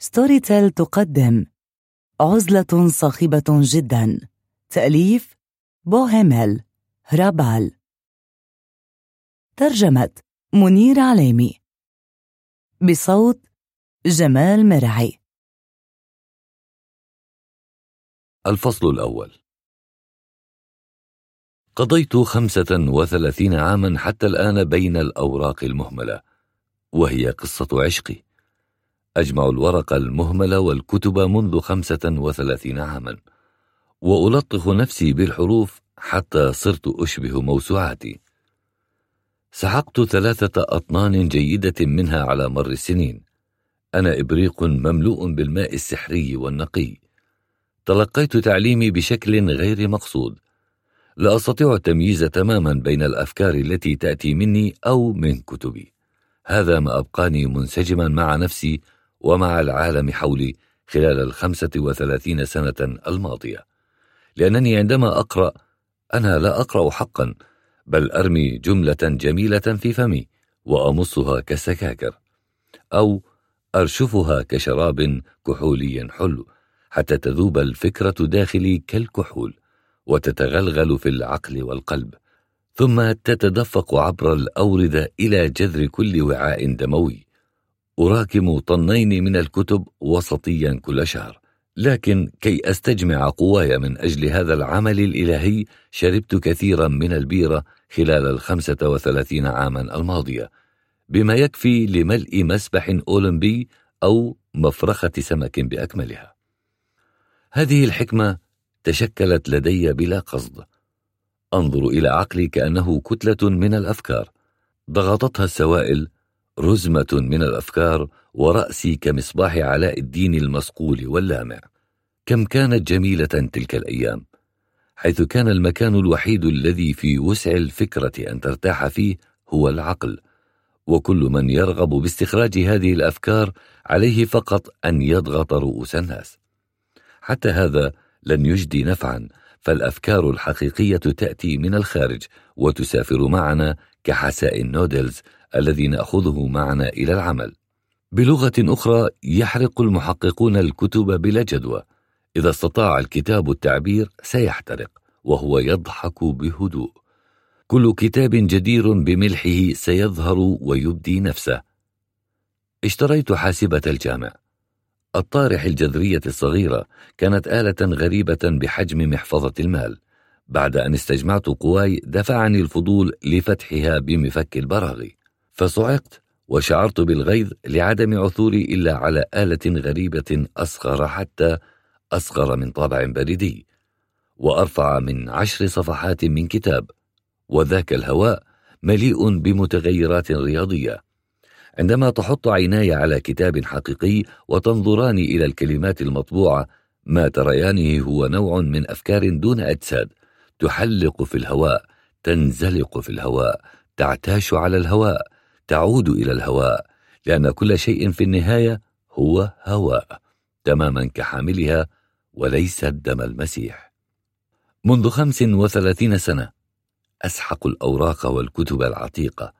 Storytel تقدم. عزلة صاخبة جدا. تأليف بوهيميل هرابال ترجمة منير عليمي. بصوت جمال مرعي. الفصل الأول. قضيت خمسة وثلاثين عاما حتى الآن بين الأوراق المهملة وهي قصة عشقي. أجمع الورق المهمل والكتب منذ خمسة وثلاثين عاما وألطخ نفسي بالحروف حتى صرت أشبه موسوعاتي. سحقت ثلاثة أطنان جيدة منها على مر السنين. أنا إبريق مملوء بالماء السحري والنقي. تلقيت تعليمي بشكل غير مقصود. لا أستطيع التمييز تماما بين الأفكار التي تأتي مني أو من كتبي. هذا ما أبقاني منسجما مع نفسي ومع العالم حولي خلال الخمسة وثلاثين سنة الماضية. لأنني عندما أقرأ أنا لا أقرأ حقا بل أرمي جملة جميلة في فمي وأمصها كالسكاكر أو أرشفها كشراب كحولي حلو حتى تذوب الفكرة داخلي كالكحول وتتغلغل في العقل والقلب ثم تتدفق عبر الأوردة إلى جذر كل وعاء دموي. أراكم طنين من الكتب وسطيا كل شهر. لكن كي أستجمع قواي من أجل هذا العمل الإلهي شربت كثيرا من البيرة خلال الخمسة وثلاثين عاما الماضية. بما يكفي لملء مسبح أولمبي أو مفرخة سمك بأكملها. هذه الحكمة تشكلت لدي بلا قصد. أنظر إلى عقلي كأنه كتلة من الأفكار. ضغطتها السوائل رزمة من الأفكار ورأسي كمصباح علاء الدين المصقول واللامع. كم كانت جميلة تلك الأيام حيث كان المكان الوحيد الذي في وسع الفكرة أن ترتاح فيه هو العقل. وكل من يرغب باستخراج هذه الأفكار عليه فقط أن يضغط رؤوس الناس. حتى هذا لن يجدي نفعا فالأفكار الحقيقية تأتي من الخارج وتسافر معنا كحساء النودلز الذي نأخذه معنا إلى العمل. بلغة أخرى يحرق المحققون الكتب بلا جدوى. إذا استطاع الكتاب التعبير سيحترق وهو يضحك بهدوء. كل كتاب جدير بملحه سيظهر ويبدي نفسه. اشتريت حاسبة الجامع. الطارح الجذرية الصغيرة كانت آلة غريبة بحجم محفظة المال. بعد أن استجمعت قواي دفعني الفضول لفتحها بمفك البراغي. فصعقت وشعرت بالغيظ لعدم عثوري إلا على آلة غريبة أصغر حتى أصغر من طابع بريدي وأرفع من عشر صفحات من كتاب وذاك الهواء مليء بمتغيرات رياضية. عندما تحط عيناي على كتاب حقيقي وتنظران إلى الكلمات المطبوعة ما تريانه هو نوع من أفكار دون أجساد تحلق في الهواء تنزلق في الهواء تعتاش على الهواء. تعود إلى الهواء لأن كل شيء في النهاية هو هواء تماما كحاملها وليس دم المسيح. منذ خمس وثلاثين سنة أسحق الأوراق والكتب العتيقة.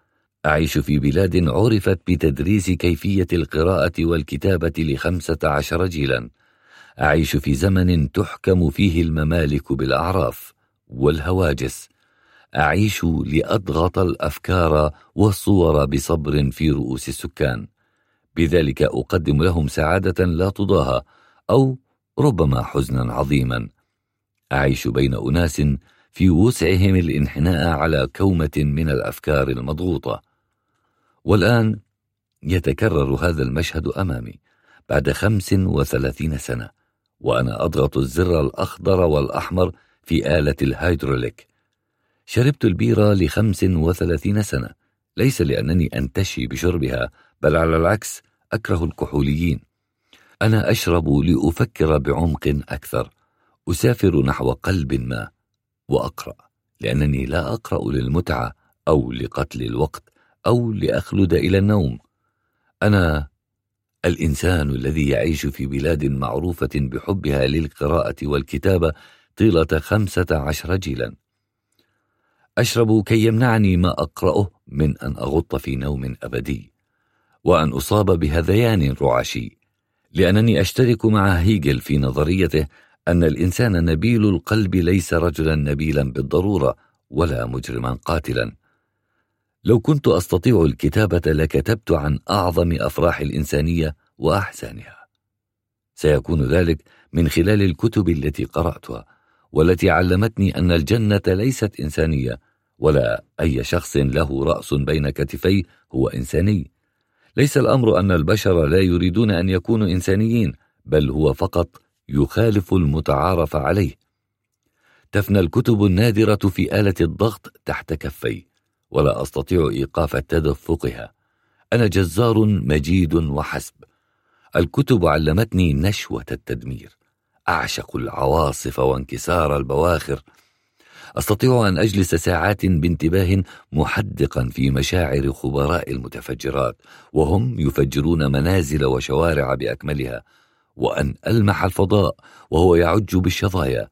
أعيش في بلاد عرفت بتدريس كيفية القراءة والكتابة لخمسة عشر جيلا. أعيش في زمن تحكم فيه الممالك بالأعراف والهواجس. أعيش لأضغط الأفكار والصور بصبر في رؤوس السكان. بذلك أقدم لهم سعادة لا تضاهى أو ربما حزنا عظيما. أعيش بين أناس في وسعهم الانحناء على كومة من الأفكار المضغوطة. والآن يتكرر هذا المشهد أمامي بعد خمس وثلاثين سنة وأنا أضغط الزر الأخضر والأحمر في آلة الهيدروليك. شربت البيرة لخمس وثلاثين سنة. ليس لأنني أنتشي بشربها بل على العكس أكره الكحوليين. أنا أشرب لأفكر بعمق أكثر. أسافر نحو قلب ما وأقرأ. لأنني لا أقرأ للمتعة أو لقتل الوقت أو لأخلد إلى النوم. أنا الإنسان الذي يعيش في بلاد معروفة بحبها للقراءة والكتابة طيلة خمسة عشر جيلاً. أشرب كي يمنعني ما أقرأه من أن أغط في نوم أبدي وأن أصاب بهذيان رعشي لأنني أشترك مع هيجل في نظريته أن الإنسان نبيل القلب ليس رجلا نبيلا بالضرورة ولا مجرما قاتلا. لو كنت أستطيع الكتابة لكتبت عن أعظم أفراح الإنسانية وأحزانها سيكون ذلك من خلال الكتب التي قرأتها والتي علمتني أن الجنة ليست إنسانية ولا أي شخص له رأس بين كتفيه هو إنساني. ليس الأمر أن البشر لا يريدون أن يكونوا إنسانيين بل هو فقط يخالف المتعارف عليه. تفنى الكتب النادرة في آلة الضغط تحت كفي ولا أستطيع إيقاف تدفقها. أنا جزار مجيد وحسب. الكتب علمتني نشوة التدمير. أعشق العواصف وانكسار البواخر. أستطيع أن أجلس ساعات بانتباه محدقا في مشاعر خبراء المتفجرات وهم يفجرون منازل وشوارع بأكملها وأن ألمح الفضاء وهو يعج بالشظايا.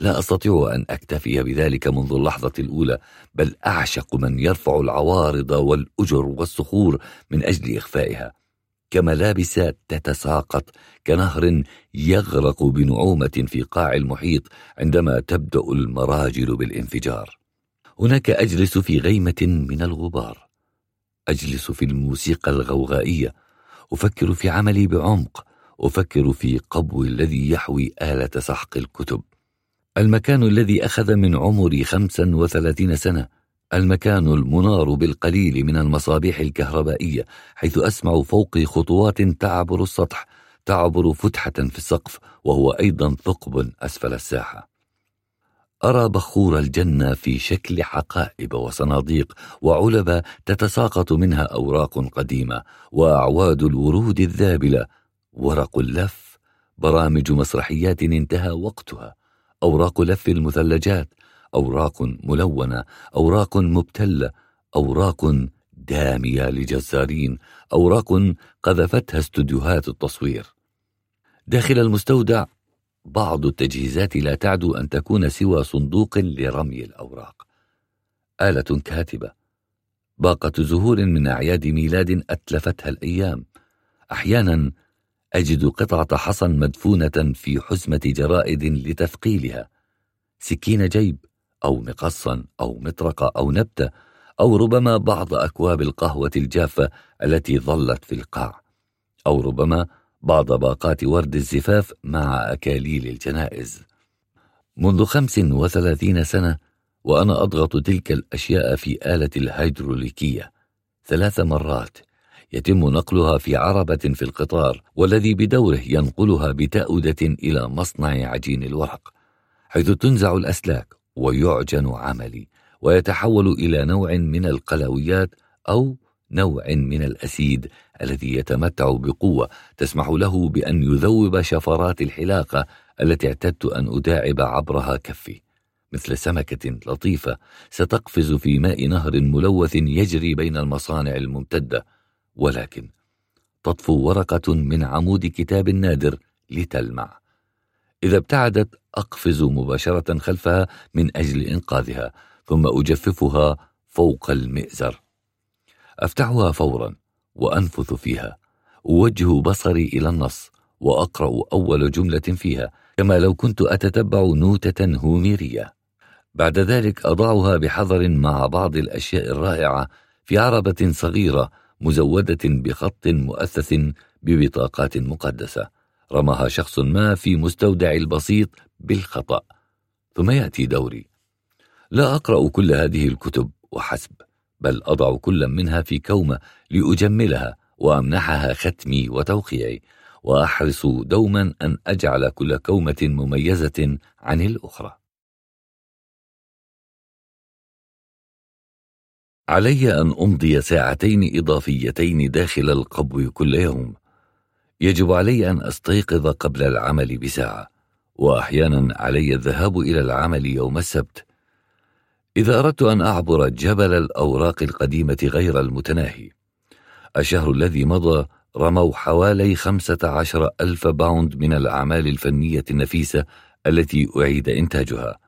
لا أستطيع أن أكتفي بذلك منذ اللحظة الأولى بل أعشق من يرفع العوارض والأجر والصخور من أجل إخفائها. كملابس تتساقط كنهر يغرق بنعومة في قاع المحيط عندما تبدأ المراجل بالانفجار. هناك أجلس في غيمة من الغبار. أجلس في الموسيقى الغوغائية. أفكر في عملي بعمق. أفكر في قبو الذي يحوي آلة سحق الكتب. المكان الذي أخذ من عمري خمسا وثلاثين سنة. المكان المنار بالقليل من المصابيح الكهربائية حيث أسمع فوقي خطوات تعبر السطح تعبر فتحة في السقف وهو أيضا ثقب أسفل الساحة. أرى بخور الجنة في شكل حقائب وصناديق وعلب تتساقط منها أوراق قديمة وأعواد الورود الذابلة ورق اللف برامج مسرحيات انتهى وقتها أوراق لف المثلجات أوراق ملونة أوراق مبتلة أوراق دامية لجزارين أوراق قذفتها استوديوهات التصوير. داخل المستودع بعض التجهيزات لا تعدو أن تكون سوى صندوق لرمي الأوراق. آلة كاتبة. باقة زهور من أعياد ميلاد أتلفتها الأيام. أحيانا أجد قطعة حصى مدفونة في حزمة جرائد لتثقيلها. سكين جيب. أو مقصا أو مطرقة أو نبتة أو ربما بعض أكواب القهوة الجافة التي ظلت في القاع أو ربما بعض باقات ورد الزفاف مع أكاليل الجنائز. منذ خمس وثلاثين سنة وأنا أضغط تلك الأشياء في آلة الهيدروليكية ثلاث مرات يتم نقلها في عربة في القطار والذي بدوره ينقلها بتأودة إلى مصنع عجين الورق حيث تنزع الأسلاك ويعجن عملي ويتحول إلى نوع من القلويات أو نوع من الأسيد الذي يتمتع بقوة تسمح له بأن يذوب شفرات الحلاقة التي اعتدت أن أداعب عبرها كفي. مثل سمكة لطيفة ستقفز في ماء نهر ملوث يجري بين المصانع الممتدة ولكن تطفو ورقة من عمود كتاب نادر لتلمع. إذا ابتعدت أقفز مباشرة خلفها من أجل إنقاذها ثم أجففها فوق المئزر. أفتحها فورا وأنفث فيها. أوجه بصري إلى النص وأقرأ أول جملة فيها كما لو كنت أتتبع نوتة هوميرية. بعد ذلك أضعها بحذر مع بعض الأشياء الرائعة في عربة صغيرة مزودة بخط مؤثث ببطاقات مقدسة. رماها شخص ما في مستودع البسيط بالخطأ. ثم يأتي دوري. لا أقرأ كل هذه الكتب وحسب بل أضع كل منها في كومة لأجملها وأمنحها ختمي وتوقيعي وأحرص دوما أن أجعل كل كومة مميزة عن الأخرى. علي أن أمضي ساعتين إضافيتين داخل القبو كل يوم. يجب علي أن أستيقظ قبل العمل بساعة وأحيانا علي الذهاب إلى العمل يوم السبت. إذا أردت أن أعبر جبل الأوراق القديمة غير المتناهي. الشهر الذي مضى رموا حوالي خمسة عشر ألف باوند من الأعمال الفنية النفيسة التي أعيد إنتاجها.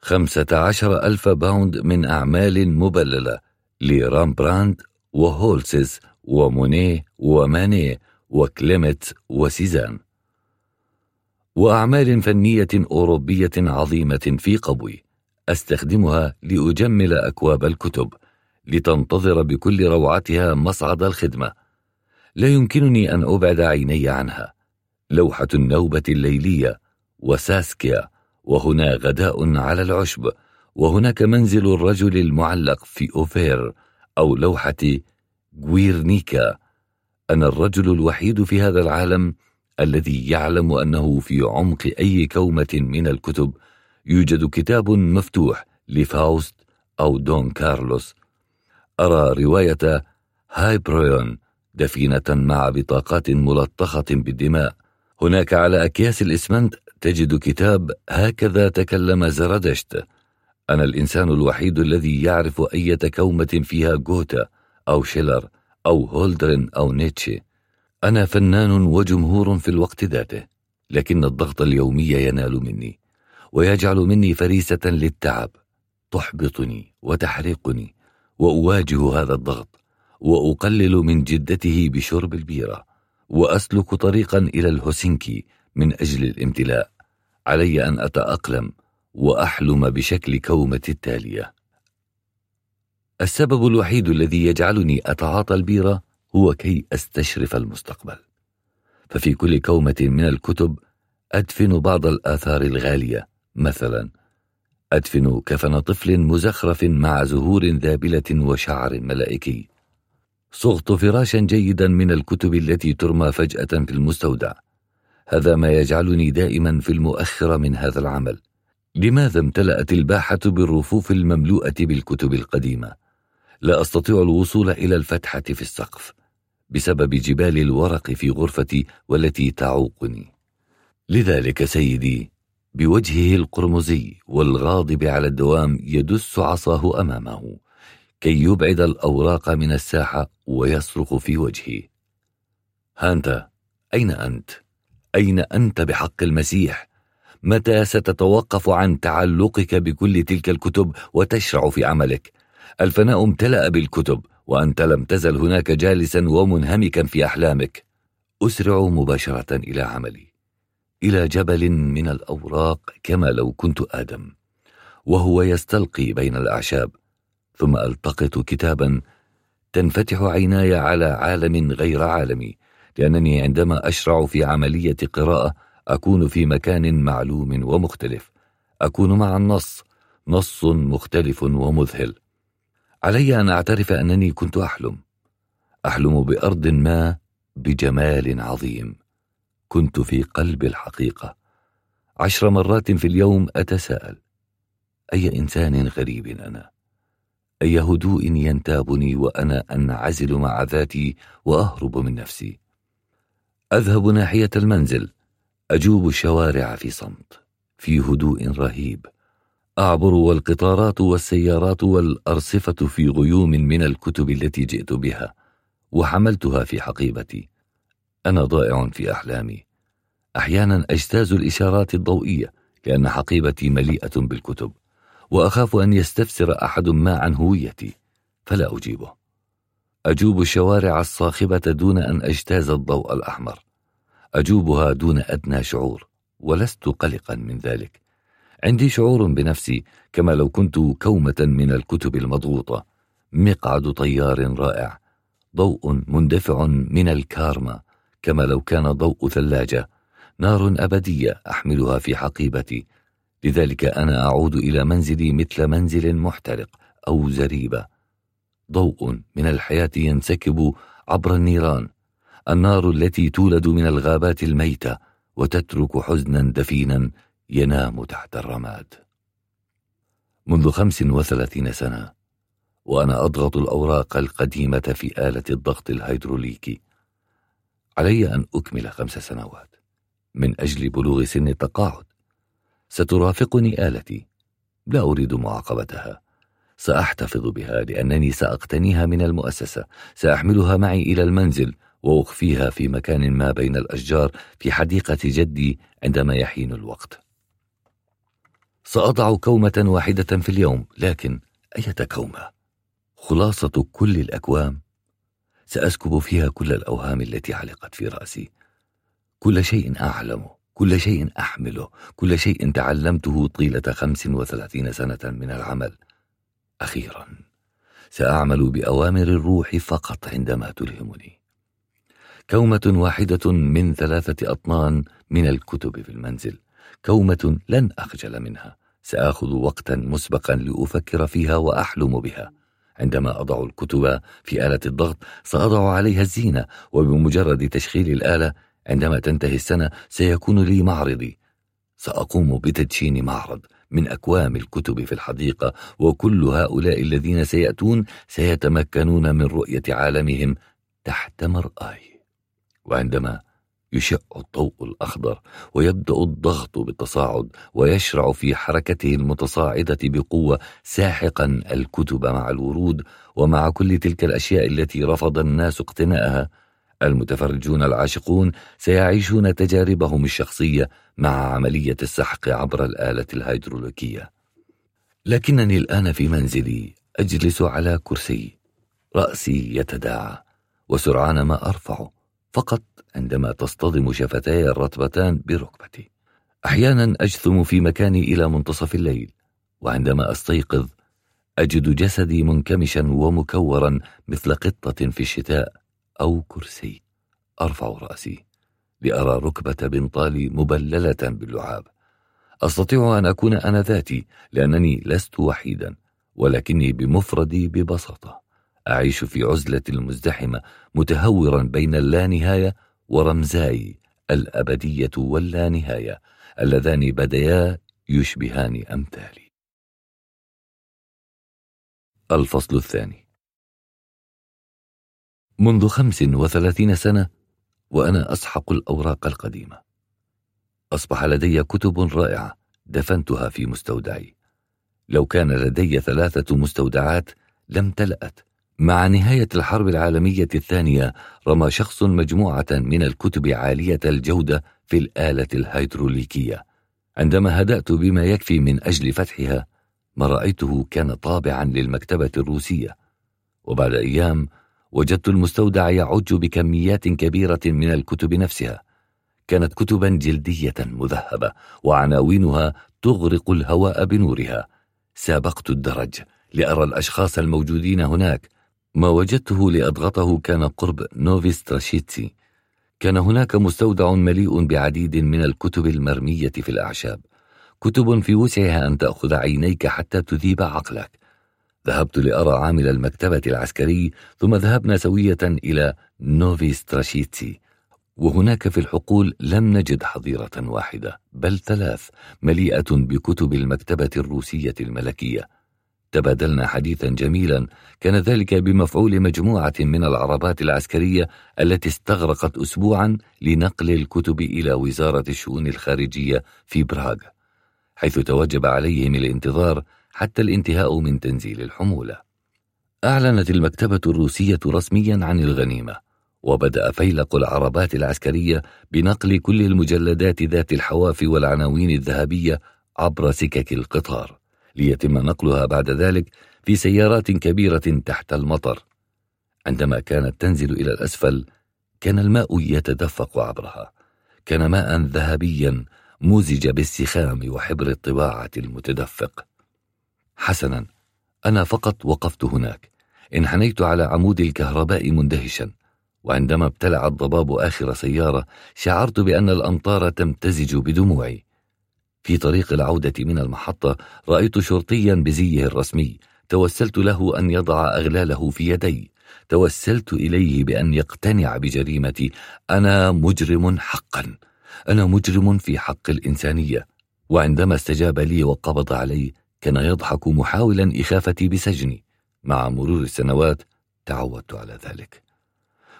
خمسة عشر ألف باوند من أعمال مبللة لرامبراند وهولسز ومونيه ومانيه. وكليمت وسيزان. وأعمال فنية أوروبية عظيمة في قبوي أستخدمها لأجمل أكوام الكتب لتنتظر بكل روعتها مصعد الخدمة. لا يمكنني أن أبعد عيني عنها. لوحة النوبة الليلية وساسكيا وهنا غداء على العشب وهناك منزل الرجل المعلق في أوفير أو لوحة غويرنيكا. أنا الرجل الوحيد في هذا العالم الذي يعلم أنه في عمق أي كومة من الكتب يوجد كتاب مفتوح لفاوست أو دون كارلوس. أرى رواية هايبريون دفينة مع بطاقات ملطخة بالدماء. هناك على أكياس الإسمنت تجد كتاب هكذا تكلم زرادشت أنا الإنسان الوحيد الذي يعرف أية كومة فيها جوته أو شيلر. أو هولدرلين أو نيتشه أنا فنان وجمهور في الوقت ذاته لكن الضغط اليومي ينال مني ويجعل مني فريسة للتعب تحبطني وتحرقني وأواجه هذا الضغط وأقلل من جدته بشرب البيرة وأسلك طريقا إلى الهوسنكي من أجل الامتلاء علي أن أتأقلم وأحلم بشكل كومة التالية. السبب الوحيد الذي يجعلني أتعاطى البيرة هو كي أستشرف المستقبل. ففي كل كومة من الكتب أدفن بعض الآثار الغالية مثلا أدفن كفن طفل مزخرف مع زهور ذابلة وشعر ملائكي. صغت فراشا جيدا من الكتب التي ترمى فجأة في المستودع. هذا ما يجعلني دائما في المؤخر من هذا العمل. لماذا امتلأت الباحة بالرفوف المملوءة بالكتب القديمة؟ لا أستطيع الوصول إلى الفتحة في السقف بسبب جبال الورق في غرفتي والتي تعوقني لذلك سيدي بوجهه القرمزي والغاضب على الدوام يدس عصاه أمامه كي يبعد الأوراق من الساحة ويصرخ في وجهي هانتا أين أنت؟ أين أنت بحق المسيح؟ متى ستتوقف عن تعلقك بكل تلك الكتب وتشرع في عملك؟ الفناء امتلأ بالكتب وأنت لم تزل هناك جالسا ومنهمكا في أحلامك. أسرع مباشرة إلى عملي. إلى جبل من الأوراق كما لو كنت آدم وهو يستلقي بين الأعشاب. ثم ألتقط كتابا تنفتح عيناي على عالم غير عالمي لأنني عندما أشرع في عملية قراءة أكون في مكان معلوم ومختلف. أكون مع النص نص مختلف ومذهل. علي أن أعترف أنني كنت أحلم. أحلم بأرض ما بجمال عظيم. كنت في قلب الحقيقة. عشر مرات في اليوم أتساءل أي إنسان غريب أنا؟ أي هدوء ينتابني وأنا أنعزل مع ذاتي وأهرب من نفسي؟ أذهب ناحية المنزل أجوب الشوارع في صمت في هدوء رهيب. أعبر والقطارات والسيارات والأرصفة في غيوم من الكتب التي جئت بها وحملتها في حقيبتي. أنا ضائع في أحلامي. أحيانا أجتاز الإشارات الضوئية لأن حقيبتي مليئة بالكتب وأخاف أن يستفسر أحد ما عن هويتي فلا أجيبه. أجوب الشوارع الصاخبة دون أن أجتاز الضوء الأحمر. أجوبها دون أدنى شعور ولست قلقا من ذلك. عندي شعور بنفسي كما لو كنت كومة من الكتب المضغوطة. مقعد طيار رائع ضوء مندفع من الكارما كما لو كان ضوء ثلاجة نار أبدية أحملها في حقيبتي. لذلك أنا أعود إلى منزلي مثل منزل محترق أو زريبة. ضوء من الحياة ينسكب عبر النيران النار التي تولد من الغابات الميتة وتترك حزنا دفينا ينام تحت الرماد. منذ خمس وثلاثين سنة وأنا أضغط الأوراق القديمة في آلة الضغط الهيدروليكي. علي أن أكمل خمس سنوات. من أجل بلوغ سن التقاعد. سترافقني آلتي. لا أريد معاقبتها. سأحتفظ بها لأنني سأقتنيها من المؤسسة. سأحملها معي إلى المنزل وأخفيها في مكان ما بين الأشجار في حديقة جدي عندما يحين الوقت. سأضع كومة واحدة في اليوم لكن أية كومة؟ خلاصة كل الأكوام؟ سأسكب فيها كل الأوهام التي علقت في رأسي. كل شيء أعلمه كل شيء أحمله كل شيء تعلمته طيلة خمس وثلاثين سنة من العمل. أخيرا سأعمل بأوامر الروح فقط عندما تلهمني. كومة واحدة من ثلاثة أطنان من الكتب في المنزل. كومة لن أخجل منها. سآخذ وقتا مسبقا لأفكر فيها وأحلم بها. عندما أضع الكتب في آلة الضغط سأضع عليها الزينة وبمجرد تشغيل الآلة عندما تنتهي السنة سيكون لي معرضي. سأقوم بتدشين معرض من أكوام الكتب في الحديقة وكل هؤلاء الذين سيأتون سيتمكنون من رؤية عالمهم تحت مرآي. وعندما يشع الضوء الأخضر ويبدأ الضغط بالتصاعد ويشرع في حركته المتصاعدة بقوة ساحقا الكتب مع الورود ومع كل تلك الأشياء التي رفض الناس اقتناءها. المتفرجون العاشقون سيعيشون تجاربهم الشخصية مع عملية السحق عبر الآلة الهيدروليكية لكنني الآن في منزلي أجلس على كرسي. رأسي يتداعى وسرعان ما أرفعه فقط عندما تصطدم شفتاي الرطبتان بركبتي. أحيانا أجثم في مكاني إلى منتصف الليل وعندما أستيقظ أجد جسدي منكمشا ومكورا مثل قطة في الشتاء أو كرسي. أرفع رأسي لأرى ركبة بنطالي مبللة باللعاب. أستطيع أن أكون أنا ذاتي لأنني لست وحيدا ولكني بمفردي ببساطة. أعيش في عزلة مزدحمه متهورا بين اللانهاية ورمزاي الأبدية واللانهاية اللذان بديا يشبهان أمثالي. الفصل الثاني. منذ خمس وثلاثين سنة وأنا أسحق الأوراق القديمة. أصبح لدي كتب رائعة دفنتها في مستودعي. لو كان لدي ثلاثة مستودعات لم تلأت. مع نهاية الحرب العالمية الثانية رمى شخص مجموعة من الكتب عالية الجودة في الآلة الهيدروليكية. عندما هدأت بما يكفي من أجل فتحها ما رأيته كان طابعا للمكتبة الروسية. وبعد أيام وجدت المستودع يعج بكميات كبيرة من الكتب نفسها. كانت كتبا جلدية مذهبة وعناوينها تغرق الهواء بنورها. سابقت الدرج لأرى الأشخاص الموجودين هناك ما وجدته لأضغطه كان قرب نوفي ستراشيتسي. كان هناك مستودع مليء بعديد من الكتب المرمية في الأعشاب. كتب في وسعها أن تأخذ عينيك حتى تذيب عقلك. ذهبت لأرى عامل المكتبة العسكري ثم ذهبنا سوية إلى نوفي ستراشيتسي. وهناك في الحقول لم نجد حظيرة واحدة بل ثلاث مليئة بكتب المكتبة الروسية الملكية. تبادلنا حديثا جميلا. كان ذلك بمفعول مجموعة من العربات العسكرية التي استغرقت أسبوعا لنقل الكتب إلى وزارة الشؤون الخارجية في براغ حيث توجب عليهم الانتظار حتى الانتهاء من تنزيل الحمولة. أعلنت المكتبة الروسية رسميا عن الغنيمة وبدأ فيلق العربات العسكرية بنقل كل المجلدات ذات الحواف والعناوين الذهبية عبر سكك القطار. ليتم نقلها بعد ذلك في سيارات كبيرة تحت المطر. عندما كانت تنزل إلى الأسفل كان الماء يتدفق عبرها. كان ماء ذهبيا مزج بالسخام وحبر الطباعة المتدفق. حسنا أنا فقط وقفت هناك. انحنيت على عمود الكهرباء مندهشا. وعندما ابتلع الضباب آخر سيارة شعرت بأن الأمطار تمتزج بدموعي. في طريق العودة من المحطة رأيت شرطيا بزيه الرسمي. توسلت له أن يضع أغلاله في يدي. توسلت إليه بأن يقتنع بجريمتي. أنا مجرم حقا. أنا مجرم في حق الإنسانية. وعندما استجاب لي وقبض علي كان يضحك محاولا إخافتي بسجني. مع مرور السنوات تعودت على ذلك.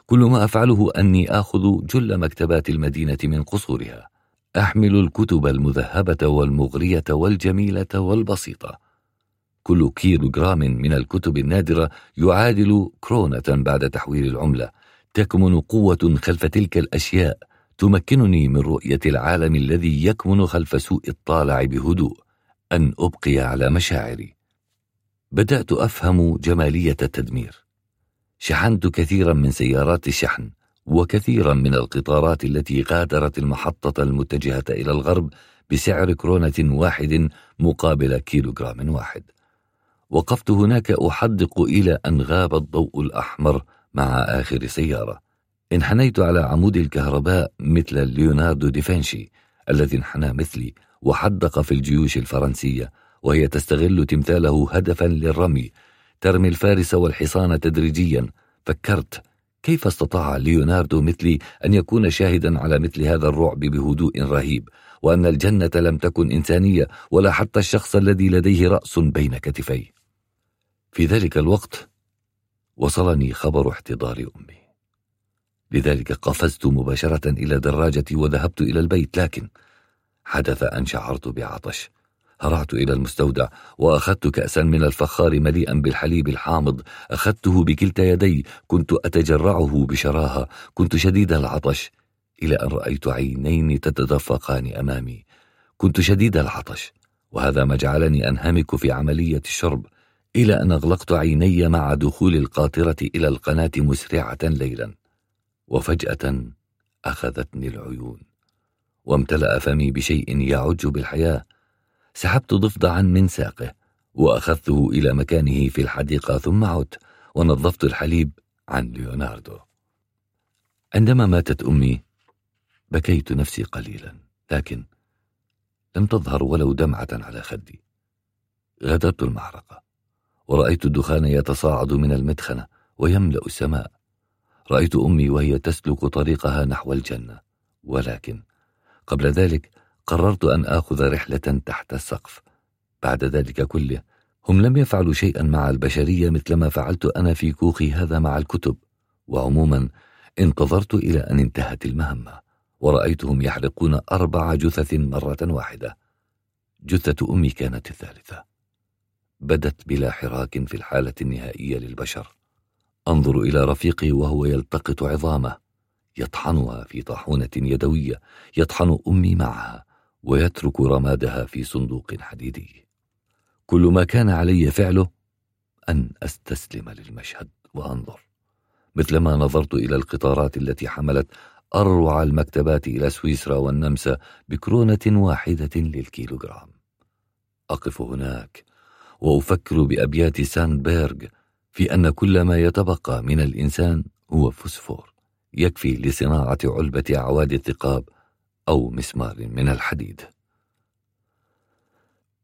كل ما أفعله أني آخذ جل مكتبات المدينة من قصورها. أحمل الكتب المذهبة والمغرية والجميلة والبسيطة. كل كيلو جرام من الكتب النادرة يعادل كرونة بعد تحويل العملة. تكمن قوة خلف تلك الأشياء. تمكنني من رؤية العالم الذي يكمن خلف سوء الطالع بهدوء. أن أبقي على مشاعري. بدأت أفهم جمالية التدمير. شحنت كثيرا من سيارات الشحن. وكثيرا من القطارات التي غادرت المحطة المتجهة إلى الغرب بسعر كرونة واحد مقابل كيلوغرام واحد. وقفت هناك أحدق إلى أن غاب الضوء الأحمر مع آخر سيارة. انحنيت على عمود الكهرباء مثل ليوناردو ديفنشي الذي انحنى مثلي وحدق في الجيوش الفرنسية وهي تستغل تمثاله هدفا للرمي. ترمي الفارس والحصان تدريجيا. فكرت كيف استطاع ليوناردو مثلي أن يكون شاهدا على مثل هذا الرعب بهدوء رهيب؟ وأن الجنة لم تكن إنسانية ولا حتى الشخص الذي لديه رأس بين كتفيه. في ذلك الوقت وصلني خبر احتضار أمي. لذلك قفزت مباشرة إلى دراجتي وذهبت إلى البيت لكن حدث أن شعرت بعطش. هرعت إلى المستودع وأخذت كأسا من الفخار مليئا بالحليب الحامض. أخذته بكلتا يدي كنت أتجرعه بشراهة كنت شديد العطش إلى أن رأيت عينين تتدفقان أمامي. كنت شديد العطش وهذا ما جعلني أنهمك في عملية الشرب. إلى أن أغلقت عيني مع دخول القاطرة إلى القناة مسرعة ليلا وفجأة أخذتني العيون وامتلأ فمي بشيء يعج بالحياة. سحبت ضفدعا من ساقه وأخذته إلى مكانه في الحديقة ثم عدت ونظفت الحليب عن ليوناردو. عندما ماتت أمي بكيت نفسي قليلا لكن لم تظهر ولو دمعة على خدي. غادرت المعركة ورأيت الدخان يتصاعد من المدخنة ويملأ السماء. رأيت أمي وهي تسلك طريقها نحو الجنة ولكن قبل ذلك قررت أن آخذ رحلة تحت السقف. بعد ذلك كله هم لم يفعلوا شيئا مع البشرية مثلما فعلت أنا في كوخي هذا مع الكتب. وعموما انتظرت إلى أن انتهت المهمة ورأيتهم يحرقون أربع جثث مرة واحدة. جثة أمي كانت الثالثة. بدت بلا حراك في الحالة النهائية للبشر. أنظر إلى رفيقي وهو يلتقط عظامه يطحنها في طاحونة يدوية يطحن أمي معها. ويترك رمادها في صندوق حديدي. كل ما كان علي فعله أن أستسلم للمشهد وأنظر. مثلما نظرت إلى القطارات التي حملت أروع المكتبات إلى سويسرا والنمسا بكرونة واحدة للكيلوغرام. أقف هناك وأفكر بأبيات ساندبيرغ في أن كل ما يتبقى من الإنسان هو فسفور يكفي لصناعة علبة أعواد الثقاب أو مسمار من الحديد.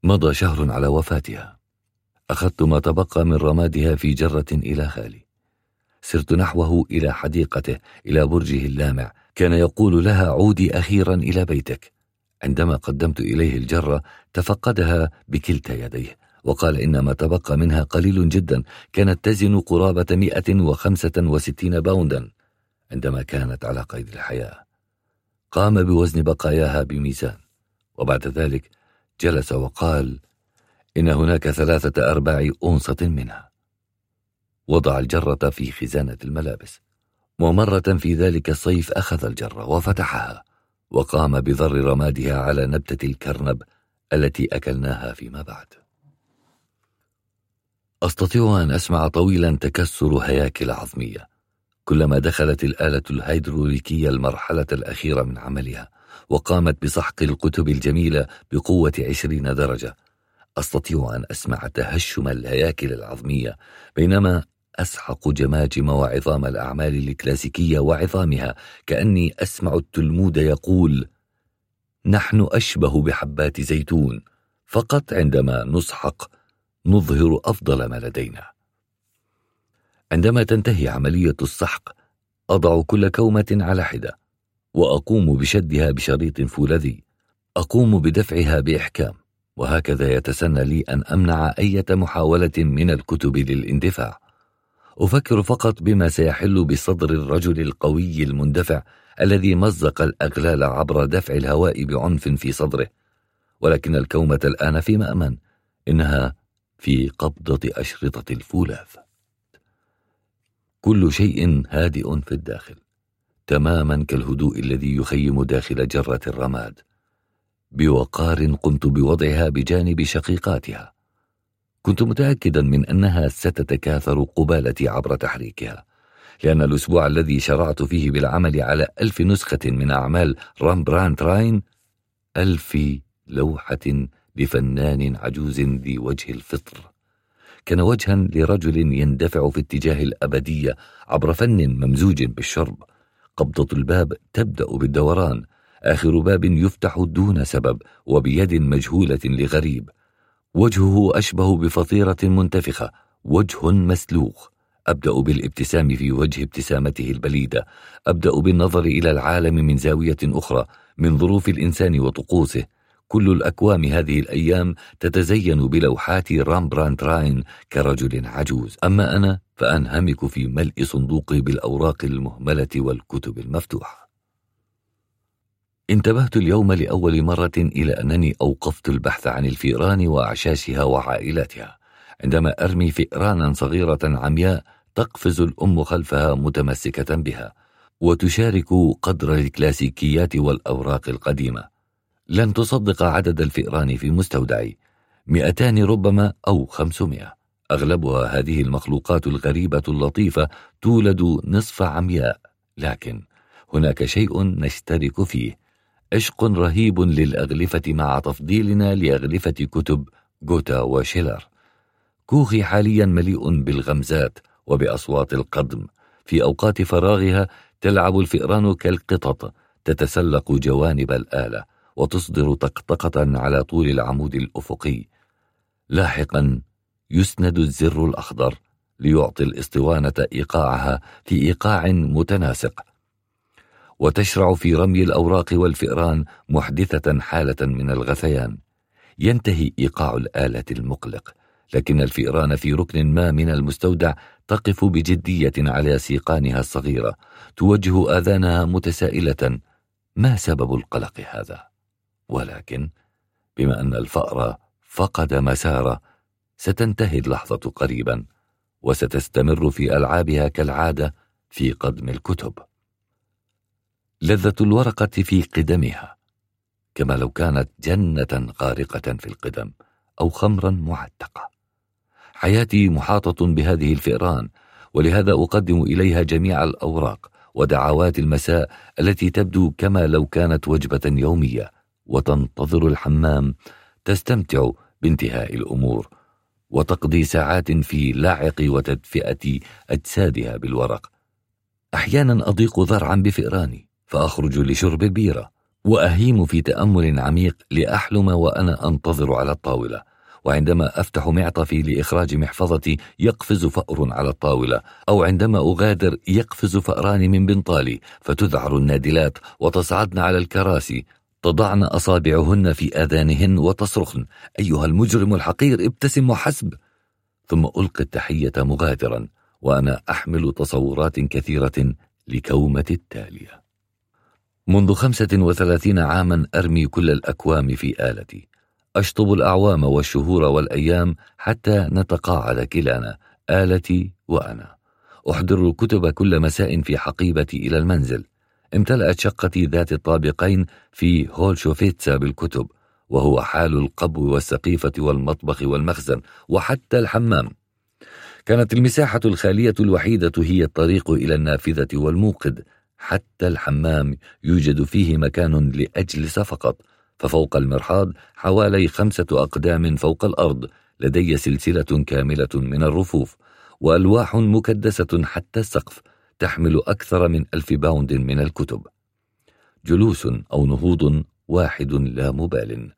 مضى شهر على وفاتها. أخذت ما تبقى من رمادها في جرة إلى خالي. سرت نحوه إلى حديقته إلى برجه اللامع. كان يقول لها عودي أخيرا إلى بيتك. عندما قدمت إليه الجرة تفقدها بكلتا يديه وقال إن ما تبقى منها قليل جدا. كانت تزن قرابة مئة وخمسة وستين باوندا. عندما كانت على قيد الحياة. قام بوزن بقاياها بميزان. وبعد ذلك جلس وقال إن هناك ثلاثة أرباع أونصة منها. وضع الجرة في خزانة الملابس ومرة في ذلك الصيف أخذ الجرة وفتحها وقام بضر رمادها على نبتة الكرنب التي أكلناها فيما بعد. أستطيع أن أسمع طويلا تكسر هياكل عظمية. كلما دخلت الآلة الهيدروليكية المرحلة الأخيرة من عملها وقامت بسحق الكتب الجميلة بقوة عشرين درجة. أستطيع أن أسمع تهشم الهياكل العظمية بينما أسحق جماجم وعظام الأعمال الكلاسيكية وعظامها كأني أسمع التلمود يقول نحن أشبه بحبات زيتون فقط عندما نسحق نظهر أفضل ما لدينا. عندما تنتهي عملية السحق أضع كل كومة على حدة وأقوم بشدها بشريط فولاذي. أقوم بدفعها بإحكام وهكذا يتسنى لي أن أمنع أي محاولة من الكتب للإندفاع. أفكر فقط بما سيحل بصدر الرجل القوي المندفع الذي مزق الأغلال عبر دفع الهواء بعنف في صدره. ولكن الكومة الآن في مأمن إنها في قبضة أشرطة الفولاذ. كل شيء هادئ في الداخل تماما كالهدوء الذي يخيم داخل جرة الرماد. بوقار قمت بوضعها بجانب شقيقاتها. كنت متأكدا من أنها ستتكاثر قبالتي عبر تحريكها لأن الأسبوع الذي شرعت فيه بالعمل على ألف نسخة من أعمال رامبرانت راين ألف لوحة لفنان عجوز ذي وجه الفطر. كان وجها لرجل يندفع في اتجاه الأبدية عبر فن ممزوج بالشرب. قبضة الباب تبدأ بالدوران. آخر باب يفتح دون سبب وبيد مجهولة لغريب. وجهه أشبه بفطيرة منتفخة وجه مسلوخ. أبدأ بالابتسام في وجه ابتسامته البليدة. أبدأ بالنظر إلى العالم من زاوية أخرى من ظروف الإنسان وطقوسه. كل الأكوام هذه الأيام تتزين بلوحات رامبراند راين كرجل عجوز. أما أنا فأنهمك في ملء صندوقي بالأوراق المهملة والكتب المفتوحة. انتبهت اليوم لأول مرة إلى أنني أوقفت البحث عن الفئران وأعشاشها وعائلاتها. عندما أرمي فئرانا صغيرة عمياء تقفز الأم خلفها متمسكة بها وتشارك قدر الكلاسيكيات والأوراق القديمة. لن تصدق عدد الفئران في مستودعي. مئتان ربما أو خمسمائة. أغلبها هذه المخلوقات الغريبة اللطيفة تولد نصف عمياء. لكن هناك شيء نشترك فيه. عشق رهيب للأغلفة مع تفضيلنا لأغلفة كتب جوتا وشيلر. كوخي حاليا مليء بالغمزات وبأصوات القدم. في أوقات فراغها تلعب الفئران كالقطط تتسلق جوانب الآلة. وتصدر طقطقة على طول العمود الأفقي. لاحقا يسند الزر الأخضر ليعطي الاسطوانة إيقاعها في إيقاع متناسق. وتشرع في رمي الأوراق والفئران محدثة حالة من الغثيان. ينتهي إيقاع الآلة المقلق لكن الفئران في ركن ما من المستودع تقف بجدية على سيقانها الصغيرة توجه آذانها متسائلة. ما سبب القلق هذا؟ ولكن بما أن الفأر فقد مساره ستنتهي اللحظة قريبا وستستمر في ألعابها كالعادة في قدم الكتب. لذة الورقة في قدمها كما لو كانت جنة غارقة في القدم أو خمرا معتقة. حياتي محاطة بهذه الفئران ولهذا أقدم إليها جميع الأوراق ودعوات المساء التي تبدو كما لو كانت وجبة يومية. وتنتظر الحمام تستمتع بانتهاء الأمور وتقضي ساعات في لاعق وتدفئة أجسادها بالورق. أحيانا أضيق ذرعا بفئراني فأخرج لشرب البيرة وأهيم في تأمل عميق لأحلم وأنا أنتظر على الطاولة. وعندما أفتح معطفي لإخراج محفظتي يقفز فأر على الطاولة أو عندما أغادر يقفز فأران من بنطالي فتذعر النادلات وتصعدن على الكراسي تضعن أصابعهن في آذانهن وتصرخن. أيها المجرم الحقير ابتسم وحسب. ثم ألقي التحية مغادرا وأنا أحمل تصورات كثيرة لكومة التالية. منذ خمسة وثلاثين عاما أرمي كل الأكوام في آلتي. أشطب الأعوام والشهور والأيام حتى نتقاعد كلانا آلتي وأنا. أحضر الكتب كل مساء في حقيبتي إلى المنزل. امتلأت شقتي ذات الطابقين في هول شوفيتسا بالكتب وهو حال القبو والسقيفة والمطبخ والمخزن وحتى الحمام. كانت المساحة الخالية الوحيدة هي الطريق إلى النافذة والموقد. حتى الحمام يوجد فيه مكان لأجلس فقط ففوق المرحاض حوالي خمسة أقدام فوق الأرض لدي سلسلة كاملة من الرفوف وألواح مكدسة حتى السقف. تحمل أكثر من ألف باوند من الكتب. جلوس أو نهوض واحد لا مبال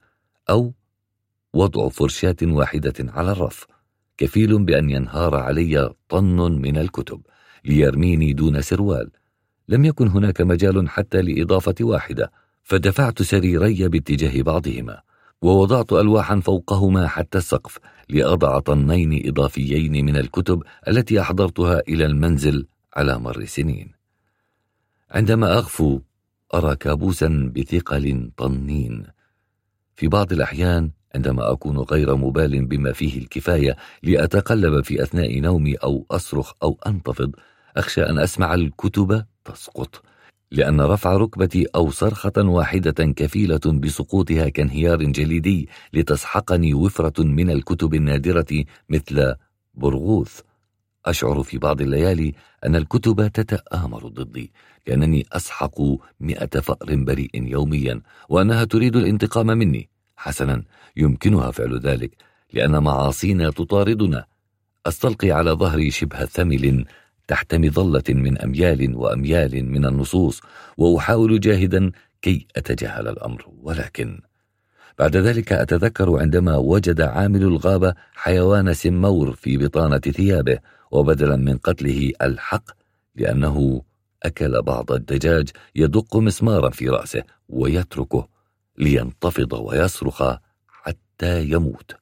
أو وضع فرشاة واحدة على الرف. كفيل بأن ينهار علي طن من الكتب ليرميني دون سروال. لم يكن هناك مجال حتى لإضافة واحدة فدفعت سريري باتجاه بعضهما ووضعت ألواحا فوقهما حتى السقف لأضع طنين إضافيين من الكتب التي أحضرتها إلى المنزل على مر سنين. عندما أغفو أرى كابوسا بثقل طنين. في بعض الأحيان عندما أكون غير مبال بما فيه الكفاية لأتقلب في أثناء نومي أو أصرخ أو أنتفض أخشى أن أسمع الكتب تسقط. لأن رفع ركبتي أو صرخة واحدة كفيلة بسقوطها كانهيار جليدي لتسحقني وفرة من الكتب النادرة مثل برغوث. أشعر في بعض الليالي أن الكتب تتآمر ضدي لأنني أسحق مئة فأر بريء يوميا وأنها تريد الانتقام مني. حسنا يمكنها فعل ذلك لأن معاصينا تطاردنا. أستلقي على ظهري شبه ثمل تحت مظلة من أميال وأميال من النصوص وأحاول جاهدا كي أتجاهل الأمر. ولكن بعد ذلك أتذكر عندما وجد عامل الغابة حيوان سمور في بطانة ثيابه وبدلا من قتله الحق لأنه أكل بعض الدجاج يدق مسمارا في رأسه ويتركه لينتفض ويصرخ حتى يموت.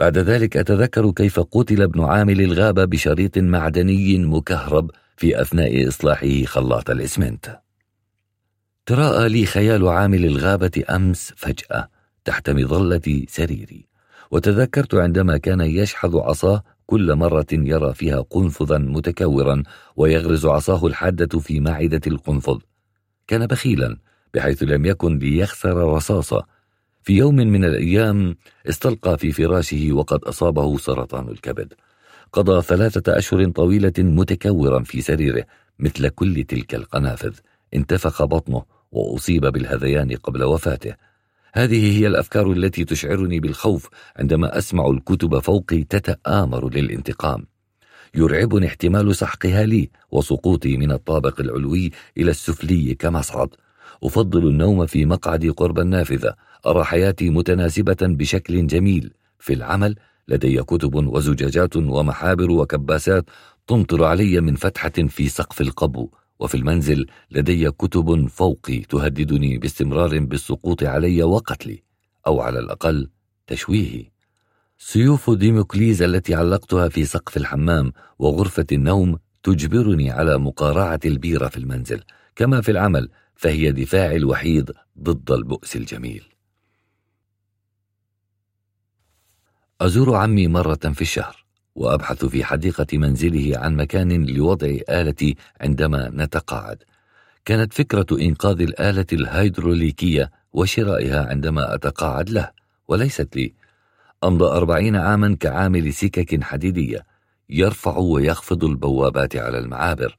بعد ذلك أتذكر كيف قتل ابن عامل الغابة بشريط معدني مكهرب في أثناء إصلاحه خلاط الإسمنت. تراءى لي خيال عامل الغابة أمس فجأة تحت مظلة سريري وتذكرت عندما كان يشحذ عصاه كل مرة يرى فيها قنفذا متكورا ويغرز عصاه الحادة في معدة القنفذ. كان بخيلا بحيث لم يكن ليخسر رصاصة. في يوم من الأيام استلقى في فراشه وقد أصابه سرطان الكبد. قضى ثلاثة أشهر طويلة متكورا في سريره مثل كل تلك القنافذ. انتفخ بطنه وأصيب بالهذيان قبل وفاته. هذه هي الأفكار التي تشعرني بالخوف عندما أسمع الكتب فوقي تتآمر للانتقام. يرعبني احتمال سحقها لي وسقوطي من الطابق العلوي إلى السفلي كمصعد أفضل النوم في مقعدي قرب النافذة. أرى حياتي متناسبة بشكل جميل. في العمل لدي كتب وزجاجات ومحابر وكباسات تمطر علي من فتحة في سقف القبو. وفي المنزل لدي كتب فوقي تهددني باستمرار بالسقوط علي وقتلي أو على الأقل تشويهي. سيوف ديموقليس التي علقتها في سقف الحمام وغرفة النوم تجبرني على مقارعة البيرة في المنزل كما في العمل فهي دفاعي الوحيد ضد البؤس الجميل. أزور عمي مرة في الشهر. وأبحث في حديقة منزله عن مكان لوضع آلتي عندما نتقاعد. كانت فكرة إنقاذ الآلة الهيدروليكية وشرائها عندما أتقاعد له وليست لي. أمضى أربعين عاما كعامل سكك حديدية يرفع ويخفض البوابات على المعابر.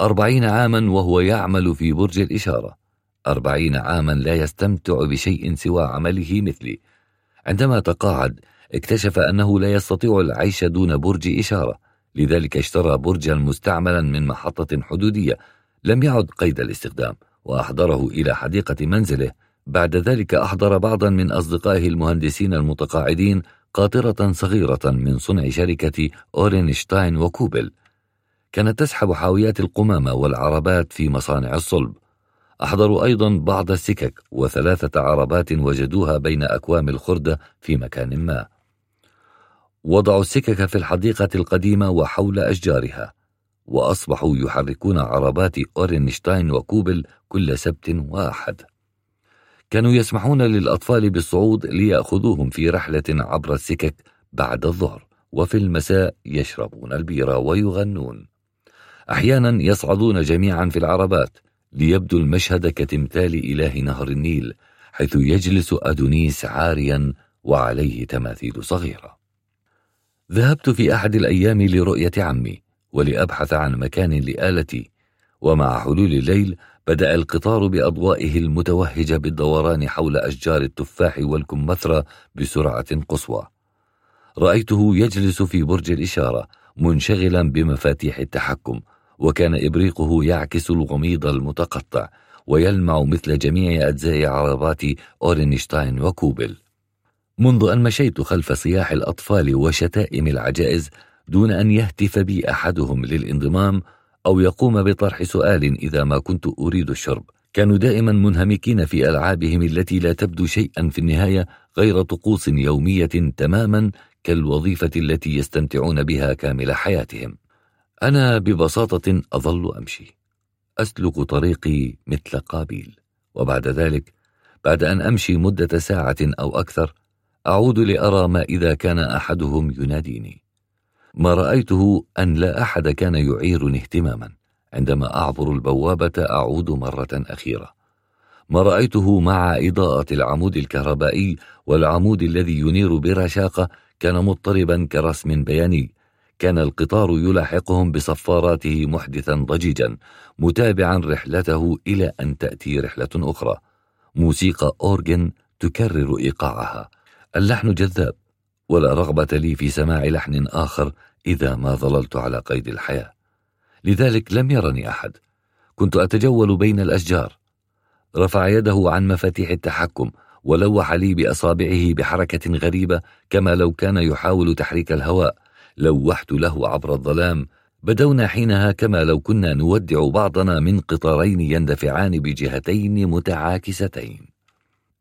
أربعين عاما وهو يعمل في برج الإشارة. أربعين عاما لا يستمتع بشيء سوى عمله مثلي. عندما تقاعد اكتشف أنه لا يستطيع العيش دون برج إشارة لذلك اشترى برجا مستعملا من محطة حدودية لم يعد قيد الاستخدام وأحضره إلى حديقة منزله. بعد ذلك أحضر بعضا من أصدقائه المهندسين المتقاعدين قاطرة صغيرة من صنع شركة أورينشتاين وكوبل. كانت تسحب حاويات القمامة والعربات في مصانع الصلب. أحضروا أيضا بعض السكك وثلاثة عربات وجدوها بين أكوام الخردة في مكان ما. وضعوا السكك في الحديقة القديمة وحول أشجارها وأصبحوا يحركون عربات أورنشتاين وكوبل كل سبت واحد. كانوا يسمحون للأطفال بالصعود ليأخذوهم في رحلة عبر السكك بعد الظهر وفي المساء يشربون البيرة ويغنون. أحيانا يصعدون جميعا في العربات ليبدو المشهد كتمثال إله نهر النيل حيث يجلس أدونيس عاريا وعليه تماثيل صغيرة. ذهبت في أحد الأيام لرؤية عمي ولأبحث عن مكان لآلتي ومع حلول الليل بدأ القطار بأضوائه المتوهجة بالدوران حول أشجار التفاح والكمثرى بسرعة قصوى. رأيته يجلس في برج الإشارة منشغلا بمفاتيح التحكم وكان إبريقه يعكس الوميض المتقطع ويلمع مثل جميع أجزاء عربات أورنشتاين وكوبل. منذ أن مشيت خلف صياح الأطفال وشتائم العجائز دون أن يهتف بي أحدهم للانضمام أو يقوم بطرح سؤال إذا ما كنت أريد الشرب. كانوا دائما منهمكين في ألعابهم التي لا تبدو شيئا في النهاية غير طقوس يومية تماما كالوظيفة التي يستمتعون بها كامل حياتهم. أنا ببساطة أظل أمشي. أسلك طريقي مثل قابيل. وبعد ذلك بعد أن أمشي مدة ساعة أو أكثر أعود لأرى ما إذا كان أحدهم يناديني. ما رأيته أن لا أحد كان يعيرني اهتماما. عندما أعبر البوابة أعود مرة أخيرة. ما رأيته مع إضاءة العمود الكهربائي والعمود الذي ينير برشاقة كان مضطربا كرسم بياني. كان القطار يلاحقهم بصفاراته محدثا ضجيجا متابعا رحلته إلى أن تأتي رحلة أخرى. موسيقى أورجن تكرر إيقاعها. اللحن جذاب ولا رغبة لي في سماع لحن آخر إذا ما ظللت على قيد الحياة. لذلك لم يرني أحد. كنت أتجول بين الأشجار. رفع يده عن مفاتيح التحكم ولوح لي بأصابعه بحركة غريبة كما لو كان يحاول تحريك الهواء. لوحت له عبر الظلام. بدونا حينها كما لو كنا نودع بعضنا من قطارين يندفعان بجهتين متعاكستين.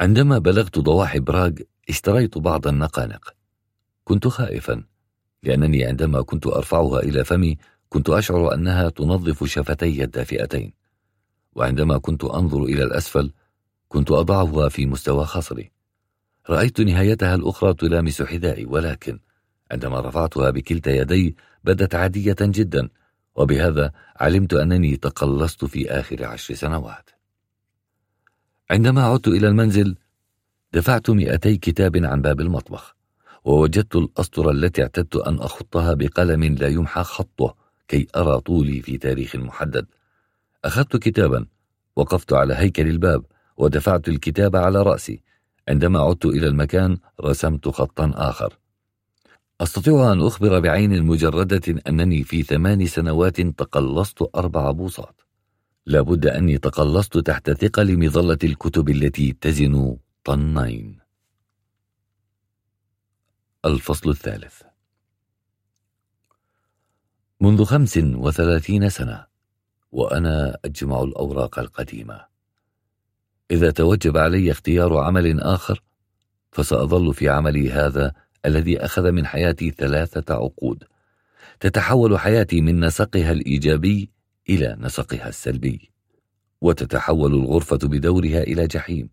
عندما بلغت ضواحي براغ اشتريت بعض النقانق. كنت خائفا لأنني عندما كنت أرفعها إلى فمي كنت أشعر أنها تنظف شفتي الدافئتين. وعندما كنت أنظر إلى الأسفل كنت أضعها في مستوى خصري. رأيت نهايتها الأخرى تلامس حذائي ولكن عندما رفعتها بكلتا يدي بدت عادية جدا وبهذا علمت أنني تقلصت في آخر عشر سنوات. عندما عدت إلى المنزل دفعت مئتي كتاب عن باب المطبخ ووجدت الأسطر التي اعتدت أن أخطها بقلم لا يمحى خطه كي أرى طولي في تاريخ محدد. أخذت كتابا وقفت على هيكل الباب ودفعت الكتاب على رأسي. عندما عدت إلى المكان رسمت خطا آخر. أستطيع أن أخبر بعين مجردة أنني في ثمان سنوات تقلصت أربع بوصات. لابد أني تقلصت تحت ثقل مظلة الكتب التي تزن طنين الفصل الثالث. منذ خمس وثلاثين سنة وأنا أجمع الأوراق القديمة. إذا توجب علي اختيار عمل آخر فسأظل في عملي هذا الذي أخذ من حياتي ثلاثة عقود. تتحول حياتي من نسقها الإيجابي إلى نسقها السلبي وتتحول الغرفة بدورها إلى جحيم.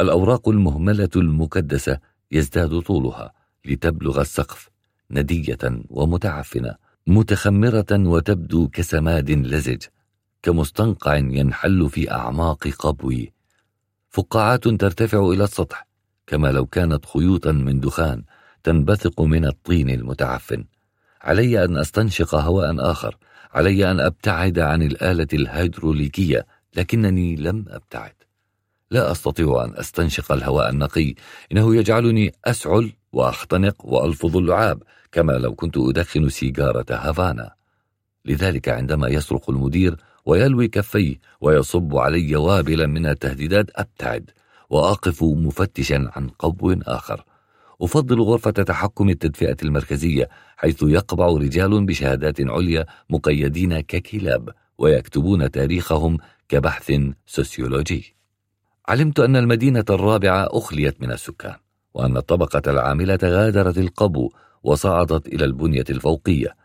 الأوراق المهملة المكدسة يزداد طولها لتبلغ السقف ندية ومتعفنة متخمرة وتبدو كسماد لزج كمستنقع ينحل في أعماق قبوي. فقاعات ترتفع إلى السطح كما لو كانت خيوطا من دخان تنبثق من الطين المتعفن. علي أن أستنشق هواء آخر علي أن أبتعد عن الآلة الهيدروليكية لكنني لم أبتعد. لا أستطيع أن أستنشق الهواء النقي. إنه يجعلني أسعل وأختنق وألفظ اللعاب كما لو كنت أدخن سيجارة هافانا. لذلك عندما يصرخ المدير ويلوي كفيه ويصب علي وابلا من التهديدات أبتعد وأقف مفتشا عن قبو آخر. أفضل غرفة تحكم التدفئة المركزية حيث يقبع رجال بشهادات عليا مقيدين ككلاب ويكتبون تاريخهم كبحث سوسيولوجي. علمت أن المدينة الرابعة أخليت من السكان وأن الطبقة العاملة غادرت القبو وصعدت إلى البنية الفوقية.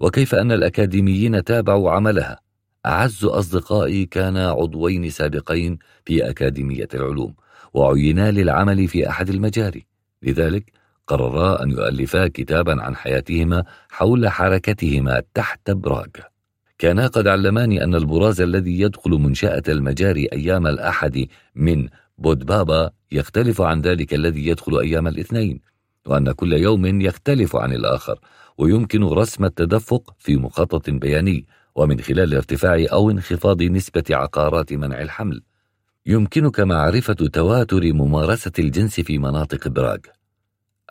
وكيف أن الأكاديميين تابعوا عملها؟ أعز أصدقائي كانا عضوين سابقين في أكاديمية العلوم وعينا للعمل في أحد المجاري. لذلك قررا أن يؤلفا كتابا عن حياتهما حول حركتهما تحت براغ. كانا قد علماني أن البراز الذي يدخل منشأة المجاري أيام الأحد من بودبابا يختلف عن ذلك الذي يدخل أيام الاثنين وأن كل يوم يختلف عن الآخر ويمكن رسم التدفق في مخطط بياني ومن خلال ارتفاع أو انخفاض نسبة عقارات منع الحمل. يمكنك معرفة تواتر ممارسة الجنس في مناطق براغ.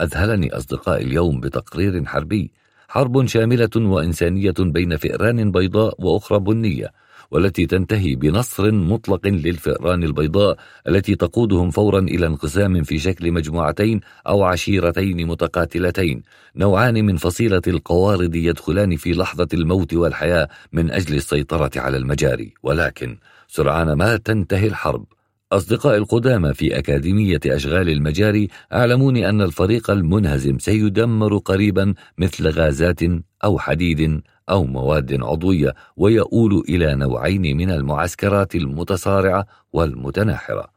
أذهلني أصدقائي اليوم بتقرير حربي حرب شاملة وإنسانية بين فئران بيضاء وأخرى بنية والتي تنتهي بنصر مطلق للفئران البيضاء التي تقودهم فورا إلى انقسام في شكل مجموعتين أو عشيرتين متقاتلتين نوعان من فصيلة القوارض يدخلان في لحظة الموت والحياة من أجل السيطرة على المجاري. ولكن سرعان ما تنتهي الحرب. أصدقاء القدامى في أكاديمية أشغال المجاري أعلموني أن الفريق المنهزم سيدمر قريبا مثل غازات أو حديد أو مواد عضوية ويؤول إلى نوعين من المعسكرات المتصارعة والمتناحرة.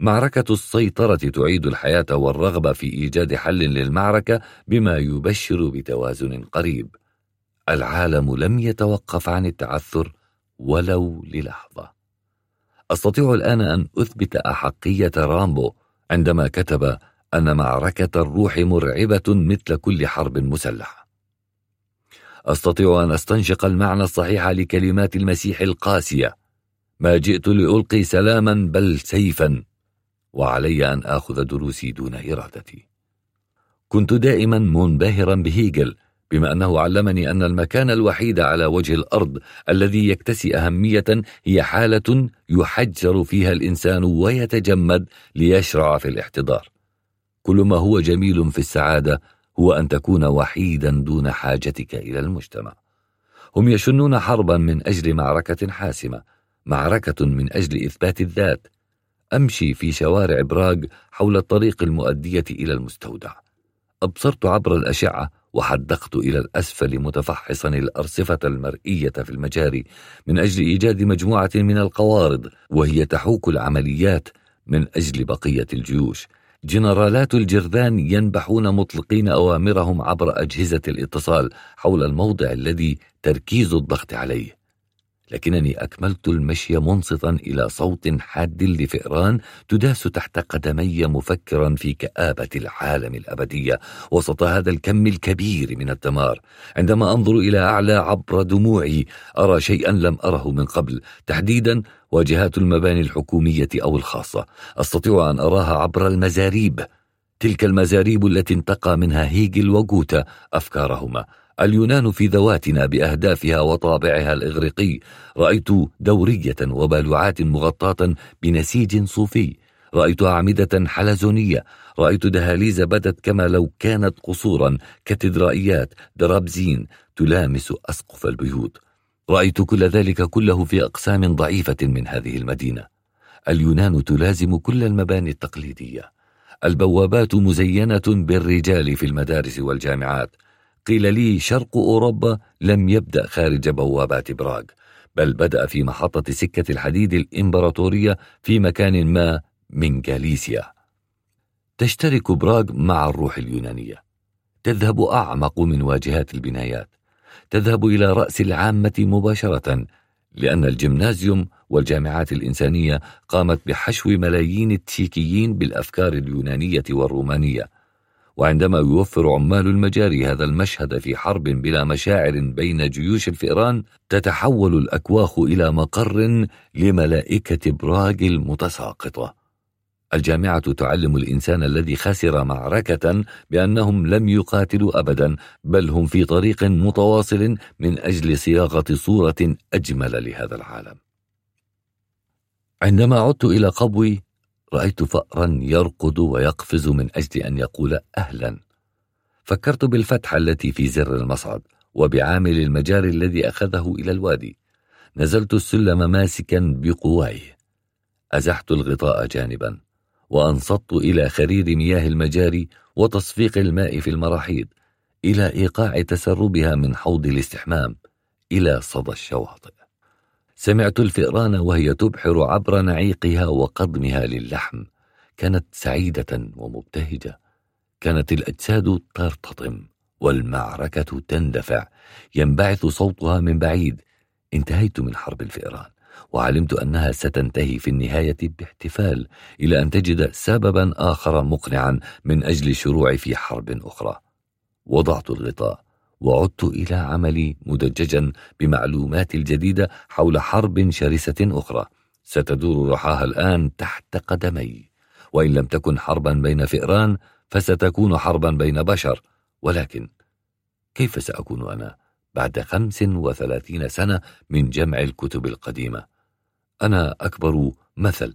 معركة السيطرة تعيد الحياة والرغبة في إيجاد حل للمعركة بما يبشر بتوازن قريب. العالم لم يتوقف عن التعثر ولو للحظة. أستطيع الآن أن أثبت أحقية رامبو عندما كتب أن معركة الروح مرعبة مثل كل حرب مسلحة. أستطيع أن أستنشق المعنى الصحيح لكلمات المسيح القاسية. ما جئت لألقي سلاما بل سيفا وعلي أن آخذ دروسي دون إرادتي. كنت دائما منبهرا بهيجل بما أنه علمني أن المكان الوحيد على وجه الأرض الذي يكتسي أهمية هي حالة يحجر فيها الإنسان ويتجمد ليشرع في الاحتضار. كل ما هو جميل في السعادة هو أن تكون وحيدا دون حاجتك إلى المجتمع. هم يشنون حربا من أجل معركة حاسمة معركة من أجل إثبات الذات. أمشي في شوارع براغ حول الطريق المؤدية إلى المستودع. أبصرت عبر الأشعة وحدقت إلى الأسفل متفحصا الأرصفة المرئية في المجاري من أجل إيجاد مجموعة من القوارض وهي تحوك العمليات من أجل بقية الجيوش. جنرالات الجرذان ينبحون مطلقين أوامرهم عبر أجهزة الاتصال حول الموضع الذي تركيز الضغط عليه. لكنني أكملت المشي منصتا إلى صوت حاد لفئران تداس تحت قدمي مفكرا في كآبة العالم الأبدية وسط هذا الكم الكبير من الدمار. عندما أنظر إلى أعلى عبر دموعي أرى شيئا لم أره من قبل تحديدا واجهات المباني الحكومية أو الخاصة. أستطيع أن أراها عبر المزاريب تلك المزاريب التي انتقى منها هيجل وجوتا أفكارهما. اليونان في ذواتنا بأهدافها وطابعها الإغريقي. رأيت دورية وبالوعات مغطاة بنسيج صوفي. رأيت أعمدة حلزونية. رأيت دهاليز بدت كما لو كانت قصورا. كاتدرائيات درابزين تلامس أسقف البيوت. رأيت كل ذلك كله في أقسام ضعيفة من هذه المدينة. اليونان تلازم كل المباني التقليدية. البوابات مزينة بالرجال في المدارس والجامعات. قيل لي شرق أوروبا لم يبدأ خارج بوابات براغ بل بدأ في محطة سكة الحديد الإمبراطورية في مكان ما من غاليسيا تشترك براغ مع الروح اليونانية. تذهب أعمق من واجهات البنايات. تذهب إلى رأس العامة مباشرة لأن الجمنازيوم والجامعات الإنسانية قامت بحشو ملايين التشيكيين بالأفكار اليونانية والرومانية. وعندما يوفر عمال المجاري هذا المشهد في حرب بلا مشاعر بين جيوش الفئران تتحول الأكواخ إلى مقر لملائكة براغ المتساقطة. الجامعة تعلم الإنسان الذي خسر معركة بأنهم لم يقاتلوا أبدا بل هم في طريق متواصل من أجل صياغة صورة أجمل لهذا العالم. عندما عدت إلى قبوي رأيت فأرا يرقد ويقفز من أجل أن يقول أهلا. فكرت بالفتحة التي في زر المصعد وبعامل المجاري الذي أخذه إلى الوادي. نزلت السلم ماسكا بقواي أزحت الغطاء جانبا وأنصت إلى خرير مياه المجاري وتصفيق الماء في المراحيض إلى إيقاع تسربها من حوض الاستحمام إلى صدى الشواطئ. سمعت الفئران وهي تبحر عبر نعيقها وقضمها للحم. كانت سعيدة ومبتهجة. كانت الأجساد ترتطم والمعركة تندفع. ينبعث صوتها من بعيد. انتهيت من حرب الفئران وعلمت أنها ستنتهي في النهاية باحتفال إلى أن تجد سببا آخر مقنعا من أجل الشروع في حرب أخرى. وضعت الغطاء وعدت إلى عملي مدججا بمعلومات الجديدة حول حرب شرسة أخرى. ستدور رحاها الآن تحت قدمي. وإن لم تكن حربا بين فئران فستكون حربا بين بشر. ولكن كيف سأكون أنا بعد خمس وثلاثين سنة من جمع الكتب القديمة؟ أنا أكبر مثل.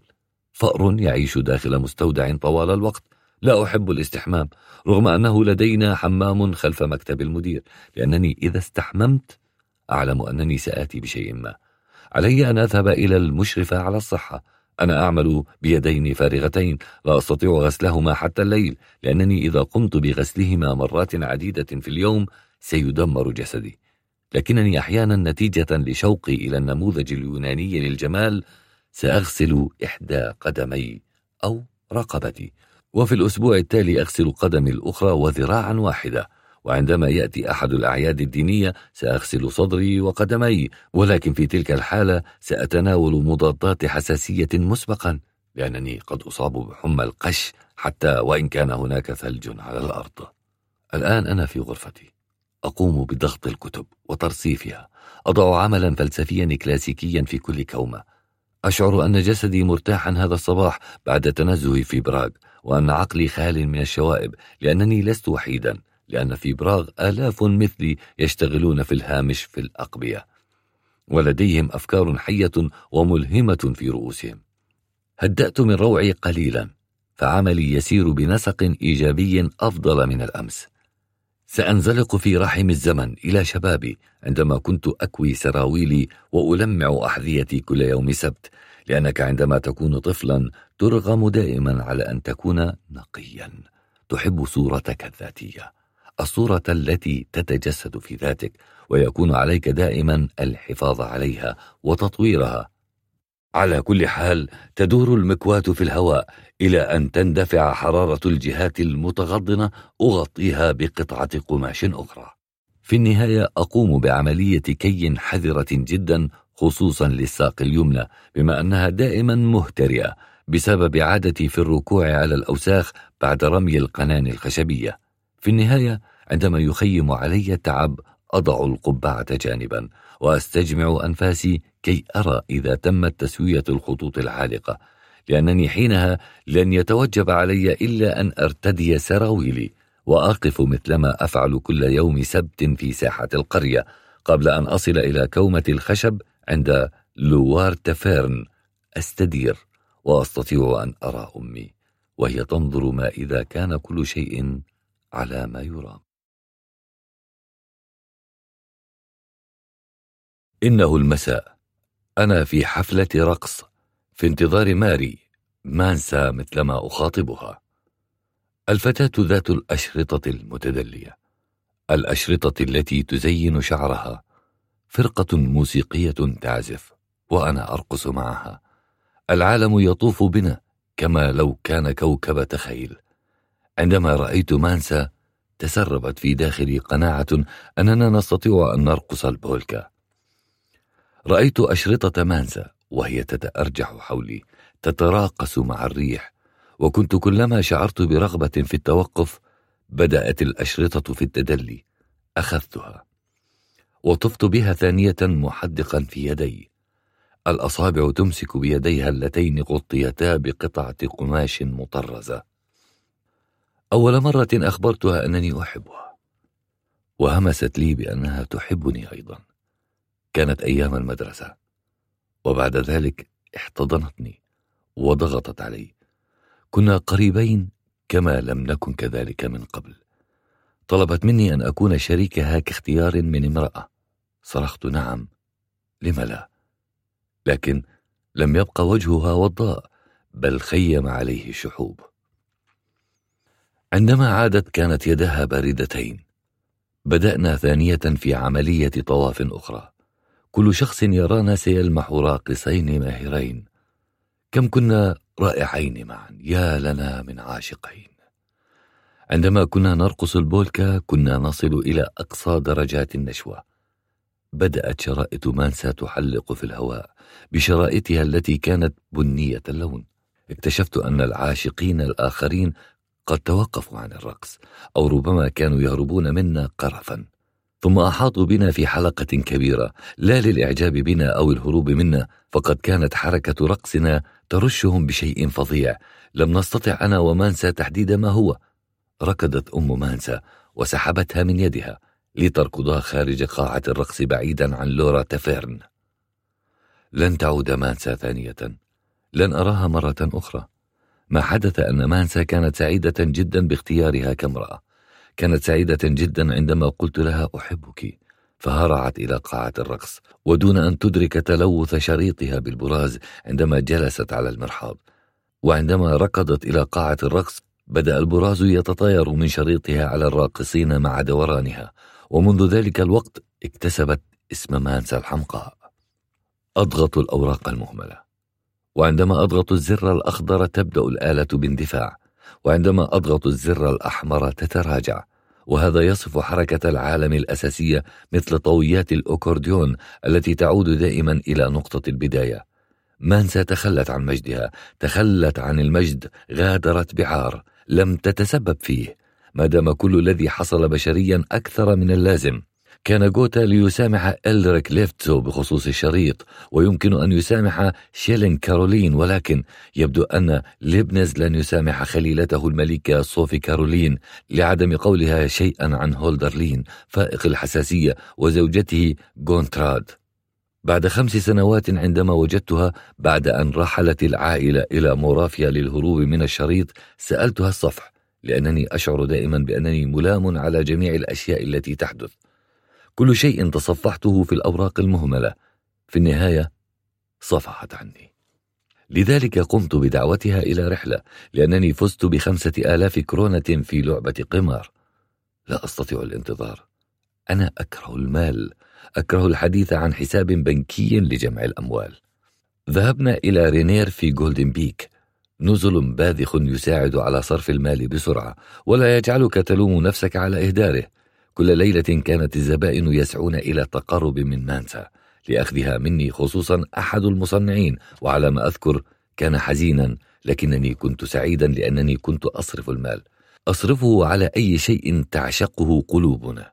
فأر يعيش داخل مستودع طوال الوقت. لا أحب الاستحمام رغم أنه لدينا حمام خلف مكتب المدير لأنني إذا استحممت أعلم أنني سآتي بشيء ما. علي أن أذهب إلى المشرفة على الصحة. أنا أعمل بيدين فارغتين لا أستطيع غسلهما حتى الليل لأنني إذا قمت بغسلهما مرات عديدة في اليوم سيدمر جسدي. لكنني أحيانا نتيجة لشوقي إلى النموذج اليوناني للجمال سأغسل إحدى قدمي أو رقبتي. وفي الأسبوع التالي أغسل قدمي الأخرى وذراعا واحدة وعندما يأتي أحد الأعياد الدينية سأغسل صدري وقدمي ولكن في تلك الحالة سأتناول مضادات حساسية مسبقا لأنني قد أصاب بحمى القش حتى وإن كان هناك ثلج على الأرض. الآن أنا في غرفتي. أقوم بضغط الكتب وترصيفها. أضع عملا فلسفيا كلاسيكيا في كل كومة. أشعر أن جسدي مرتاحا هذا الصباح بعد تنزهي في براغ. وأن عقلي خال من الشوائب لأنني لست وحيدا لأن في براغ آلاف مثلي يشتغلون في الهامش في الأقبية. ولديهم أفكار حية وملهمة في رؤوسهم. هدأت من روعي قليلا فعملي يسير بنسق إيجابي أفضل من الأمس. سأنزلق في رحم الزمن إلى شبابي عندما كنت أكوي سراويلي وألمع أحذيتي كل يوم سبت لأنك عندما تكون طفلا ترغم دائما على أن تكون نقيا. تحب صورتك الذاتية. الصورة التي تتجسد في ذاتك ويكون عليك دائما الحفاظ عليها وتطويرها. على كل حال تدور المكواة في الهواء إلى أن تندفع حرارة الجهات المتغضنة أغطيها بقطعة قماش أخرى. في النهاية أقوم بعملية كي حذرة جدا خصوصا للساق اليمنى بما أنها دائما مهترئة. بسبب عادتي في الركوع على الأوساخ بعد رمي القنان الخشبية. في النهاية عندما يخيم علي التعب أضع القبعة جانبا وأستجمع أنفاسي كي أرى إذا تمت تسوية الخطوط العالقة لأنني حينها لن يتوجب علي إلا أن أرتدي سراويلي وأقف مثلما أفعل كل يوم سبت في ساحة القرية قبل أن أصل إلى كومة الخشب عند لوار تفيرن أستدير. وأستطيع أن أرى أمي وهي تنظر ما إذا كان كل شيء على ما يرام. إنه المساء. أنا في حفلة رقص. في انتظار ماري. مانسا مثلما أخاطبها. الفتاة ذات الأشرطة المتدلية. الأشرطة التي تزين شعرها. فرقة موسيقية تعزف وأنا أرقص معها. العالم يطوف بنا كما لو كان كوكبة خيل عندما رأيت مانسا تسربت في داخلي قناعة أننا نستطيع أن نرقص البولكا. رأيت أشرطة مانزا وهي تتأرجح حولي تتراقص مع الريح وكنت كلما شعرت برغبة في التوقف بدأت الأشرطة في التدلي أخذتها وطفت بها ثانية محدقا في يدي. الأصابع تمسك بيديها اللتين غطيتا بقطعة قماش مطرزة. أول مرة أخبرتها أنني أحبها وهمست لي بأنها تحبني أيضا. كانت أيام المدرسة وبعد ذلك احتضنتني وضغطت علي. كنا قريبين كما لم نكن كذلك من قبل. طلبت مني أن أكون شريكها كاختيار من امرأة. صرخت نعم لم لا؟ لكن لم يبقى وجهها وضاء بل خيم عليه شحوب. عندما عادت كانت يداها باردتين. بدأنا ثانية في عملية طواف أخرى. كل شخص يرانا سيلمح راقصين ماهرين. كم كنا رائعين معا يا لنا من عاشقين. عندما كنا نرقص البولكا كنا نصل إلى أقصى درجات النشوة. بدأت شرائط مانسا تحلق في الهواء. بشرائطها التي كانت بنية اللون اكتشفت أن العاشقين الآخرين قد توقفوا عن الرقص أو ربما كانوا يهربون منا قرفا. ثم أحاطوا بنا في حلقة كبيرة لا للإعجاب بنا أو الهروب منا فقد كانت حركة رقصنا ترشهم بشيء فظيع. لم نستطع أنا ومانسا تحديد ما هو. ركضت أم مانسا وسحبتها من يدها لتركضها خارج قاعة الرقص بعيدا عن لورا تفيرن لن تعود مانسا ثانية. لن أراها مرة أخرى. ما حدث أن مانسا كانت سعيدة جدا باختيارها كامرأة. كانت سعيدة جدا عندما قلت لها أحبك. فهرعت إلى قاعة الرقص ودون أن تدرك تلوث شريطها بالبراز عندما جلست على المرحاض. وعندما ركضت إلى قاعة الرقص بدأ البراز يتطاير من شريطها على الراقصين مع دورانها. ومنذ ذلك الوقت اكتسبت اسم مانسا الحمقاء. أضغط الأوراق المهملة. وعندما أضغط الزر الأخضر تبدأ الآلة باندفاع. وعندما أضغط الزر الأحمر تتراجع. وهذا يصف حركة العالم الأساسية مثل طويات الأكورديون التي تعود دائما إلى نقطة البداية. مانسا تخلت عن مجدها. تخلت عن المجد. غادرت بعار. لم تتسبب فيه. ما دام كل الذي حصل بشريا أكثر من اللازم. كان جوته ليسامح إلريك ليفتزو بخصوص الشريط ويمكن أن يسامح شيلين كارولين ولكن يبدو أن ليبنتز لن يسامح خليلته الملكة صوفي كارولين لعدم قولها شيئا عن هولدرلين فائق الحساسية وزوجته جونتراد. بعد خمس سنوات عندما وجدتها بعد أن رحلت العائلة إلى مورافيا للهروب من الشريط سألتها الصفح لأنني أشعر دائما بأنني ملام على جميع الأشياء التي تحدث. كل شيء تصفحته في الأوراق المهملة. في النهاية صفحت عني. لذلك قمت بدعوتها إلى رحلة لأنني فزت بخمسة آلاف كرونة في لعبة قمار. لا أستطيع الانتظار. أنا أكره المال. أكره الحديث عن حساب بنكي لجمع الأموال. ذهبنا إلى رينير في جولدن بيك. نزل باذخ يساعد على صرف المال بسرعة ولا يجعلك تلوم نفسك على إهداره. كل ليلة كانت الزبائن يسعون إلى التقرب من مانسا لأخذها مني خصوصا أحد المصنعين وعلى ما أذكر كان حزينا لكنني كنت سعيدا لأنني كنت أصرف المال. أصرفه على أي شيء تعشقه قلوبنا.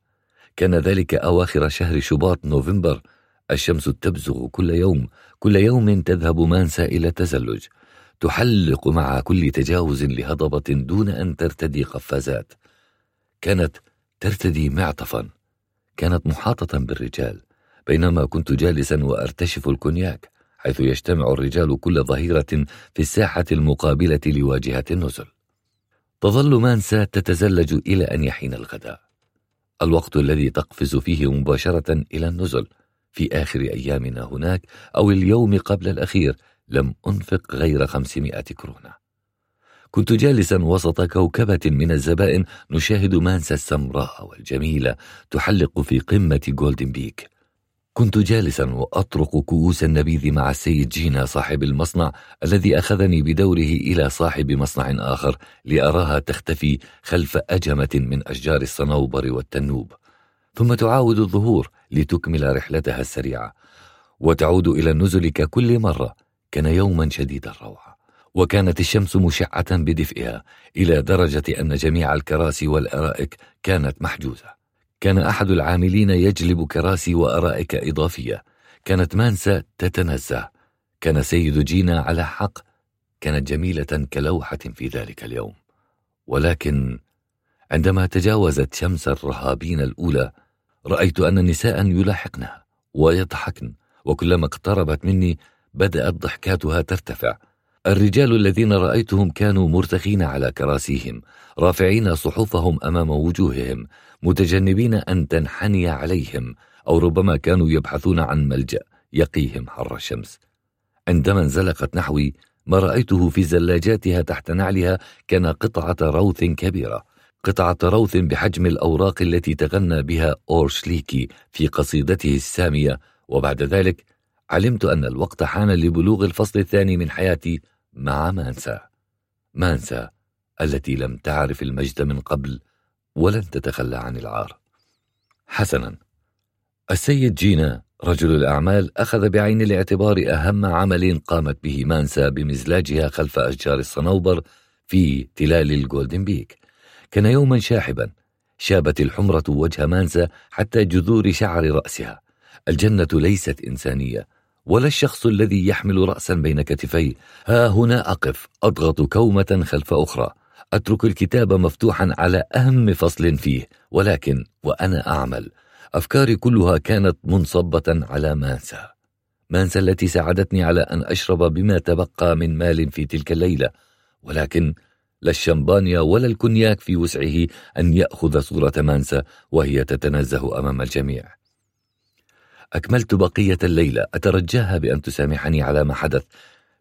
كان ذلك أواخر شهر شباط نوفمبر الشمس تبزغ كل يوم كل يوم تذهب مانسا إلى التزلج. تحلق مع كل تجاوز لهضبة دون أن ترتدي قفازات. كانت ترتدي معطفا. كانت محاطة بالرجال بينما كنت جالسا وأرتشف الكونياك حيث يجتمع الرجال كل ظهيرة في الساحة المقابلة لواجهة النزل. تظل مانسا تتزلج إلى أن يحين الغداء. الوقت الذي تقفز فيه مباشرة إلى النزل في آخر أيامنا هناك أو اليوم قبل الأخير لم أنفق غير خمسمائة كرونة كنت جالسا وسط كوكبة من الزبائن نشاهد مانسا السمراء والجميلة تحلق في قمة جولدن بيك كنت جالسا وأطرق كؤوس النبيذ مع السيد جينا صاحب المصنع الذي أخذني بدوره إلى صاحب مصنع آخر لأراها تختفي خلف أجمة من أشجار الصنوبر والتنوب. ثم تعاود الظهور لتكمل رحلتها السريعة. وتعود إلى النزل ككل مرة كان يوما شديد الروعة. وكانت الشمس مشعة بدفئها إلى درجة أن جميع الكراسي والأرائك كانت محجوزة. كان أحد العاملين يجلب كراسي وأرائك إضافية. كانت مانسا تتنزه. كان سيد جينا على حق. كانت جميلة كلوحة في ذلك اليوم. ولكن عندما تجاوزت شمس الرهابين الأولى رأيت أن نساء يلاحقنها ويضحكن وكلما اقتربت مني بدأت ضحكاتها ترتفع. الرجال الذين رأيتهم كانوا مرتخين على كراسيهم رافعين صحفهم أمام وجوههم متجنبين أن تنحني عليهم أو ربما كانوا يبحثون عن ملجأ يقيهم حر الشمس. عندما انزلقت نحوي ما رأيته في زلاجاتها تحت نعلها كان قطعة روث كبيرة. قطعة روث بحجم الأوراق التي تغنى بها أورشليكي في قصيدته السامية وبعد ذلك علمت أن الوقت حان لبلوغ الفصل الثاني من حياتي مع مانسا. مانسا التي لم تعرف المجد من قبل ولن تتخلى عن العار. حسنا السيد جينا رجل الأعمال أخذ بعين الاعتبار أهم عمل قامت به مانسا بمزلاجها خلف أشجار الصنوبر في تلال الجولدن بيك. كان يوما شاحبا شابت الحمرة وجه مانسا حتى جذور شعر رأسها. الجنة ليست إنسانية ولا الشخص الذي يحمل رأسا بين كتفي. ها هنا أقف أضغط كومة خلف أخرى. أترك الكتاب مفتوحا على أهم فصل فيه ولكن وأنا أعمل. أفكاري كلها كانت منصبة على مانسا. مانسا التي ساعدتني على أن أشرب بما تبقى من مال في تلك الليلة. ولكن لا الشمبانيا ولا الكونياك في وسعه أن يأخذ صورة مانسا وهي تتنزه أمام الجميع. أكملت بقية الليلة. أترجاها بأن تسامحني على ما حدث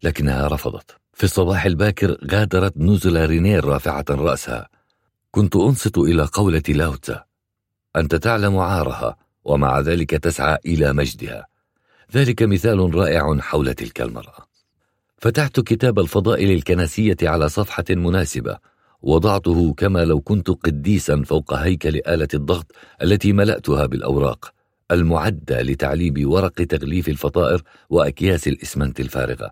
لكنها رفضت. في الصباح الباكر غادرت نزل رينير رافعة رأسها. كنت أنصت إلى قولة لاوتزا. أنت تعلم عارها ومع ذلك تسعى إلى مجدها. ذلك مثال رائع حول تلك المرأة. فتحت كتاب الفضائل الكنسية على صفحة مناسبة. وضعته كما لو كنت قديسا فوق هيكل آلة الضغط التي ملأتها بالأوراق. المعدة لتعليب ورق تغليف الفطائر وأكياس الإسمنت الفارغة.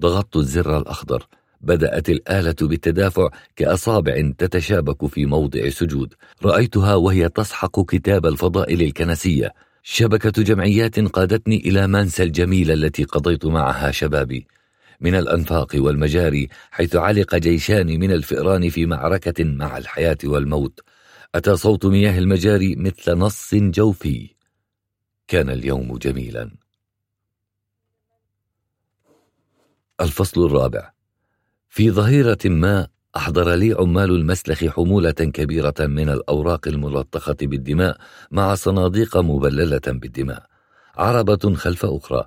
ضغطت الزر الأخضر. بدأت الآلة بالتدافع كأصابع تتشابك في موضع سجود. رأيتها وهي تسحق كتاب الفضائل الكنسية. شبكة جمعيات قادتني إلى منسى الجميلة التي قضيت معها شبابي. من الأنفاق والمجاري حيث علق جيشان من الفئران في معركة مع الحياة والموت. أتى صوت مياه المجاري مثل نص جوفي. كان اليوم جميلا. الفصل الرابع. في ظهيرة ما أحضر لي عمال المسلخ حمولة كبيرة من الأوراق الملطخة بالدماء مع صناديق مبللة بالدماء. عربة خلف أخرى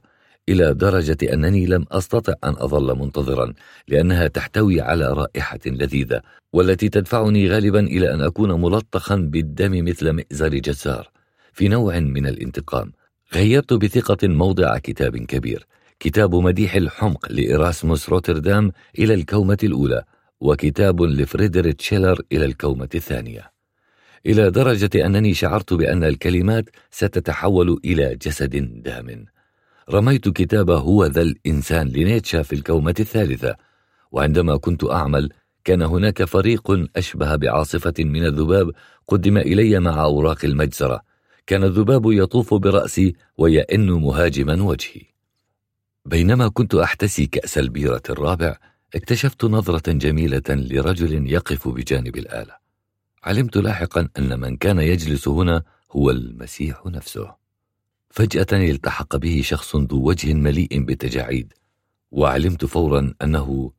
إلى درجة أنني لم أستطع أن أظل منتظرا لأنها تحتوي على رائحة لذيذة والتي تدفعني غالبا إلى أن أكون ملطخا بالدم مثل مئزر جزار. في نوع من الانتقام غيرت بثقة موضع كتاب كبير كتاب مديح الحمق لإراسموس روتردام إلى الكومة الأولى وكتاب لفريدريك شيلر إلى الكومة الثانية. إلى درجة أنني شعرت بأن الكلمات ستتحول إلى جسد دام. رميت كتاب هو ذا الإنسان لنيتشه في الكومة الثالثة وعندما كنت أعمل كان هناك فريق أشبه بعاصفة من الذباب قدم إلي مع أوراق المجزرة كان الذباب يطوف برأسي ويئن مهاجما وجهي. بينما كنت أحتسي كأس البيرة الرابع اكتشفت نظرة جميلة لرجل يقف بجانب الآلة. علمت لاحقا أن من كان يجلس هنا هو المسيح نفسه. فجأة التحق به شخص ذو وجه مليء بالتجاعيد وعلمت فورا أنه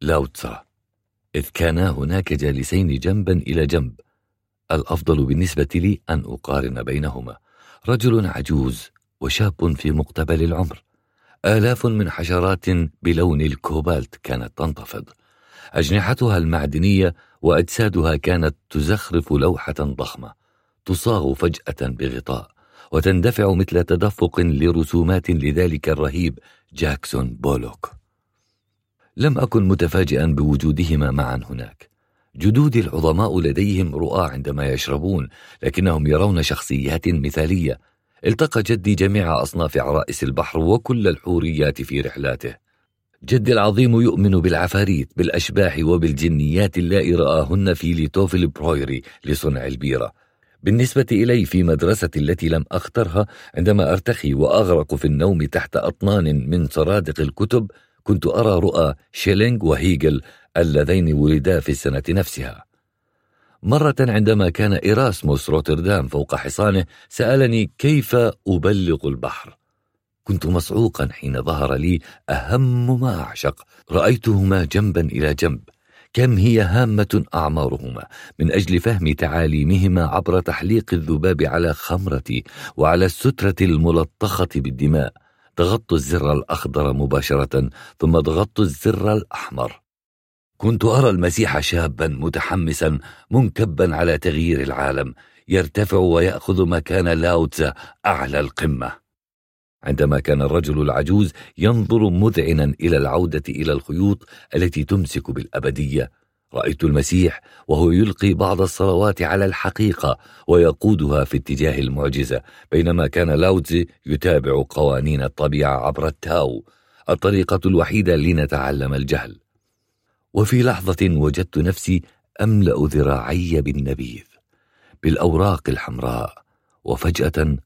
لاوتسا إذ كانا هناك جالسين جنبا إلى جنب الأفضل بالنسبة لي أن أقارن بينهما. رجل عجوز وشاب في مقتبل العمر. آلاف من حشرات بلون الكوبالت كانت تنتفض. أجنحتها المعدنية وأجسادها كانت تزخرف لوحة ضخمة. تصاغ فجأة بغطاء وتندفع مثل تدفق لرسومات لذلك الرهيب جاكسون بولوك. لم أكن متفاجئا بوجودهما معا هناك. جدودي العظماء لديهم رؤى عندما يشربون لكنهم يرون شخصيات مثالية. التقى جدي جميع أصناف عرائس البحر وكل الحوريات في رحلاته. جدي العظيم يؤمن بالعفاريت بالأشباح وبالجنيات اللائي رآهن في ليتوفل برويري لصنع البيرة. بالنسبة إلي في مدرستي التي لم أخترها عندما أرتخي وأغرق في النوم تحت أطنان من سرادق الكتب كنت أرى رؤى شيلينغ وهيجل اللذين ولدا في السنة نفسها. مرة عندما كان إيراسموس روتردام فوق حصانه سألني كيف أبلغ البحر. كنت مصعوقا حين ظهر لي أهم ما أعشق. رأيتهما جنبا إلى جنب. كم هي هامة أعمارهما. من أجل فهم تعاليمهما عبر تحليق الذباب على خمرتي وعلى السترة الملطخة بالدماء. ضغطت الزر الأخضر مباشرة ثم ضغطت الزر الأحمر. كنت أرى المسيح شابا متحمسا منكبا على تغيير العالم يرتفع ويأخذ مكان لاوتزا أعلى القمة. عندما كان الرجل العجوز ينظر مذعنا إلى العودة إلى الخيوط التي تمسك بالأبدية رأيت المسيح وهو يلقي بعض الصلوات على الحقيقة ويقودها في اتجاه المعجزة بينما كان لاوتزي يتابع قوانين الطبيعة عبر التاو الطريقة الوحيدة لنتعلم الجهل. وفي لحظة وجدت نفسي أملأ ذراعي بالنبيذ بالأوراق الحمراء وفجأة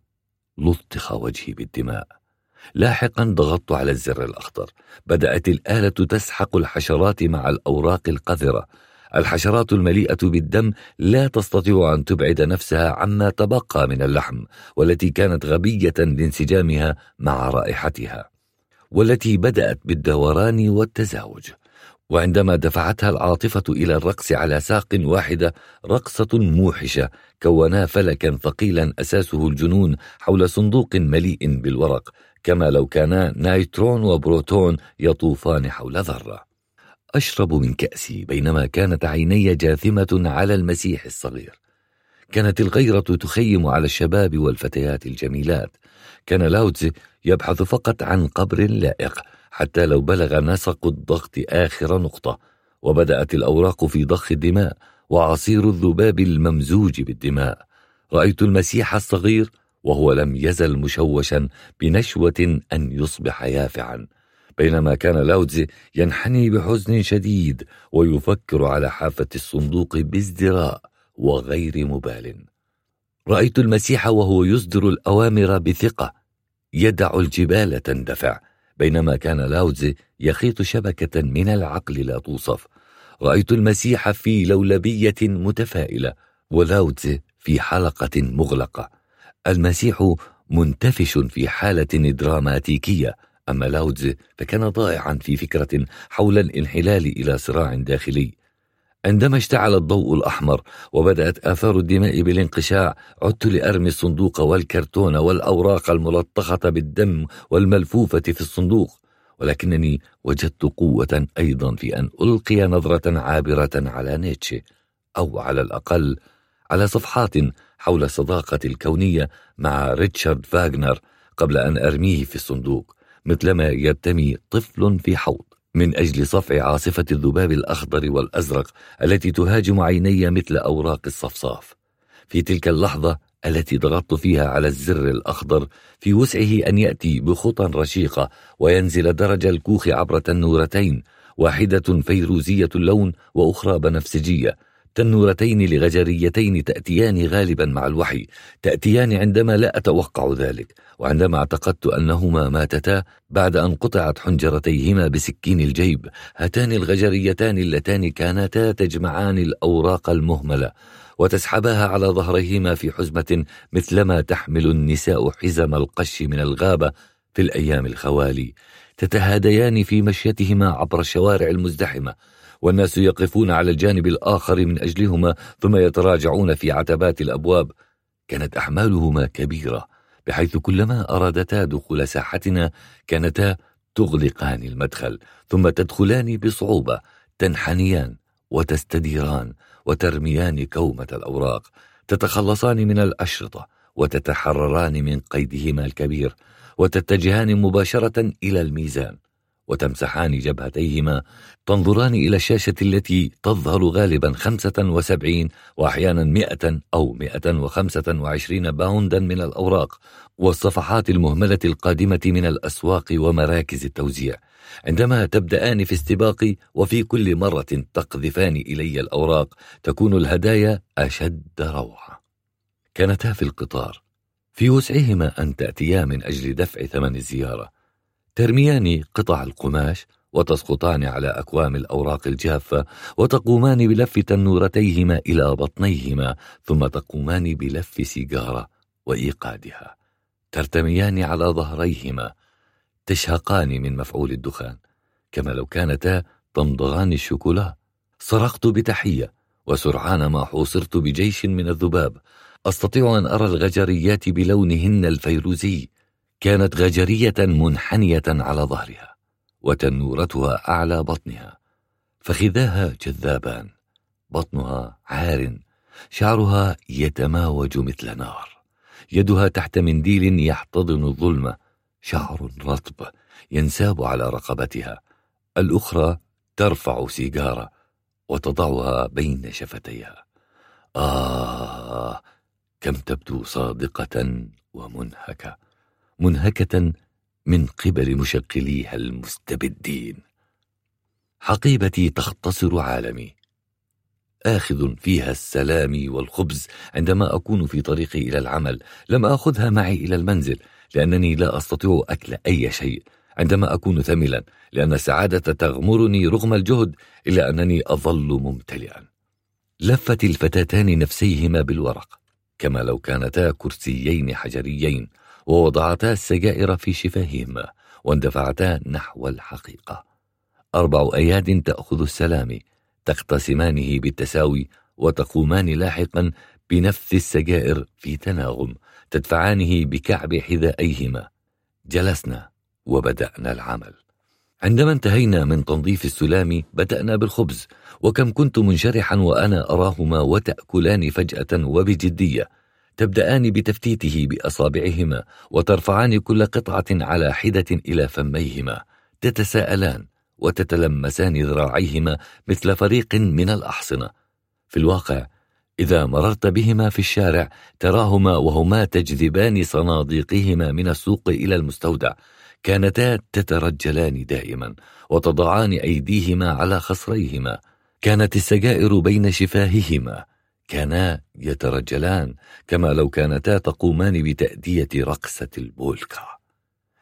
لطخ وجهي بالدماء. لاحقا ضغطت على الزر الأخضر بدأت الآلة تسحق الحشرات مع الأوراق القذرة. الحشرات المليئة بالدم لا تستطيع أن تبعد نفسها عما تبقى من اللحم والتي كانت غبية لانسجامها مع رائحتها والتي بدأت بالدوران والتزاوج. وعندما دفعتها العاطفة إلى الرقص على ساق واحدة رقصة موحشة كونا فلكا ثقيلا أساسه الجنون حول صندوق مليء بالورق كما لو كانا نايترون وبروتون يطوفان حول ذرة. أشرب من كأسي بينما كانت عيني جاثمة على المسيح الصغير. كانت الغيرة تخيم على الشباب والفتيات الجميلات. كان لاوتزي يبحث فقط عن قبر لائق حتى لو بلغ نسق الضغط آخر نقطة وبدأت الأوراق في ضخ الدماء وعصير الذباب الممزوج بالدماء. رأيت المسيح الصغير وهو لم يزل مشوشا بنشوة أن يصبح يافعا. بينما كان لاوتزي ينحني بحزن شديد ويفكر على حافة الصندوق بازدراء وغير مبال. رأيت المسيح وهو يصدر الأوامر بثقة يدع الجبال تندفع. بينما كان لاوتزي يخيط شبكة من العقل لا توصف. رأيت المسيح في لولبية متفائلة ولاوتزي في حلقة مغلقة. المسيح منتفش في حالة دراماتيكية. أما لاوتزي فكان ضائعا في فكرة حول الانحلال إلى صراع داخلي. عندما اشتعل الضوء الأحمر وبدأت آثار الدماء بالانقشاع عدت لأرمي الصندوق والكرتون والأوراق الملطخة بالدم والملفوفة في الصندوق. ولكنني وجدت قوة أيضا في أن ألقي نظرة عابرة على نيتشه أو على الأقل على صفحات حول الصداقة الكونية مع ريتشارد فاغنر قبل أن أرميه في الصندوق مثلما يرتمي طفل في حوض. من أجل صفع عاصفة الذباب الأخضر والأزرق التي تهاجم عيني مثل أوراق الصفصاف. في تلك اللحظة التي ضغطت فيها على الزر الأخضر في وسعه أن يأتي بخطى رشيقة وينزل درج الكوخ عبر تنورتين واحدة فيروزية اللون وأخرى بنفسجية. تنورتين لغجريتين تأتيان غالبا مع الوحي تأتيان عندما لا أتوقع ذلك وعندما اعتقدت أنهما ماتتا بعد أن قطعت حنجرتيهما بسكين الجيب هاتان الغجريتان اللتان كانتا تجمعان الأوراق المهملة وتسحباها على ظهريهما في حزمة مثلما تحمل النساء حزم القش من الغابة في الأيام الخوالي تتهاديان في مشيتهما عبر الشوارع المزدحمة. والناس يقفون على الجانب الآخر من أجلهما ثم يتراجعون في عتبات الأبواب. كانت أحمالهما كبيرة بحيث كلما أرادتا دخول ساحتنا كانتا تغلقان المدخل ثم تدخلان بصعوبة تنحنيان وتستديران وترميان كومة الأوراق تتخلصان من الأشرطة وتتحرران من قيدهما الكبير وتتجهان مباشرة إلى الميزان. وتمسحان جبهتيهما تنظران إلى الشاشة التي تظهر غالبا 75 وأحيانا 100 أو 125 باوندا من الأوراق والصفحات المهملة القادمة من الأسواق ومراكز التوزيع. عندما تبدأان في استباقي وفي كل مرة تقذفان إلي الأوراق تكون الهدايا أشد روعة. كانتا في القطار. في وسعهما أن تأتيا من أجل دفع ثمن الزيارة. ترميان قطع القماش وتسقطان على أكوام الأوراق الجافة وتقومان بلف تنورتيهما إلى بطنيهما ثم تقومان بلف سيجارة وإيقادها. ترتميان على ظهريهما. تشهقان من مفعول الدخان. كما لو كانتا تمضغان الشوكولا. صرخت بتحية وسرعان ما حوصرت بجيش من الذباب. أستطيع أن أرى الغجريات بلونهن الفيروزي. كانت غجرية منحنية على ظهرها وتنورتها أعلى بطنها فخذاها جذابان بطنها عار شعرها يتماوج مثل نار يدها تحت منديل يحتضن الظلمة شعر رطب ينساب على رقبتها الأخرى ترفع سيجارة وتضعها بين شفتيها. آه كم تبدو صادقة ومنهكة. منهكة من قبل مشغليها المستبدين. حقيبتي تختصر عالمي. آخذ فيها السلام والخبز عندما أكون في طريقي إلى العمل. لم آخذها معي إلى المنزل لأنني لا أستطيع أكل أي شيء. عندما أكون ثملا لأن السعادة تغمرني رغم الجهد إلا أنني أظل ممتلئا. لفت الفتاتان نفسيهما بالورق كما لو كانتا كرسيين حجريين. ووضعتا السجائر في شفاههما واندفعتا نحو الحقيقة. أربع أياد تأخذ السلام تقتسمانه بالتساوي وتقومان لاحقا بنفس السجائر في تناغم تدفعانه بكعب حذائيهما. جلسنا وبدأنا العمل. عندما انتهينا من تنظيف السلام بدأنا بالخبز وكم كنت منشرحا وأنا أراهما وتأكلان فجأة وبجدية. تبدأان بتفتيته بأصابعهما وترفعان كل قطعة على حدة إلى فميهما تتساءلان وتتلمسان ذراعيهما مثل فريق من الأحصنة. في الواقع إذا مررت بهما في الشارع تراهما وهما تجذبان صناديقهما من السوق إلى المستودع كانتا تترجلان دائما وتضعان أيديهما على خصريهما كانت السجائر بين شفاههما. كانا يترجلان كما لو كانتا تقومان بتأدية رقصة البولكا.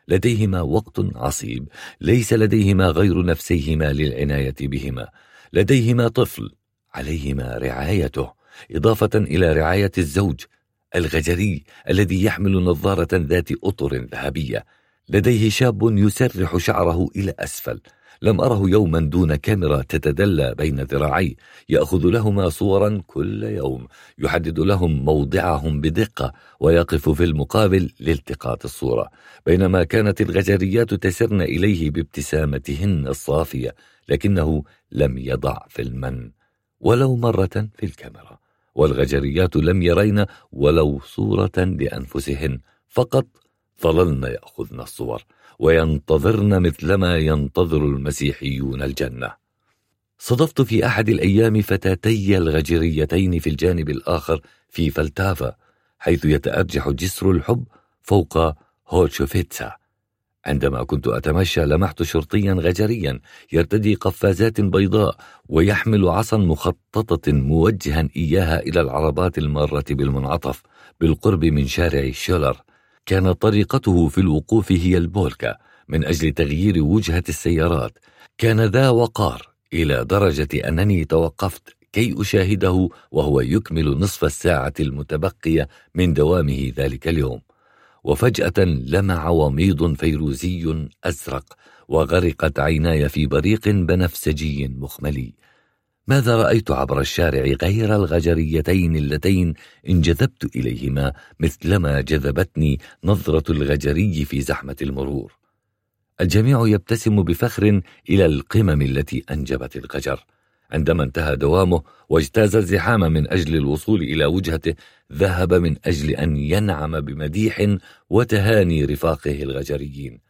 لديهما وقت عصيب ليس لديهما غير نفسيهما للعناية بهما. لديهما طفل عليهما رعايته إضافة إلى رعاية الزوج الغجري الذي يحمل نظارة ذات أطر ذهبية. لديه شاب يسرح شعره إلى أسفل. لم أره يوما دون كاميرا تتدلى بين ذراعي يأخذ لهما صورا كل يوم يحدد لهم موضعهم بدقة ويقف في المقابل لالتقاط الصورة. بينما كانت الغجريات تسرن إليه بابتسامتهن الصافية لكنه لم يضع في المن ولو مرة في الكاميرا. والغجريات لم يرين ولو صورة لأنفسهن فقط ظللن يأخذن الصور. وينتظرن مثلما ينتظر المسيحيون الجنة. صدفت في أحد الأيام فتاتي الغجريتين في الجانب الآخر في فلتافا حيث يتأرجح جسر الحب فوق هوتشوفيتسا. عندما كنت أتمشى لمحت شرطيا غجريا يرتدي قفازات بيضاء ويحمل عصا مخططة موجها إياها إلى العربات المارة بالمنعطف بالقرب من شارع شولر. كانت طريقته في الوقوف هي البولكا من أجل تغيير وجهة السيارات. كان ذا وقار إلى درجة أنني توقفت كي أشاهده وهو يكمل نصف الساعة المتبقية من دوامه ذلك اليوم. وفجأة لمع وميض فيروزي أزرق وغرقت عيناي في بريق بنفسجي مخملي. ماذا رأيت عبر الشارع غير الغجريتين اللتين انجذبت إليهما مثلما جذبتني نظرة الغجري في زحمة المرور؟ الجميع يبتسم بفخر إلى القمم التي أنجبت الغجر. عندما انتهى دوامه واجتاز الزحام من أجل الوصول إلى وجهته ذهب من أجل أن ينعم بمديح وتهاني رفاقه الغجريين.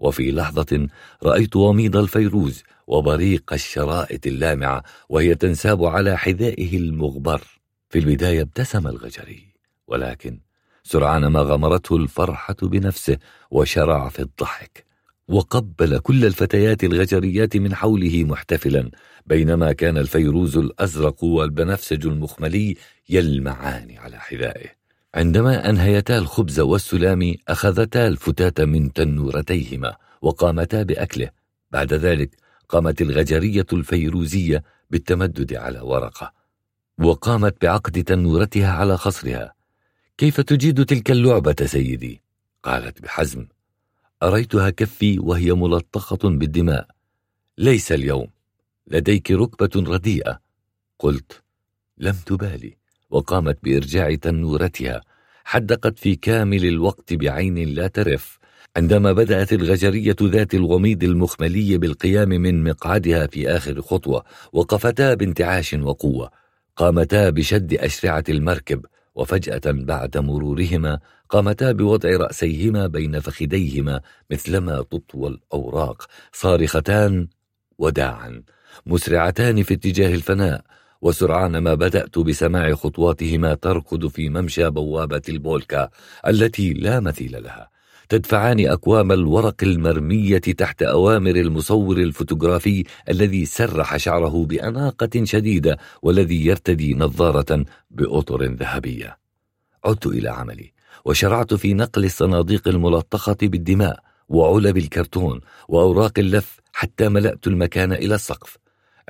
وفي لحظة رأيت وميض الفيروز وبريق الشرائط اللامعة وهي تنساب على حذائه المغبر. في البداية ابتسم الغجري ولكن سرعان ما غمرته الفرحة بنفسه وشرع في الضحك. وقبل كل الفتيات الغجريات من حوله محتفلا بينما كان الفيروز الأزرق والبنفسج المخملي يلمعان على حذائه. عندما أنهيتا الخبز والسلام أخذتا الفتاة من تنورتيهما وقامتا بأكله. بعد ذلك قامت الغجرية الفيروزية بالتمدد على ورقة وقامت بعقد تنورتها على خصرها. كيف تجيد تلك اللعبة سيدي؟ قالت بحزم. أريتها كفي وهي ملطخة بالدماء. ليس اليوم. لديك ركبة رديئة. قلت لم تبالي. وقامت بإرجاع تنورتها حدقت في كامل الوقت بعين لا ترف. عندما بدأت الغجرية ذات الغميض المخملي بالقيام من مقعدها في آخر خطوة وقفتا بانتعاش وقوة. قامتا بشد أشرعة المركب وفجأة بعد مرورهما قامتا بوضع رأسيهما بين فخديهما مثلما تطوى الأوراق صارختان وداعا. مسرعتان في اتجاه الفناء وسرعان ما بدأت بسماع خطواتهما تركض في ممشى بوابة البولكا التي لا مثيل لها. تدفعان أكوام الورق المرمية تحت أوامر المصور الفوتوغرافي الذي سرح شعره بأناقة شديدة والذي يرتدي نظارة بأطر ذهبية. عدت إلى عملي وشرعت في نقل الصناديق الملطخة بالدماء وعلب الكرتون وأوراق اللف حتى ملأت المكان إلى السقف.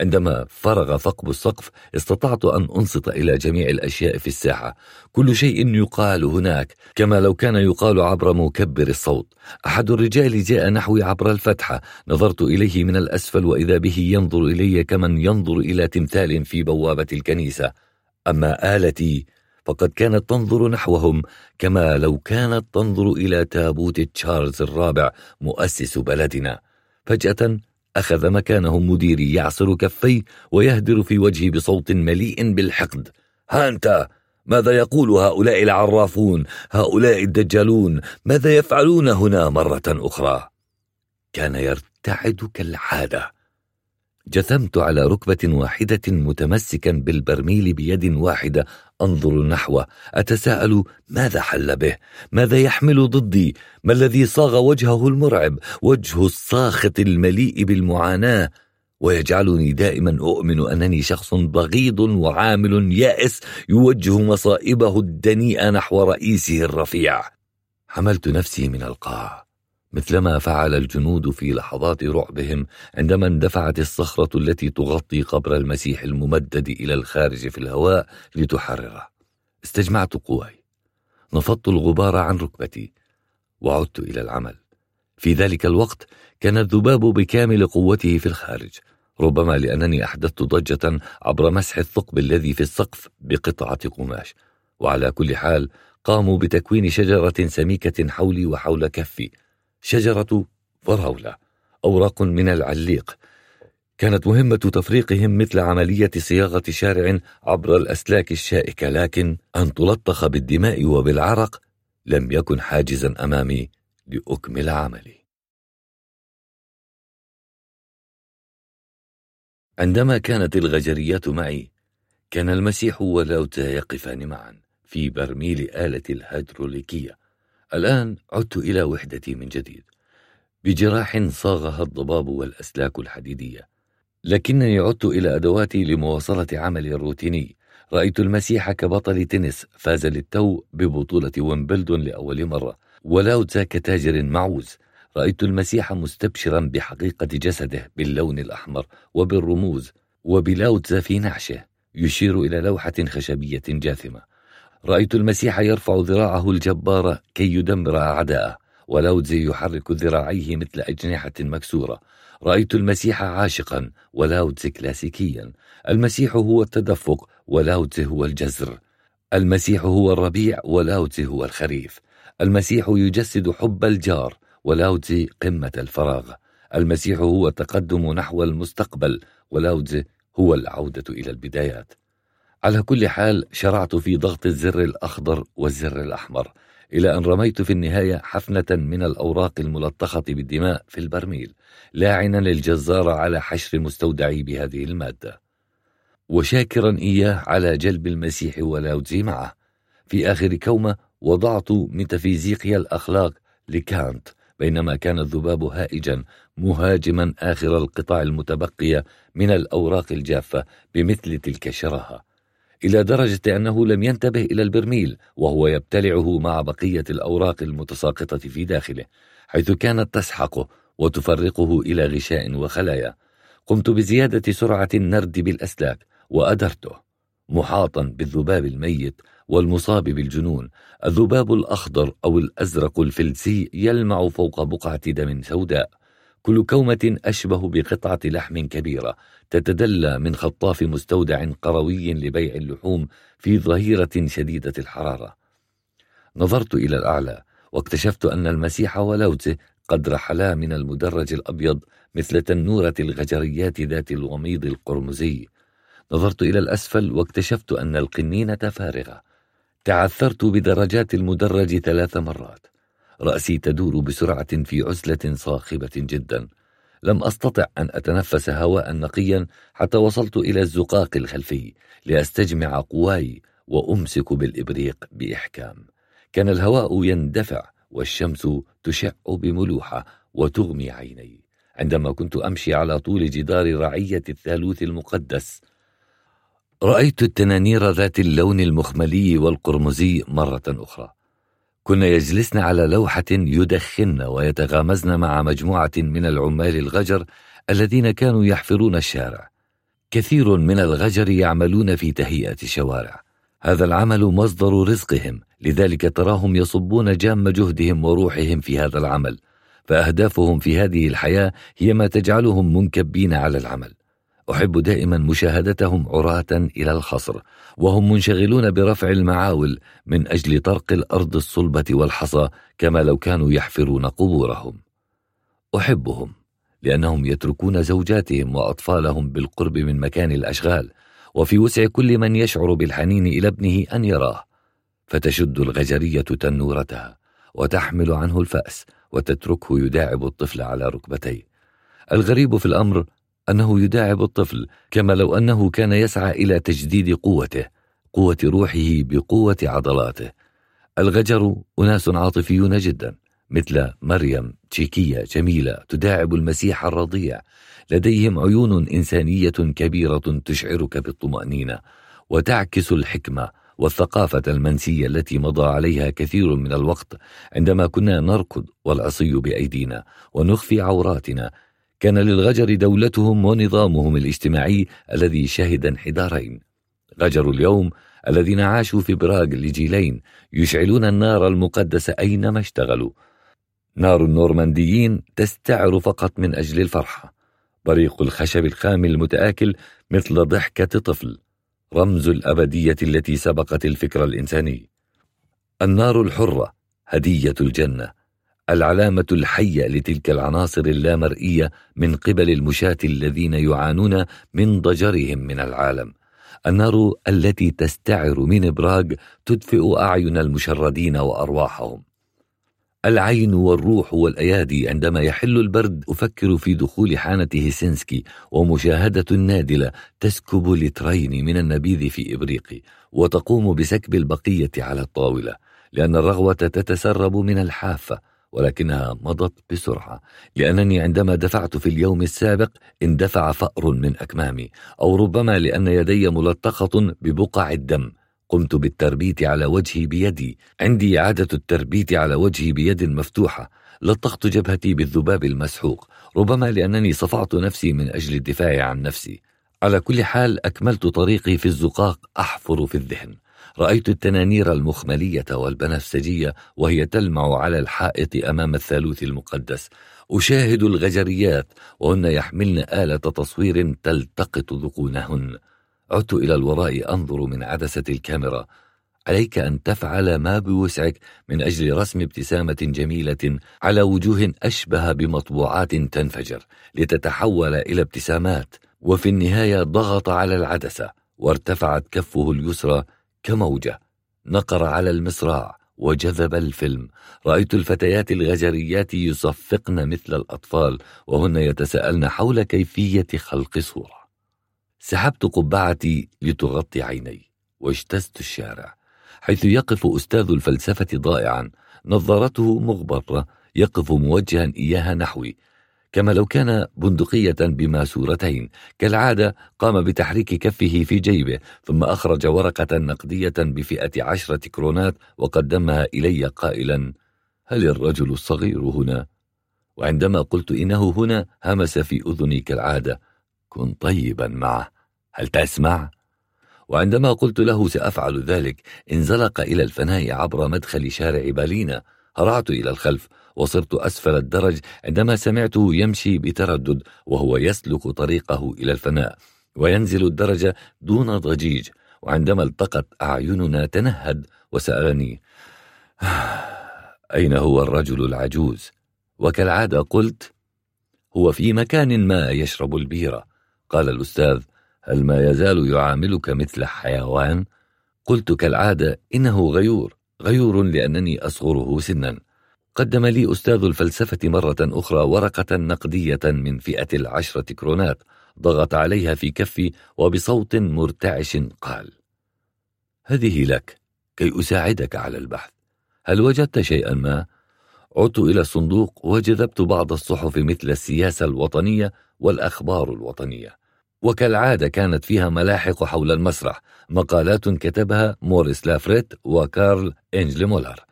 عندما فرغ ثقب السقف استطعت أن أنصت إلى جميع الأشياء في الساحة. كل شيء يقال هناك كما لو كان يقال عبر مكبر الصوت. أحد الرجال جاء نحوي عبر الفتحة نظرت إليه من الأسفل وإذا به ينظر إلي كمن ينظر إلى تمثال في بوابة الكنيسة. أما آلتي فقد كانت تنظر نحوهم كما لو كانت تنظر إلى تابوت تشارلز الرابع مؤسس بلدنا. فجأة أخذ مكانه مديري يعصر كفي ويهدر في وجهي بصوت مليء بالحقد. ها أنت ماذا يقول هؤلاء العرافون هؤلاء الدجالون؟ ماذا يفعلون هنا مرة أخرى؟ كان يرتعد كالعادة. جثمت على ركبة واحدة متمسكا بالبرميل بيد واحدة. أنظر نحوه أتساءل ماذا حل به؟ ماذا يحمل ضدي؟ ما الذي صاغ وجهه المرعب؟ وجه الساخط المليء بالمعاناة. ويجعلني دائما أؤمن أنني شخص بغيض وعامل يائس يوجه مصائبه الدنيئة نحو رئيسه الرفيع. حملت نفسي من القاع. مثلما فعل الجنود في لحظات رعبهم عندما اندفعت الصخرة التي تغطي قبر المسيح الممدد إلى الخارج في الهواء لتحرره. استجمعت قواي. نفضت الغبار عن ركبتي. وعدت إلى العمل. في ذلك الوقت كان الذباب بكامل قوته في الخارج. ربما لأنني أحدثت ضجة عبر مسح الثقب الذي في السقف بقطعة قماش. وعلى كل حال قاموا بتكوين شجرة سميكة حولي وحول كفي. شجرة فراولة أوراق من العليق. كانت مهمة تفريقهم مثل عملية صياغة شارع عبر الأسلاك الشائكة لكن أن تلطخ بالدماء وبالعرق لم يكن حاجزا أمامي لأكمل عملي. عندما كانت الغجريات معي كان المسيح ولاوتا يقفان معا في برميل آلة الهيدروليكية. الآن عدت إلى وحدتي من جديد. بجراح صاغها الضباب والأسلاك الحديدية. لكنني عدت إلى أدواتي لمواصلة عملي الروتيني رأيت المسيح كبطل تنس فاز للتو ببطولة ويمبلدون لأول مرة ولاوتزا كتاجر معوز. رأيت المسيح مستبشرا بحقيقة جسده باللون الأحمر وبالرموز وبلاوتزا في نعشه يشير إلى لوحة خشبية جاثمة. رأيت المسيح يرفع ذراعه الجبارة كي يدمر أعداءه ولاوتزي يحرك ذراعيه مثل أجنحة مكسورة. رأيت المسيح عاشقا ولاوتزي كلاسيكيا. المسيح هو التدفق ولاوتزي هو الجزر. المسيح هو الربيع ولاوتزي هو الخريف. المسيح يجسد حب الجار ولاوتزي قمة الفراغ. المسيح هو التقدم نحو المستقبل ولاوتزي هو العودة إلى البدايات. على كل حال شرعت في ضغط الزر الأخضر والزر الأحمر إلى أن رميت في النهاية حفنة من الأوراق الملطخة بالدماء في البرميل لاعنا للجزار على حشر مستودعي بهذه المادة. وشاكرا إياه على جلب المسيح ولاوتزي معه. في آخر كومة وضعت ميتافيزيقيا الأخلاق لكانت بينما كان الذباب هائجا مهاجما آخر القطع المتبقية من الأوراق الجافة بمثل تلك الشراهة. إلى درجة أنه لم ينتبه إلى البرميل وهو يبتلعه مع بقية الأوراق المتساقطة في داخله حيث كانت تسحقه وتفرقه إلى غشاء وخلايا. قمت بزيادة سرعة النرد بالأسلاك وأدرته محاطا بالذباب الميت والمصاب بالجنون. الذباب الأخضر أو الأزرق الفلسي يلمع فوق بقعة دم سوداء. كل كومة أشبه بقطعة لحم كبيرة تتدلى من خطاف مستودع قروي لبيع اللحوم في ظهيرة شديدة الحرارة. نظرت إلى الأعلى واكتشفت أن المسيح ولوته قد رحلا من المدرج الأبيض مثل تنورة الغجريات ذات الوميض القرمزي. نظرت إلى الأسفل واكتشفت أن القنينة فارغة. تعثرت بدرجات المدرج ثلاث مرات. رأسي تدور بسرعة في عزلة صاخبة جدا. لم أستطع أن أتنفس هواء نقيا حتى وصلت إلى الزقاق الخلفي لأستجمع قواي وأمسك بالإبريق بإحكام. كان الهواء يندفع والشمس تشع بملوحة وتغمي عيني. عندما كنت أمشي على طول جدار رعية الثالوث المقدس رأيت التنانير ذات اللون المخملي والقرمزي مرة أخرى. كنا يجلسن على لوحة يدخن ويتغامزن مع مجموعة من العمال الغجر الذين كانوا يحفرون الشارع. كثير من الغجر يعملون في تهيئة الشوارع. هذا العمل مصدر رزقهم لذلك تراهم يصبون جام جهدهم وروحهم في هذا العمل. فأهدافهم في هذه الحياة هي ما تجعلهم منكبين على العمل. أحب دائما مشاهدتهم عراة إلى الخصر وهم منشغلون برفع المعاول من أجل طرق الأرض الصلبة والحصى كما لو كانوا يحفرون قبورهم. أحبهم لأنهم يتركون زوجاتهم وأطفالهم بالقرب من مكان الأشغال وفي وسع كل من يشعر بالحنين إلى ابنه أن يراه. فتشد الغجرية تنورتها وتحمل عنه الفأس وتتركه يداعب الطفل على ركبتيه. الغريب في الأمر أنه يداعب الطفل كما لو أنه كان يسعى إلى تجديد قوته قوة روحه بقوة عضلاته. الغجر أناس عاطفيون جدا مثل مريم تشيكية جميلة تداعب المسيح الرضيع. لديهم عيون إنسانية كبيرة تشعرك بالطمأنينة وتعكس الحكمة والثقافة المنسية التي مضى عليها كثير من الوقت عندما كنا نركض والعصي بأيدينا ونخفي عوراتنا كان للغجر دولتهم ونظامهم الاجتماعي الذي شهد انحدارين. غجر اليوم الذين عاشوا في براغ لجيلين يشعلون النار المقدسة أينما اشتغلوا. نار النورمانديين تستعر فقط من أجل الفرحة بريق الخشب الخام المتآكل مثل ضحكة طفل. رمز الأبدية التي سبقت الفكر الإنساني. النار الحرة هدية الجنة. العلامة الحية لتلك العناصر اللامرئية من قبل المشاة الذين يعانون من ضجرهم من العالم. النار التي تستعر من براغ تدفئ أعين المشردين وأرواحهم. العين والروح والأيادي عندما يحل البرد أفكر في دخول حانة هيسنسكي ومشاهدة النادلة تسكب لترين من النبيذ في إبريقي وتقوم بسكب البقية على الطاولة لأن الرغوة تتسرب من الحافة. ولكنها مضت بسرعة لأنني عندما دفعت في اليوم السابق اندفع فأر من أكمامي أو ربما لأن يدي ملطخة ببقع الدم. قمت بالتربيت على وجهي بيدي. عندي عادة التربيت على وجهي بيد مفتوحة. لطخت جبهتي بالذباب المسحوق ربما لأنني صفعت نفسي من أجل الدفاع عن نفسي. على كل حال أكملت طريقي في الزقاق أحفر في الذهن. رأيت التنانير المخملية والبنفسجية وهي تلمع على الحائط أمام الثالوث المقدس. أشاهد الغجريات وهن يحملن آلة تصوير تلتقط ذقونهن. عدت إلى الوراء أنظر من عدسة الكاميرا. عليك أن تفعل ما بوسعك من أجل رسم ابتسامة جميلة على وجوه أشبه بمطبوعات تنفجر. لتتحول إلى ابتسامات. وفي النهاية ضغط على العدسة وارتفعت كفه اليسرى كموجة. نقر على المصراع وجذب الفيلم. رأيت الفتيات الغجريات يصفقن مثل الأطفال وهن يتساءلن حول كيفية خلق صورة. سحبت قبعتي لتغطي عيني واجتزت الشارع. حيث يقف أستاذ الفلسفة ضائعا نظارته مغبرة يقف موجها إياها نحوي كما لو كان بندقية بماسورتين كالعادة قام بتحريك كفه في جيبه ثم أخرج ورقة نقدية بفئة عشرة كرونات وقدمها إلي قائلا هل الرجل الصغير هنا؟ وعندما قلت إنه هنا همس في أذني كالعادة كن طيبا معه هل تسمع؟ وعندما قلت له سأفعل ذلك انزلق إلى الفناء عبر مدخل شارع بالينا هرعت إلى الخلف وصرت أسفل الدرج عندما سمعته يمشي بتردد وهو يسلك طريقه إلى الفناء وينزل الدرج دون ضجيج وعندما التقت أعيننا تنهد وسألني أين هو الرجل العجوز؟ وكالعادة قلت هو في مكان ما يشرب البيرة قال الأستاذ هل ما يزال يعاملك مثل حيوان؟ قلت كالعادة إنه غيور غيور لأنني أصغره سنا قدم لي أستاذ الفلسفة مرة أخرى ورقة نقدية من فئة العشرة كرونات ضغط عليها في كفي وبصوت مرتعش قال هذه لك كي أساعدك على البحث. هل وجدت شيئا ما؟ عدت إلى الصندوق وجذبت بعض الصحف مثل السياسة الوطنية والأخبار الوطنية. وكالعادة كانت فيها ملاحق حول المسرح مقالات كتبها موريس لافريت وكارل إنجل مولر.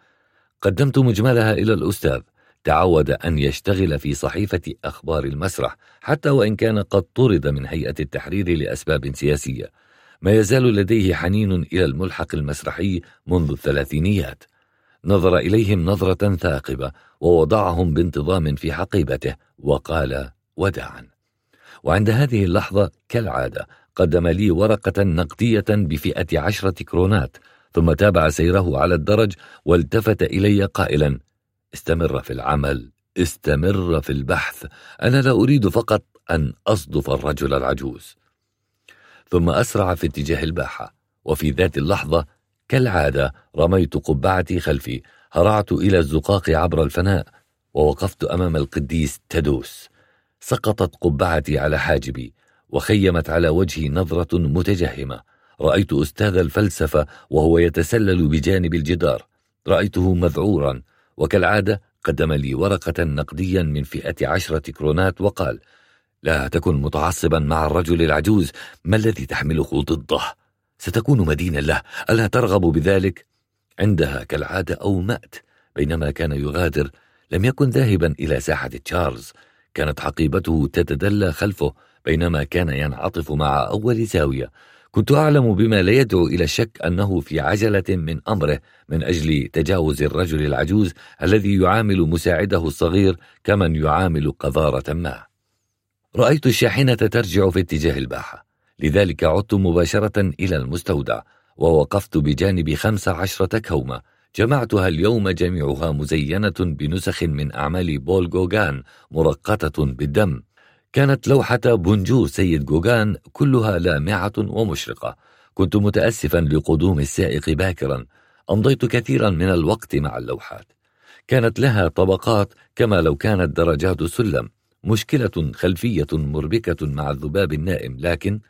قدمت مجملها إلى الأستاذ. تعود أن يشتغل في صحيفة أخبار المسرح حتى وإن كان قد طرد من هيئة التحرير لأسباب سياسية. ما يزال لديه حنين إلى الملحق المسرحي منذ الثلاثينيات. نظر إليهم نظرة ثاقبة ووضعهم بانتظام في حقيبته وقال وداعا. وعند هذه اللحظة كالعادة قدم لي ورقة نقدية بفئة عشرة كرونات ثم تابع سيره على الدرج والتفت إلي قائلا استمر في العمل استمر في البحث أنا لا أريد فقط أن أصدف الرجل العجوز. ثم أسرع في اتجاه الباحة وفي ذات اللحظة كالعادة رميت قبعتي خلفي هرعت إلى الزقاق عبر الفناء ووقفت أمام القديس تدوس. سقطت قبعتي على حاجبي وخيمت على وجهي نظرة متجهمة. رأيت أستاذ الفلسفة وهو يتسلل بجانب الجدار. رأيته مذعورا وكالعادة قدم لي ورقة نقديا من فئة عشرة كرونات وقال لا تكن متعصبا مع الرجل العجوز. ما الذي تحمله ضده؟ ستكون مدينا له. ألا ترغب بذلك؟ عندها كالعادة أومأت بينما كان يغادر. لم يكن ذاهبا إلى ساحة تشارلز. كانت حقيبته تتدلى خلفه بينما كان ينعطف مع أول زاوية. كنت أعلم بما لا يدعو إلى الشك أنه في عجلة من أمره من أجل تجاوز الرجل العجوز الذي يعامل مساعده الصغير كمن يعامل قذارة ما. رأيت الشاحنة ترجع في اتجاه الباحة لذلك عدت مباشرة إلى المستودع ووقفت بجانب خمس عشرة كومة. جمعتها اليوم جميعها مزينة بنسخ من أعمال بول جوغان مرقطة بالدم. كانت لوحة بونجور سيد جوغان كلها لامعة ومشرقة. كنت متأسفا لقدوم السائق باكرا. أمضيت كثيرا من الوقت مع اللوحات. كانت لها طبقات كما لو كانت درجات سلم. مشكلة خلفية مربكة مع الذباب النائم لكن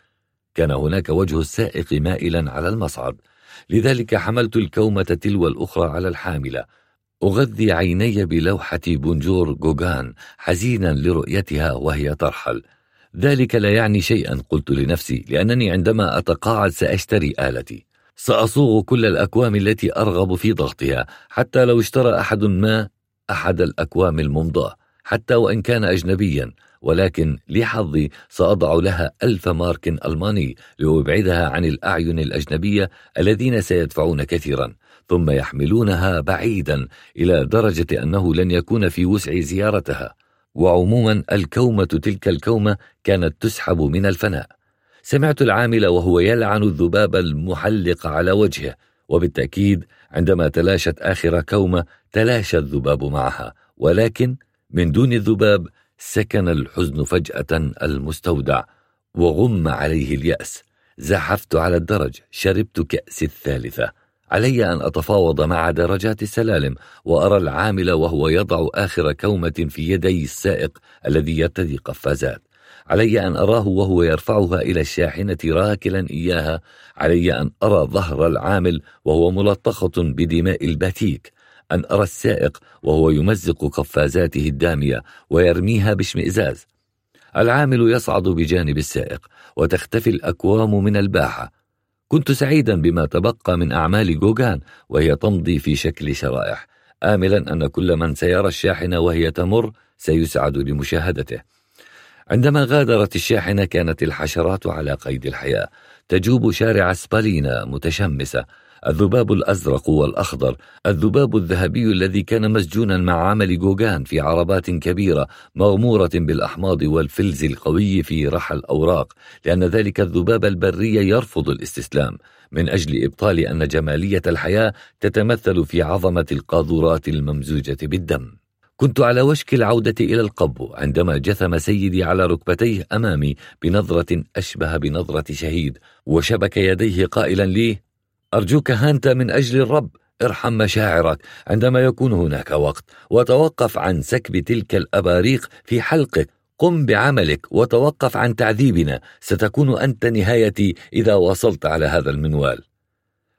كان هناك وجه السائق مائلا على المصعد لذلك حملت الكومة تلو الأخرى على الحاملة. أغذي عيني بلوحة بونجور جوغان حزينا لرؤيتها وهي ترحل. ذلك لا يعني شيئا قلت لنفسي لأنني عندما أتقاعد سأشتري آلتي. سأصوغ كل الأكوام التي أرغب في ضغطها حتى لو اشترى أحد ما أحد الأكوام الممضاة حتى وإن كان أجنبيا. ولكن لحظي سأضع لها ألف مارك ألماني لأبعدها عن الأعين الأجنبية الذين سيدفعون كثيرا. ثم يحملونها بعيدا إلى درجة أنه لن يكون في وسع زيارتها. وعموما الكومة تلك الكومة كانت تسحب من الفناء. سمعت العامل وهو يلعن الذباب المحلق على وجهه وبالتأكيد عندما تلاشت آخر كومة تلاشى الذباب معها. ولكن من دون الذباب سكن الحزن فجأة المستودع وغم عليه اليأس. زحفت على الدرج شربت كأس الثالثة. علي أن أتفاوض مع درجات السلالم وأرى العامل وهو يضع آخر كومة في يدي السائق الذي يرتدي قفازات. علي أن أراه وهو يرفعها إلى الشاحنة راكلا إياها. علي أن أرى ظهر العامل وهو ملطخة بدماء الباتيك. أن أرى السائق وهو يمزق قفازاته الدامية ويرميها باشمئزاز العامل يصعد بجانب السائق وتختفي الأكوام من الباحة. كنت سعيدا بما تبقى من أعمال جوغان وهي تمضي في شكل شرائح آملا أن كل من سيرى الشاحنة وهي تمر سيسعد لمشاهدته. عندما غادرت الشاحنة كانت الحشرات على قيد الحياة تجوب شارع سبالينا متشمسة الذباب الأزرق والأخضر الذباب الذهبي الذي كان مسجونا مع عمل جوغان في عربات كبيرة مغمورة بالأحماض والفلز القوي في رحى الأوراق لأن ذلك الذباب البري يرفض الاستسلام من أجل إبطال أن جمالية الحياة تتمثل في عظمة القاذورات الممزوجة بالدم. كنت على وشك العودة إلى القبو عندما جثم سيدي على ركبتيه أمامي بنظرة أشبه بنظرة شهيد وشبك يديه قائلا لي أرجوك هانتا من أجل الرب ارحم مشاعرك عندما يكون هناك وقت وتوقف عن سكب تلك الأباريق في حلقك. قم بعملك وتوقف عن تعذيبنا ستكون أنت نهايتي إذا وصلت على هذا المنوال.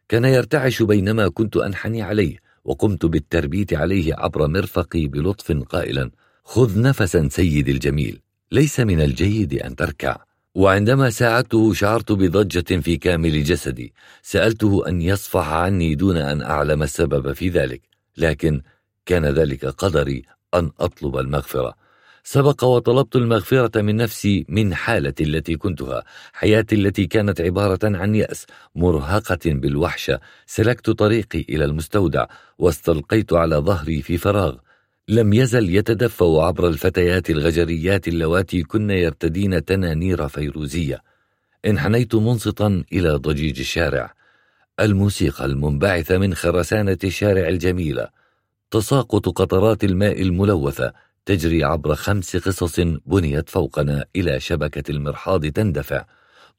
كان يرتعش بينما كنت أنحني عليه وقمت بالتربيت عليه عبر مرفقي بلطف قائلا خذ نفسا سيدي الجميل ليس من الجيد أن تركع. وعندما ساعدته شعرت بضجة في كامل جسدي. سألته أن يصفح عني دون أن أعلم السبب في ذلك لكن كان ذلك قدري أن أطلب المغفرة. سبق وطلبت المغفرة من نفسي من حالتي التي كنتها حياتي التي كانت عبارة عن يأس مرهقة بالوحشة. سلكت طريقي إلى المستودع واستلقيت على ظهري في فراغ. لم يزل يتدفأ عبر الفتيات الغجريات اللواتي كن يرتدين تنانير فيروزية. انحنيت منصتا إلى ضجيج الشارع. الموسيقى المنبعثة من خرسانة الشارع الجميلة تساقط قطرات الماء الملوثة تجري عبر خمس قصص بنيت فوقنا إلى شبكة المرحاض تندفع.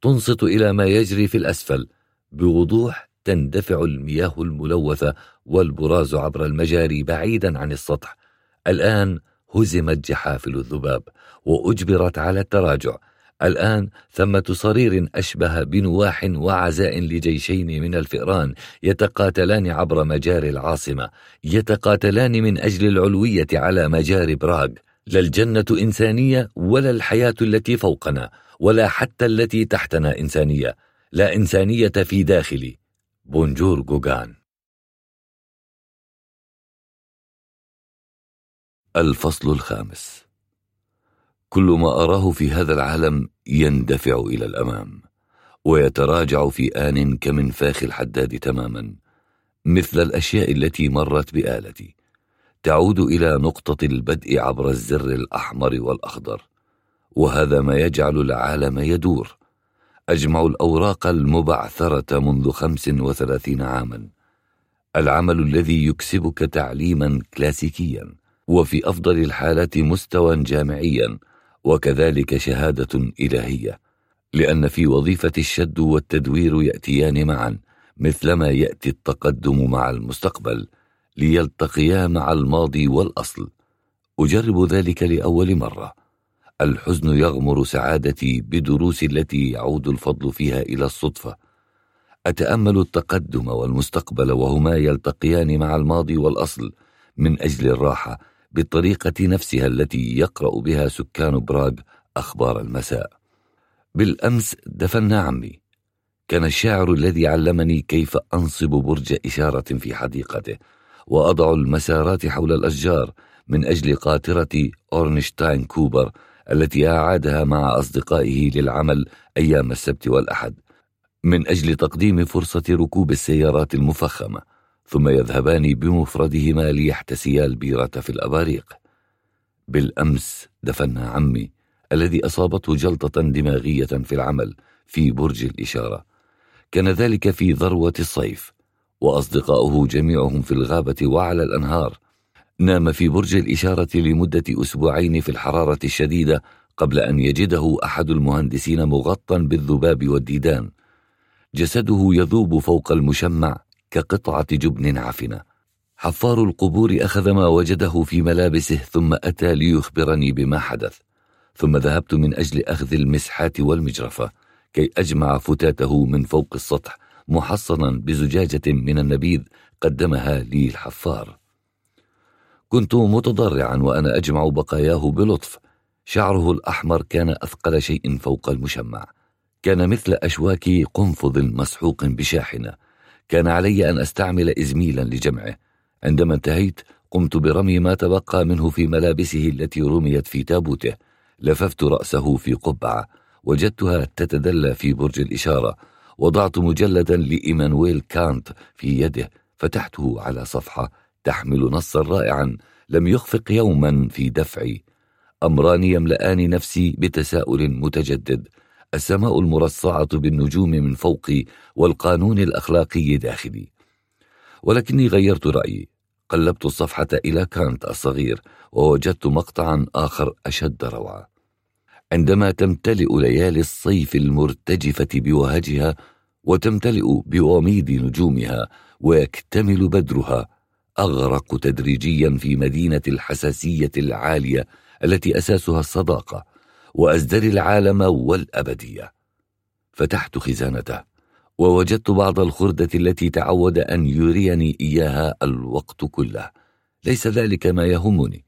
تنصت إلى ما يجري في الأسفل. بوضوح تندفع المياه الملوثة والبراز عبر المجاري بعيدا عن السطح. الآن هزمت جحافل الذباب وأجبرت على التراجع. الآن ثمة صرير أشبه بنواح وعزاء لجيشين من الفئران يتقاتلان عبر مجاري العاصمة يتقاتلان من أجل العلوية على مجاري براغ. لا الجنة إنسانية ولا الحياة التي فوقنا ولا حتى التي تحتنا إنسانية. لا إنسانية في داخلي. بونجور جوغان الفصل الخامس. كل ما أراه في هذا العالم يندفع إلى الأمام ويتراجع في آن كمنفاخ الحداد تماما مثل الأشياء التي مرت بآلتي. تعود إلى نقطة البدء عبر الزر الأحمر والأخضر وهذا ما يجعل العالم يدور. أجمع الأوراق المبعثرة منذ خمس وثلاثين عاما. العمل الذي يكسبك تعليما كلاسيكيا. وفي أفضل الحالات مستوى جامعيا وكذلك شهادة إلهية لأن في وظيفة الشد والتدوير يأتيان معا مثلما يأتي التقدم مع المستقبل ليلتقيا مع الماضي والأصل. أجرب ذلك لأول مرة. الحزن يغمر سعادتي بدروس التي يعود الفضل فيها إلى الصدفة. أتأمل التقدم والمستقبل وهما يلتقيان مع الماضي والأصل من أجل الراحة بالطريقة نفسها التي يقرأ بها سكان براغ أخبار المساء. بالأمس دفنا عمي. كان الشاعر الذي علمني كيف أنصب برج إشارة في حديقته وأضع المسارات حول الأشجار من أجل قاطرة أورنشتاين كوبل التي أعادها مع أصدقائه للعمل أيام السبت والأحد من أجل تقديم فرصة ركوب السيارات المفخمة. ثم يذهبان بمفردهما ليحتسيا البيرة في الأباريق. بالأمس دفنا عمي الذي أصابته جلطة دماغية في العمل في برج الإشارة. كان ذلك في ذروة الصيف وأصدقاؤه جميعهم في الغابة وعلى الأنهار. نام في برج الإشارة لمدة أسبوعين في الحرارة الشديدة قبل أن يجده أحد المهندسين مغطى بالذباب والديدان. جسده يذوب فوق المشمع كقطعة جبن عفنة حفار القبور أخذ ما وجده في ملابسه ثم أتى ليخبرني بما حدث. ثم ذهبت من أجل أخذ المسحات والمجرفة كي أجمع فتاته من فوق السطح محصنا بزجاجة من النبيذ قدمها لي الحفار. كنت متضرعا وأنا أجمع بقاياه بلطف. شعره الأحمر كان أثقل شيء فوق المشمع. كان مثل أشواك قنفذ مسحوق بشاحنة. كان علي أن أستعمل إزميلا لجمعه. عندما انتهيت قمت برمي ما تبقى منه في ملابسه التي رميت في تابوته. لففت رأسه في قبعة. وجدتها تتدلى في برج الإشارة. وضعت مجلدا لإيمانويل كانت في يده. فتحته على صفحة تحمل نصا رائعا. لم يخفق يوما في دفعي. أمران يملآن نفسي بتساؤل متجدد. السماء المرصعة بالنجوم من فوقي والقانون الأخلاقي داخلي. ولكني غيرت رأيي. قلبت الصفحة إلى كانت الصغير ووجدت مقطعا آخر أشد روعة. عندما تمتلئ ليالي الصيف المرتجفة بوهجها وتمتلئ بوميض نجومها ويكتمل بدرها أغرق تدريجيا في مدينة الحساسية العالية التي أساسها الصداقة. وأزدري العالم والأبدية. فتحت خزانته ووجدت بعض الخردة التي تعود أن يريني إياها الوقت كله. ليس ذلك ما يهمني.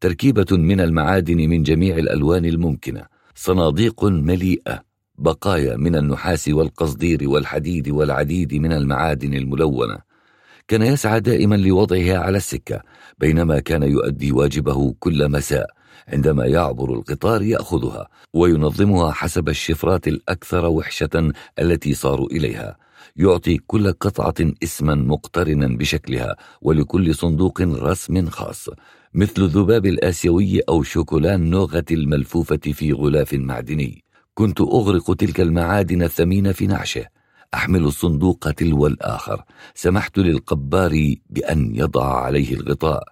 تركيبة من المعادن من جميع الألوان الممكنة. صناديق مليئة. بقايا من النحاس والقصدير والحديد والعديد من المعادن الملونة. كان يسعى دائما لوضعها على السكة بينما كان يؤدي واجبه كل مساء. عندما يعبر القطار يأخذها وينظمها حسب الشفرات الأكثر وحشة التي صاروا إليها. يعطي كل قطعة اسما مقترنا بشكلها ولكل صندوق رسم خاص مثل الذباب الآسيوي أو شوكولان نوغة الملفوفة في غلاف معدني. كنت أغرق تلك المعادن الثمينة في نعشه. أحمل الصندوق تلو الآخر. سمحت للقبار بأن يضع عليه الغطاء.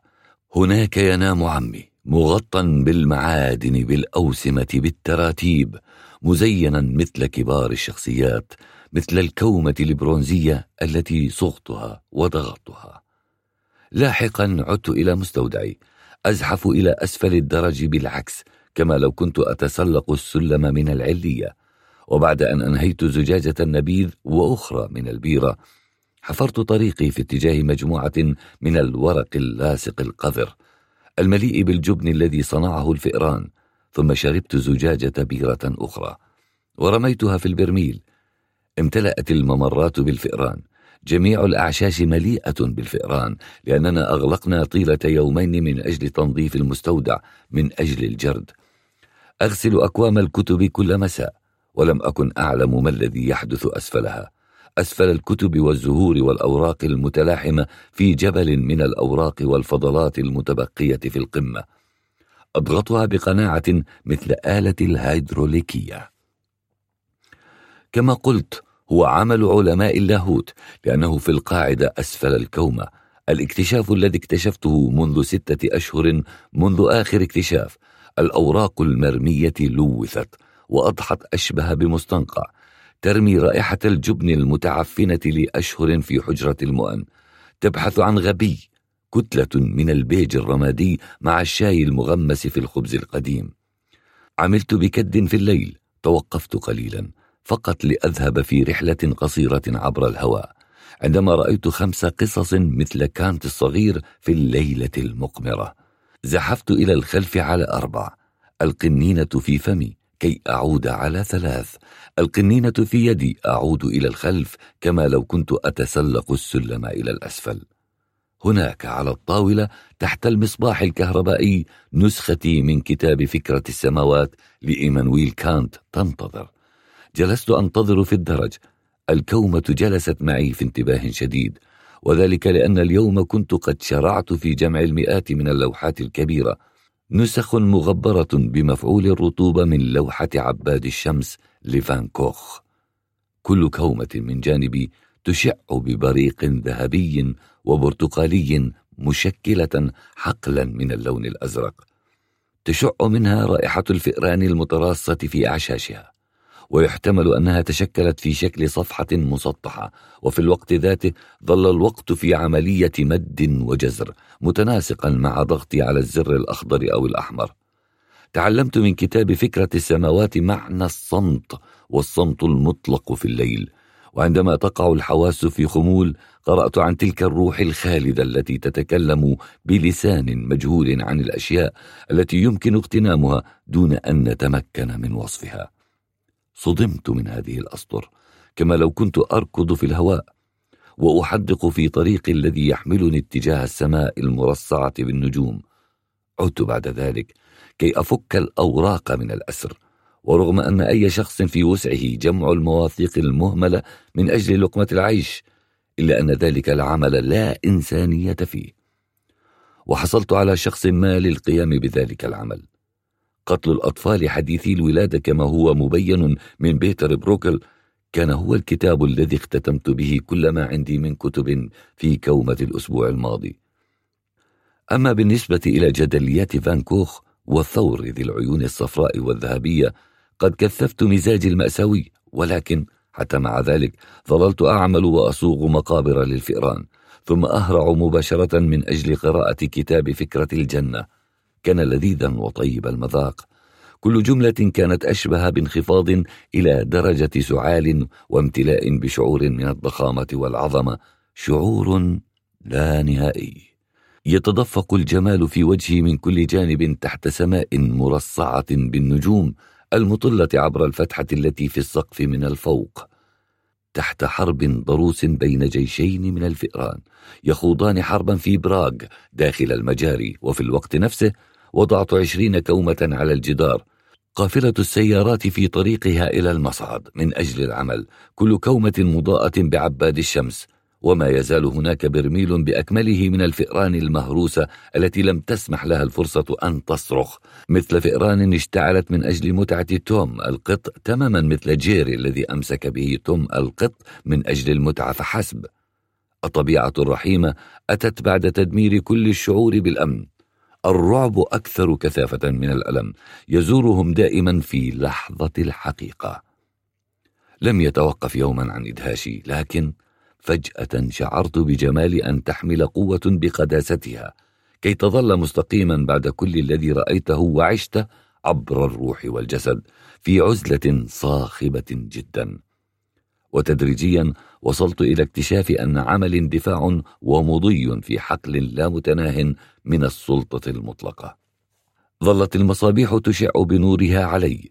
هناك ينام عمي. مغطى بالمعادن بالأوسمة بالتراتيب مزينا مثل كبار الشخصيات مثل الكومة البرونزية التي صغتها وضغطتها لاحقا عدت إلى مستودعي أزحف إلى أسفل الدرج بالعكس كما لو كنت أتسلق السلم من العلية. وبعد أن أنهيت زجاجة النبيذ وأخرى من البيرة حفرت طريقي في اتجاه مجموعة من الورق اللاصق القذر. المليء بالجبن الذي صنعه الفئران ثم شربت زجاجة بيرة أخرى ورميتها في البرميل. امتلأت الممرات بالفئران. جميع الأعشاش مليئة بالفئران لأننا أغلقنا طيلة يومين من أجل تنظيف المستودع من أجل الجرد. أغسل أكوام الكتب كل مساء ولم أكن أعلم ما الذي يحدث أسفلها. أسفل الكتب والزهور والأوراق المتلاحمة في جبل من الأوراق والفضلات المتبقية في القمة. أضغطها بقناعة مثل آلة الهيدروليكية. كما قلت هو عمل علماء اللاهوت لأنه في القاعدة أسفل الكومة الاكتشاف الذي اكتشفته منذ ستة أشهر منذ آخر اكتشاف الأوراق المرمية لوثت وأضحت أشبه بمستنقع. ترمي رائحة الجبن المتعفنة لأشهر في حجرة المؤن. تبحث عن غبي كتلة من البيج الرمادي مع الشاي المغمس في الخبز القديم. عملت بكد في الليل توقفت قليلا فقط لأذهب في رحلة قصيرة عبر الهواء. عندما رأيت خمس قصص مثل كانت الصغير في الليلة المقمرة. زحفت إلى الخلف على أربع القنينة في فمي. كي أعود على ثلاث. القنينة في يدي أعود إلى الخلف كما لو كنت أتسلق السلم إلى الأسفل. هناك على الطاولة تحت المصباح الكهربائي نسختي من كتاب فكرة السماوات لإيمانويل كانت تنتظر. جلست أنتظر في الدرج. الكومة جلست معي في انتباه شديد وذلك لأن اليوم كنت قد شرعت في جمع المئات من اللوحات الكبيرة. نسخ مغبرة بمفعول الرطوبة من لوحة عباد الشمس لفان كوخ كل كومة من جانبي تشع ببريق ذهبي وبرتقالي مشكلة حقلا من اللون الأزرق. تشع منها رائحة الفئران المتراصة في أعشاشها. ويحتمل أنها تشكلت في شكل صفحة مسطحة وفي الوقت ذاته ظل الوقت في عملية مد وجزر متناسقا مع ضغطي على الزر الأخضر أو الأحمر. تعلمت من كتاب فكرة السماوات معنى الصمت والصمت المطلق في الليل. وعندما تقع الحواس في خمول قرأت عن تلك الروح الخالدة التي تتكلم بلسان مجهول عن الأشياء التي يمكن اغتنامها دون أن نتمكن من وصفها. صدمت من هذه الأسطر كما لو كنت أركض في الهواء وأحدق في طريقي الذي يحملني اتجاه السماء المرصعة بالنجوم. عدت بعد ذلك كي أفك الأوراق من الأسر ورغم أن أي شخص في وسعه جمع المواثيق المهملة من أجل لقمة العيش إلا أن ذلك العمل لا إنسانية فيه. وحصلت على شخص ما للقيام بذلك العمل. قتل الأطفال حديثي الولادة كما هو مبين من بيتر بروكل كان هو الكتاب الذي اختتمت به كل ما عندي من كتب في كومة الأسبوع الماضي. أما بالنسبة إلى جدليات فانكوخ والثور ذي العيون الصفراء والذهبية قد كثفت مزاجي المأساوي ولكن حتى مع ذلك ظللت أعمل وأصوغ مقابر للفئران ثم أهرع مباشرة من أجل قراءة كتاب فكرة الجنة. كان لذيذا وطيب المذاق. كل جملة كانت أشبه بانخفاض إلى درجة سعال وامتلاء بشعور من الضخامة والعظمة. شعور لا نهائي. يتدفق الجمال في وجهي من كل جانب تحت سماء مرصعة بالنجوم المطلة عبر الفتحة التي في السقف من الفوق. تحت حرب ضروس بين جيشين من الفئران يخوضان حربا في براغ داخل المجاري وفي الوقت نفسه وضعت عشرين كومة على الجدار. قافلة السيارات في طريقها إلى المصعد من أجل العمل. كل كومة مضاءة بعباد الشمس. وما يزال هناك برميل بأكمله من الفئران المهروسة التي لم تسمح لها الفرصة أن تصرخ. مثل فئران اشتعلت من أجل متعة توم القط تماما مثل جيري الذي أمسك به توم القط من أجل المتعة فحسب. الطبيعة الرحيمة أتت بعد تدمير كل الشعور بالأمن. الرعب أكثر كثافة من الألم. يزورهم دائما في لحظة الحقيقة. لم يتوقف يوما عن إدهاشي لكن فجأة شعرت بجمال أن تحمل قوة بقداستها كي تظل مستقيما بعد كل الذي رأيته وعشته عبر الروح والجسد في عزلة صاخبة جدا. وتدريجيا وصلت إلى اكتشاف أن عمل دفاع ومضي في حقل لا متناه من السلطة المطلقة. ظلت المصابيح تشع بنورها علي.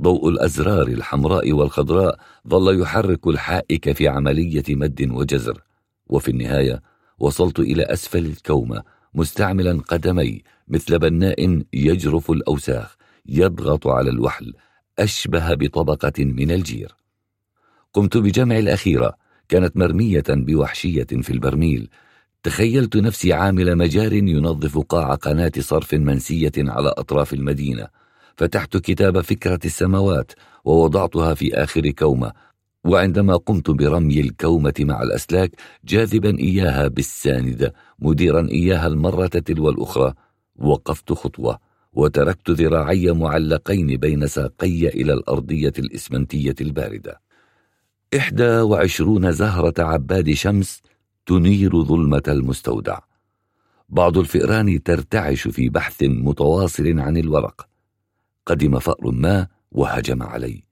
ضوء الأزرار الحمراء والخضراء ظل يحرك الحائك في عملية مد وجزر. وفي النهاية وصلت إلى أسفل الكومة مستعملا قدمي مثل بناء يجرف الأوساخ يضغط على الوحل أشبه بطبقة من الجير. قمت بجمع الأخيرة كانت مرمية بوحشية في البرميل. تخيلت نفسي عامل مجار ينظف قاع قناة صرف منسية على أطراف المدينة. فتحت كتاب فكرة السماوات ووضعتها في آخر كومة. وعندما قمت برمي الكومة مع الأسلاك جاذبا إياها بالساندة مديرا إياها المرة تلو الأخرى. وقفت خطوة وتركت ذراعي معلقين بين ساقي إلى الأرضية الإسمنتية الباردة. إحدى وعشرون زهرة عباد شمس تنير ظلمة المستودع. بعض الفئران ترتعش في بحث متواصل عن الورق. قدم فأر ما وهجم علي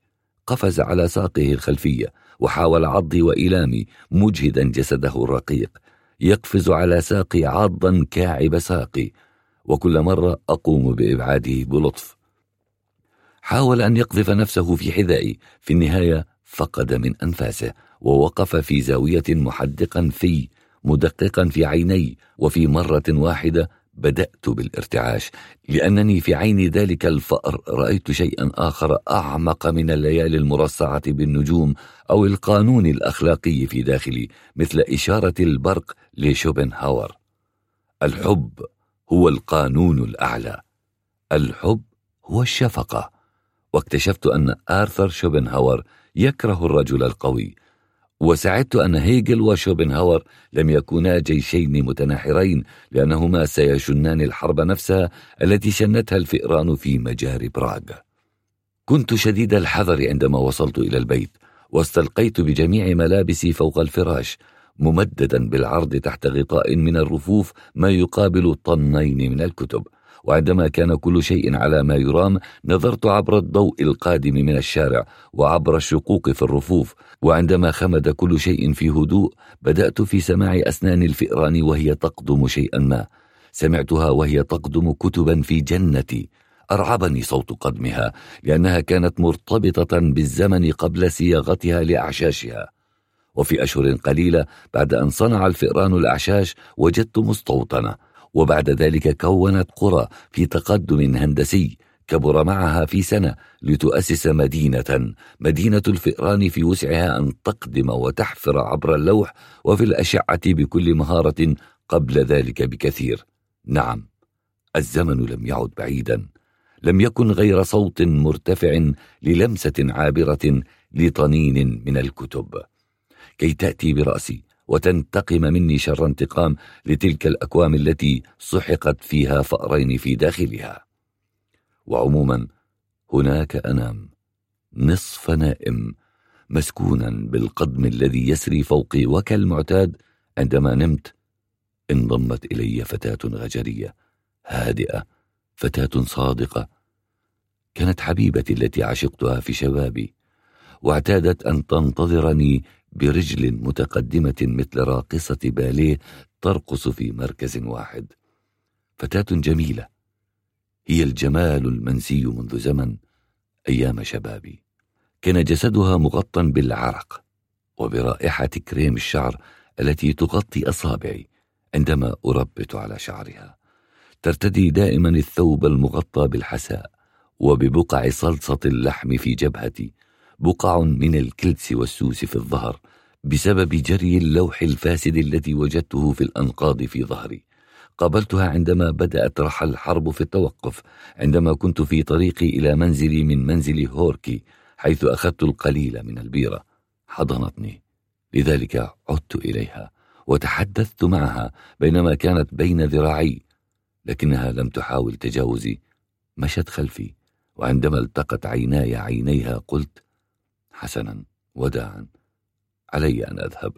قفز على ساقه الخلفية وحاول عضي وإيلامي مجهدا جسده الرقيق. يقفز على ساقي عاضا كاعب ساقي. وكل مرة أقوم بإبعاده بلطف. حاول أن يقذف نفسه في حذائي. في النهاية فقد من أنفاسه ووقف في زاوية محدقا في مدققا في عيني وفي مرة واحدة بدأت بالارتعاش لأنني في عين ذلك الفأر رأيت شيئا آخر أعمق من الليالي المرصعة بالنجوم أو القانون الأخلاقي في داخلي مثل إشارة البرق لشوبنهاور. الحب هو القانون الأعلى. الحب هو الشفقة. واكتشفت أن آرثر شوبنهاور يكره الرجل القوي. وسعدت أن هيجل وشوبنهاور لم يكونا جيشين متناحرين لأنهما سيشنان الحرب نفسها التي شنتها الفئران في مجاري براغ. كنت شديد الحذر عندما وصلت إلى البيت واستلقيت بجميع ملابسي فوق الفراش ممددا بالعرض تحت غطاء من الرفوف ما يقابل طنين من الكتب. وعندما كان كل شيء على ما يرام نظرت عبر الضوء القادم من الشارع وعبر الشقوق في الرفوف وعندما خمد كل شيء في هدوء بدأت في سماع أسنان الفئران وهي تقدم شيئا ما. سمعتها وهي تقدم كتبا في جنتي. أرعبني صوت قدمها لأنها كانت مرتبطة بالزمن قبل صياغتها لأعشاشها. وفي أشهر قليلة بعد أن صنع الفئران الأعشاش وجدت مستوطنة. وبعد ذلك كونت قرى في تقدم هندسي كبر معها في سنة لتؤسس مدينة مدينة الفئران في وسعها أن تقدم وتحفر عبر اللوح وفي الأشعة بكل مهارة قبل ذلك بكثير. نعم الزمن لم يعد بعيدا. لم يكن غير صوت مرتفع للمسة عابرة لطنين من الكتب. كي تأتي برأسي وتنتقم مني شر انتقام لتلك الأكوام التي سحقت فيها فأرين في داخلها. وعموما هناك أنام نصف نائم مسكونا بالقدم الذي يسري فوقي وكالمعتاد عندما نمت انضمت إلي فتاة غجرية هادئة فتاة صادقة. كانت حبيبتي التي عشقتها في شبابي واعتادت أن تنتظرني برجل متقدمة مثل راقصة باليه ترقص في مركز واحد. فتاة جميلة هي الجمال المنسي منذ زمن أيام شبابي. كان جسدها مغطى بالعرق وبرائحة كريم الشعر التي تغطي أصابعي عندما أربت على شعرها. ترتدي دائما الثوب المغطى بالحساء وببقع صلصة اللحم في جبهتي. بقع من الكلس والسوس في الظهر بسبب جري اللوح الفاسد الذي وجدته في الأنقاض في ظهري. قابلتها عندما بدأت رحل الحرب في التوقف عندما كنت في طريقي إلى منزلي من منزل هوركي حيث أخذت القليل من البيرة. حضنتني. لذلك عدت إليها وتحدثت معها بينما كانت بين ذراعي لكنها لم تحاول تجاوزي. مشت خلفي وعندما التقت عيناي عينيها قلت حسنا وداعا علي أن أذهب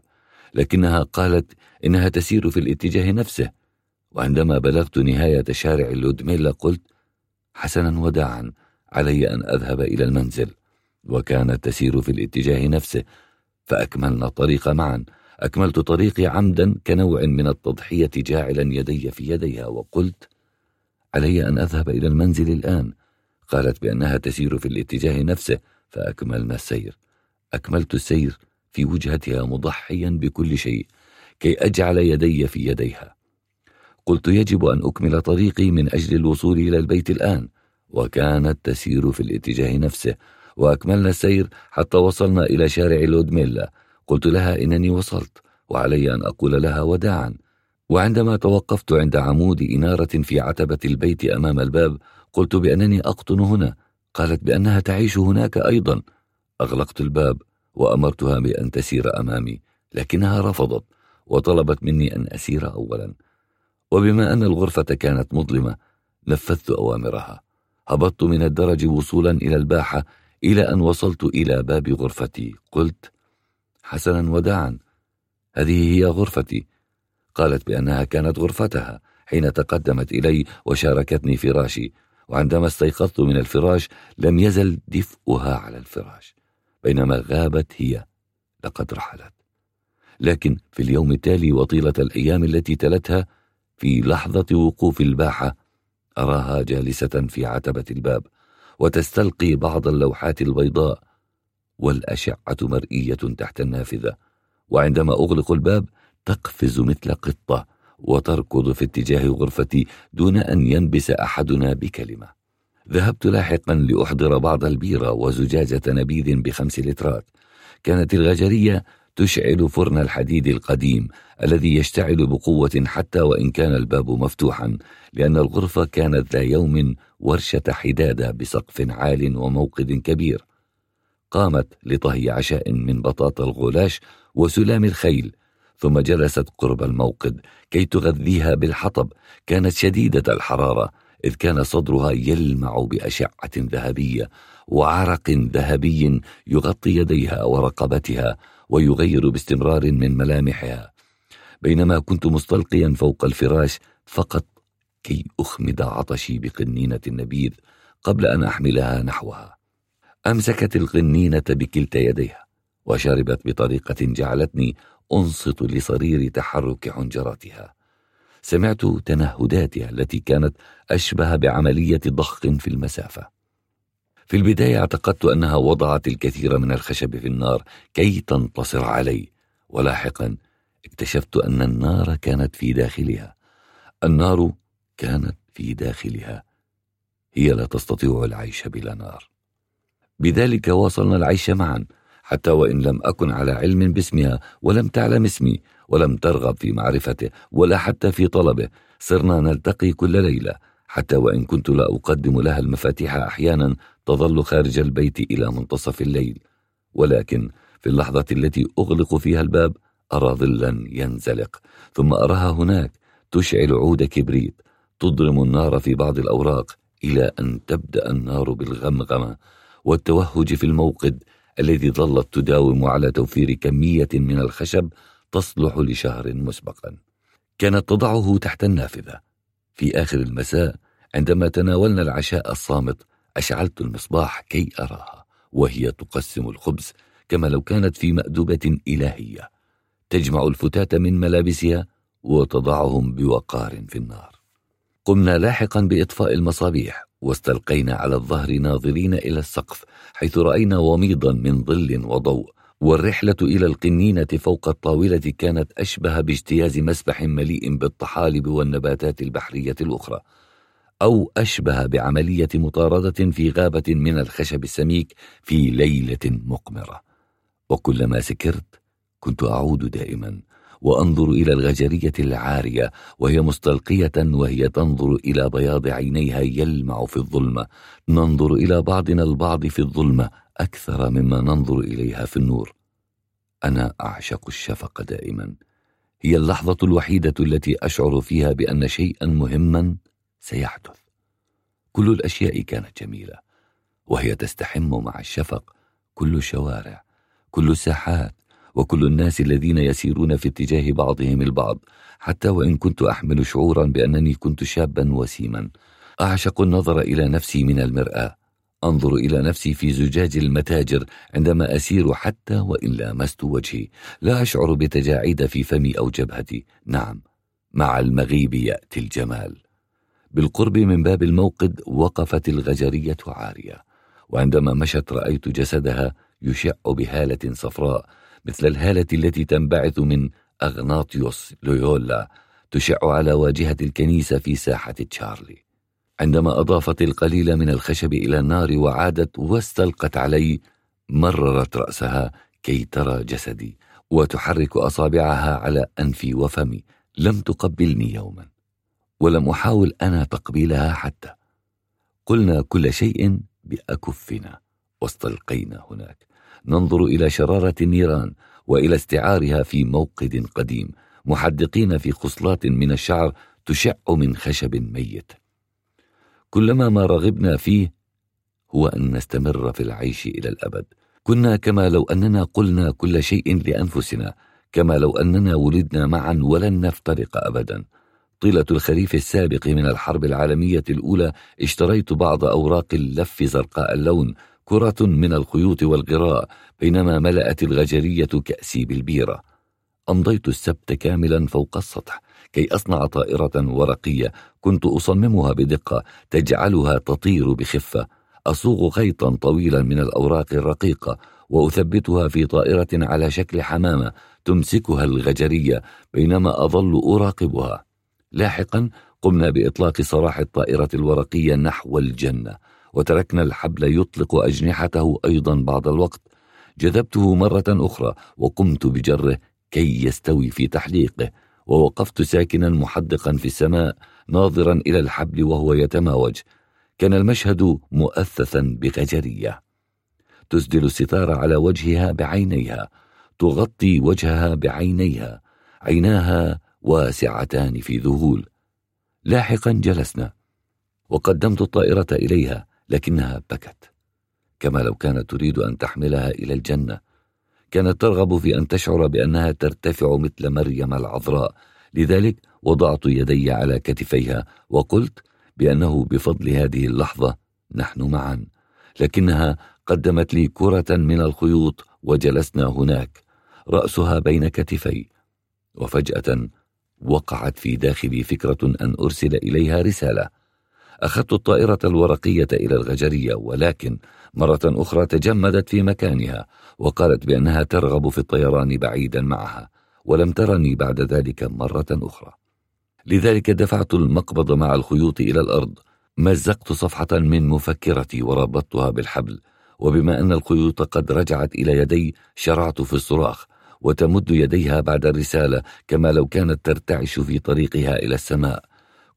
لكنها قالت إنها تسير في الاتجاه نفسه وعندما بلغت نهاية شارع لودميلا قلت حسنا وداعا علي أن أذهب إلى المنزل وكانت تسير في الاتجاه نفسه فأكملنا الطريق معا. أكملت طريقي عمدا كنوع من التضحية جاعلا يدي في يديها وقلت علي أن أذهب إلى المنزل الآن. قالت بأنها تسير في الاتجاه نفسه فأكملنا السير. أكملت السير في وجهتها مضحيا بكل شيء كي أجعل يدي في يديها. قلت يجب أن أكمل طريقي من أجل الوصول إلى البيت الآن وكانت تسير في الاتجاه نفسه. وأكملنا السير حتى وصلنا إلى شارع لودميلا. قلت لها إنني وصلت وعلي أن أقول لها وداعا. وعندما توقفت عند عمود إنارة في عتبة البيت أمام الباب قلت بأنني أقطن هنا. قالت بأنها تعيش هناك أيضا. أغلقت الباب وأمرتها بأن تسير أمامي لكنها رفضت وطلبت مني أن أسير أولا. وبما أن الغرفة كانت مظلمة نفذت أوامرها. هبطت من الدرج وصولا إلى الباحة إلى أن وصلت إلى باب غرفتي. قلت حسنا وداعا هذه هي غرفتي. قالت بأنها كانت غرفتها حين تقدمت إلي وشاركتني فراشي. وعندما استيقظت من الفراش لم يزل دفئها على الفراش بينما غابت هي لقد رحلت. لكن في اليوم التالي وطيلة الأيام التي تلتها في لحظة وقوف الباحة أراها جالسة في عتبة الباب وتستلقي بعض اللوحات البيضاء والأشعة مرئية تحت النافذة وعندما أغلق الباب تقفز مثل قطة. وتركض في اتجاه غرفتي دون أن ينبس أحدنا بكلمة. ذهبت لاحقا لأحضر بعض البيرة وزجاجة نبيذ بخمس لترات. كانت الغجرية تشعل فرن الحديد القديم الذي يشتعل بقوة حتى وإن كان الباب مفتوحا لأن الغرفة كانت ذا يوم ورشة حدادة بسقف عال وموقد كبير. قامت لطهي عشاء من بطاطا الغلاش وسلام الخيل ثم جلست قرب الموقد كي تغذيها بالحطب. كانت شديدة الحرارة إذ كان صدرها يلمع بأشعة ذهبية وعرق ذهبي يغطي يديها ورقبتها ويغير باستمرار من ملامحها. بينما كنت مستلقيا فوق الفراش فقط كي أخمد عطشي بقنينة النبيذ قبل أن أحملها نحوها. أمسكت القنينة بكلتا يديها وشربت بطريقة جعلتني أنصت لصرير تحرك حنجراتها. سمعت تنهداتها التي كانت أشبه بعملية ضخ في المسافة. في البداية اعتقدت أنها وضعت الكثير من الخشب في النار كي تنتصر علي. ولاحقا اكتشفت أن النار كانت في داخلها. النار كانت في داخلها. هي لا تستطيع العيش بلا نار. بذلك واصلنا العيش معا. حتى وإن لم أكن على علم باسمها ولم تعلم اسمي ولم ترغب في معرفته ولا حتى في طلبه صرنا نلتقي كل ليلة حتى وإن كنت لا أقدم لها المفاتيح أحيانا تظل خارج البيت إلى منتصف الليل. ولكن في اللحظة التي أغلق فيها الباب أرى ظلا ينزلق ثم أراها هناك تشعل عود كبريت تضرم النار في بعض الأوراق إلى أن تبدأ النار بالغمغمة والتوهج في الموقد الذي ظلت تداوم على توفير كمية من الخشب تصلح لشهر مسبقا. كانت تضعه تحت النافذة. في آخر المساء عندما تناولنا العشاء الصامت أشعلت المصباح كي أراها وهي تقسم الخبز كما لو كانت في مأدبة إلهية. تجمع الفتاة من ملابسها وتضعهم بوقار في النار. قمنا لاحقا بإطفاء المصابيح. واستلقينا على الظهر ناظرين إلى السقف حيث رأينا وميضا من ظل وضوء. والرحلة إلى القنينة فوق الطاولة كانت أشبه باجتياز مسبح مليء بالطحالب والنباتات البحرية الأخرى أو أشبه بعملية مطاردة في غابة من الخشب السميك في ليلة مقمرة. وكلما سكرت كنت أعود دائما. وأنظر إلى الغجرية العارية وهي مستلقية وهي تنظر إلى بياض عينيها يلمع في الظلمة. ننظر إلى بعضنا البعض في الظلمة أكثر مما ننظر إليها في النور. أنا أعشق الشفق دائما. هي اللحظة الوحيدة التي أشعر فيها بأن شيئا مهما سيحدث. كل الأشياء كانت جميلة وهي تستحم مع الشفق كل الشوارع كل الساحات وكل الناس الذين يسيرون في اتجاه بعضهم البعض حتى وإن كنت أحمل شعورا بأنني كنت شابا وسيما. أعشق النظر إلى نفسي من المرآة. أنظر إلى نفسي في زجاج المتاجر عندما أسير حتى وإن لامست وجهي. لا أشعر بتجاعيد في فمي أو جبهتي. نعم مع المغيب يأتي الجمال. بالقرب من باب الموقد وقفت الغجرية عارية وعندما مشت رأيت جسدها يشع بهالة صفراء مثل الهالة التي تنبعث من أغناطيوس لويولا تشع على واجهة الكنيسة في ساحة تشارلي. عندما أضافت القليل من الخشب إلى النار وعادت واستلقت علي مررت رأسها كي ترى جسدي وتحرك أصابعها على أنفي وفمي. لم تقبلني يوما ولم أحاول أنا تقبيلها حتى. قلنا كل شيء بأكفنا واستلقينا هناك. ننظر إلى شرارة النيران وإلى استعارها في موقد قديم محدقين في خصلات من الشعر تشع من خشب ميت. كلما ما رغبنا فيه هو أن نستمر في العيش إلى الأبد. كنا كما لو أننا قلنا كل شيء لأنفسنا كما لو أننا ولدنا معا ولن نفترق أبدا. طيلة الخريف السابق من الحرب العالمية الأولى اشتريت بعض أوراق اللف زرقاء اللون كرة من الخيوط والغراء بينما ملأت الغجرية كأسي بالبيرة. أمضيت السبت كاملا فوق السطح كي أصنع طائرة ورقية كنت أصممها بدقة تجعلها تطير بخفة. أصوغ خيطا طويلا من الأوراق الرقيقة وأثبتها في طائرة على شكل حمامة تمسكها الغجرية بينما أظل أراقبها. لاحقا قمنا بإطلاق سراح الطائرة الورقية نحو الجنة. وتركنا الحبل يطلق أجنحته أيضا بعض الوقت. جذبته مرة أخرى وقمت بجره كي يستوي في تحليقه ووقفت ساكنا محدقا في السماء ناظرا إلى الحبل وهو يتماوج. كان المشهد مؤثثا بغجرية. تسدل الستار على وجهها بعينيها تغطي وجهها بعينيها عيناها واسعتان في ذهول. لاحقا جلسنا وقدمت الطائرة إليها. لكنها بكت. كما لو كانت تريد أن تحملها إلى الجنة. كانت ترغب في أن تشعر بأنها ترتفع مثل مريم العذراء. لذلك وضعت يدي على كتفيها وقلت بأنه بفضل هذه اللحظة نحن معا. لكنها قدمت لي كرة من الخيوط وجلسنا هناك. رأسها بين كتفي. وفجأة وقعت في داخلي فكرة أن أرسل إليها رسالة. أخذت الطائرة الورقية إلى الغجرية ولكن مرة أخرى تجمدت في مكانها وقالت بأنها ترغب في الطيران بعيدا معها ولم ترني بعد ذلك مرة أخرى. لذلك دفعت المقبض مع الخيوط إلى الأرض مزقت صفحة من مفكرتي وربطتها بالحبل وبما أن الخيوط قد رجعت إلى يدي شرعت في الصراخ وتمد يديها بعد الرسالة كما لو كانت ترتعش في طريقها إلى السماء.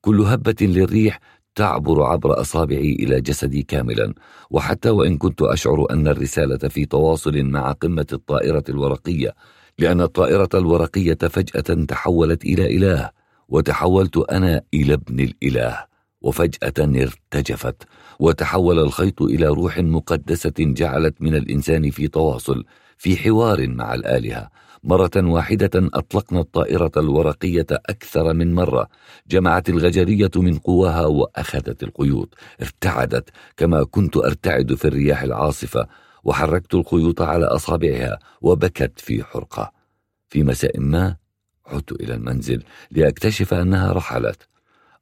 كل هبة للريح تعبر عبر أصابعي إلى جسدي كاملا وحتى وإن كنت أشعر أن الرسالة في تواصل مع قمة الطائرة الورقية لأن الطائرة الورقية فجأة تحولت إلى إله وتحولت أنا إلى ابن الإله وفجأة ارتجفت وتحول الخيط إلى روح مقدسة جعلت من الإنسان في تواصل في حوار مع الآلهة. مرة واحدة أطلقنا الطائرة الورقية أكثر من مرة جمعت الغجرية من قواها وأخذت القيود ارتعدت كما كنت أرتعد في الرياح العاصفة وحركت الخيوط على أصابعها وبكت في حرقة في مساء ما عدت إلى المنزل لأكتشف أنها رحلت.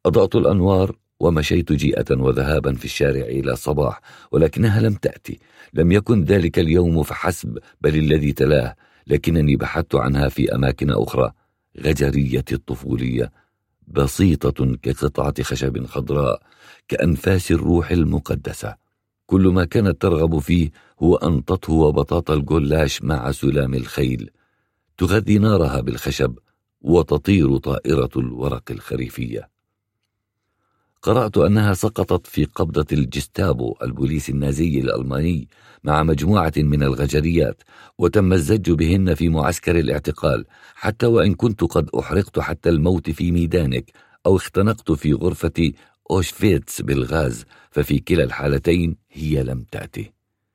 أضأت الأنوار ومشيت جيئة وذهابا في الشارع إلى الصباح ولكنها لم تأتي. لم يكن ذلك اليوم فحسب بل الذي تلاه لكنني بحثت عنها في أماكن أخرى غجرية الطفولية بسيطة كقطعة خشب خضراء كأنفاس الروح المقدسة. كل ما كانت ترغب فيه هو أن تطهو بطاطا الجلاش مع سلام الخيل. تغذي نارها بالخشب وتطير طائرة الورق الخريفية. قرأت أنها سقطت في قبضة الجستابو البوليس النازي الألماني مع مجموعة من الغجريات وتم الزج بهن في معسكر الاعتقال حتى وإن كنت قد أحرقت حتى الموت في ميدانك أو اختنقت في غرفة أوشفيتس بالغاز ففي كلا الحالتين هي لم تأتي.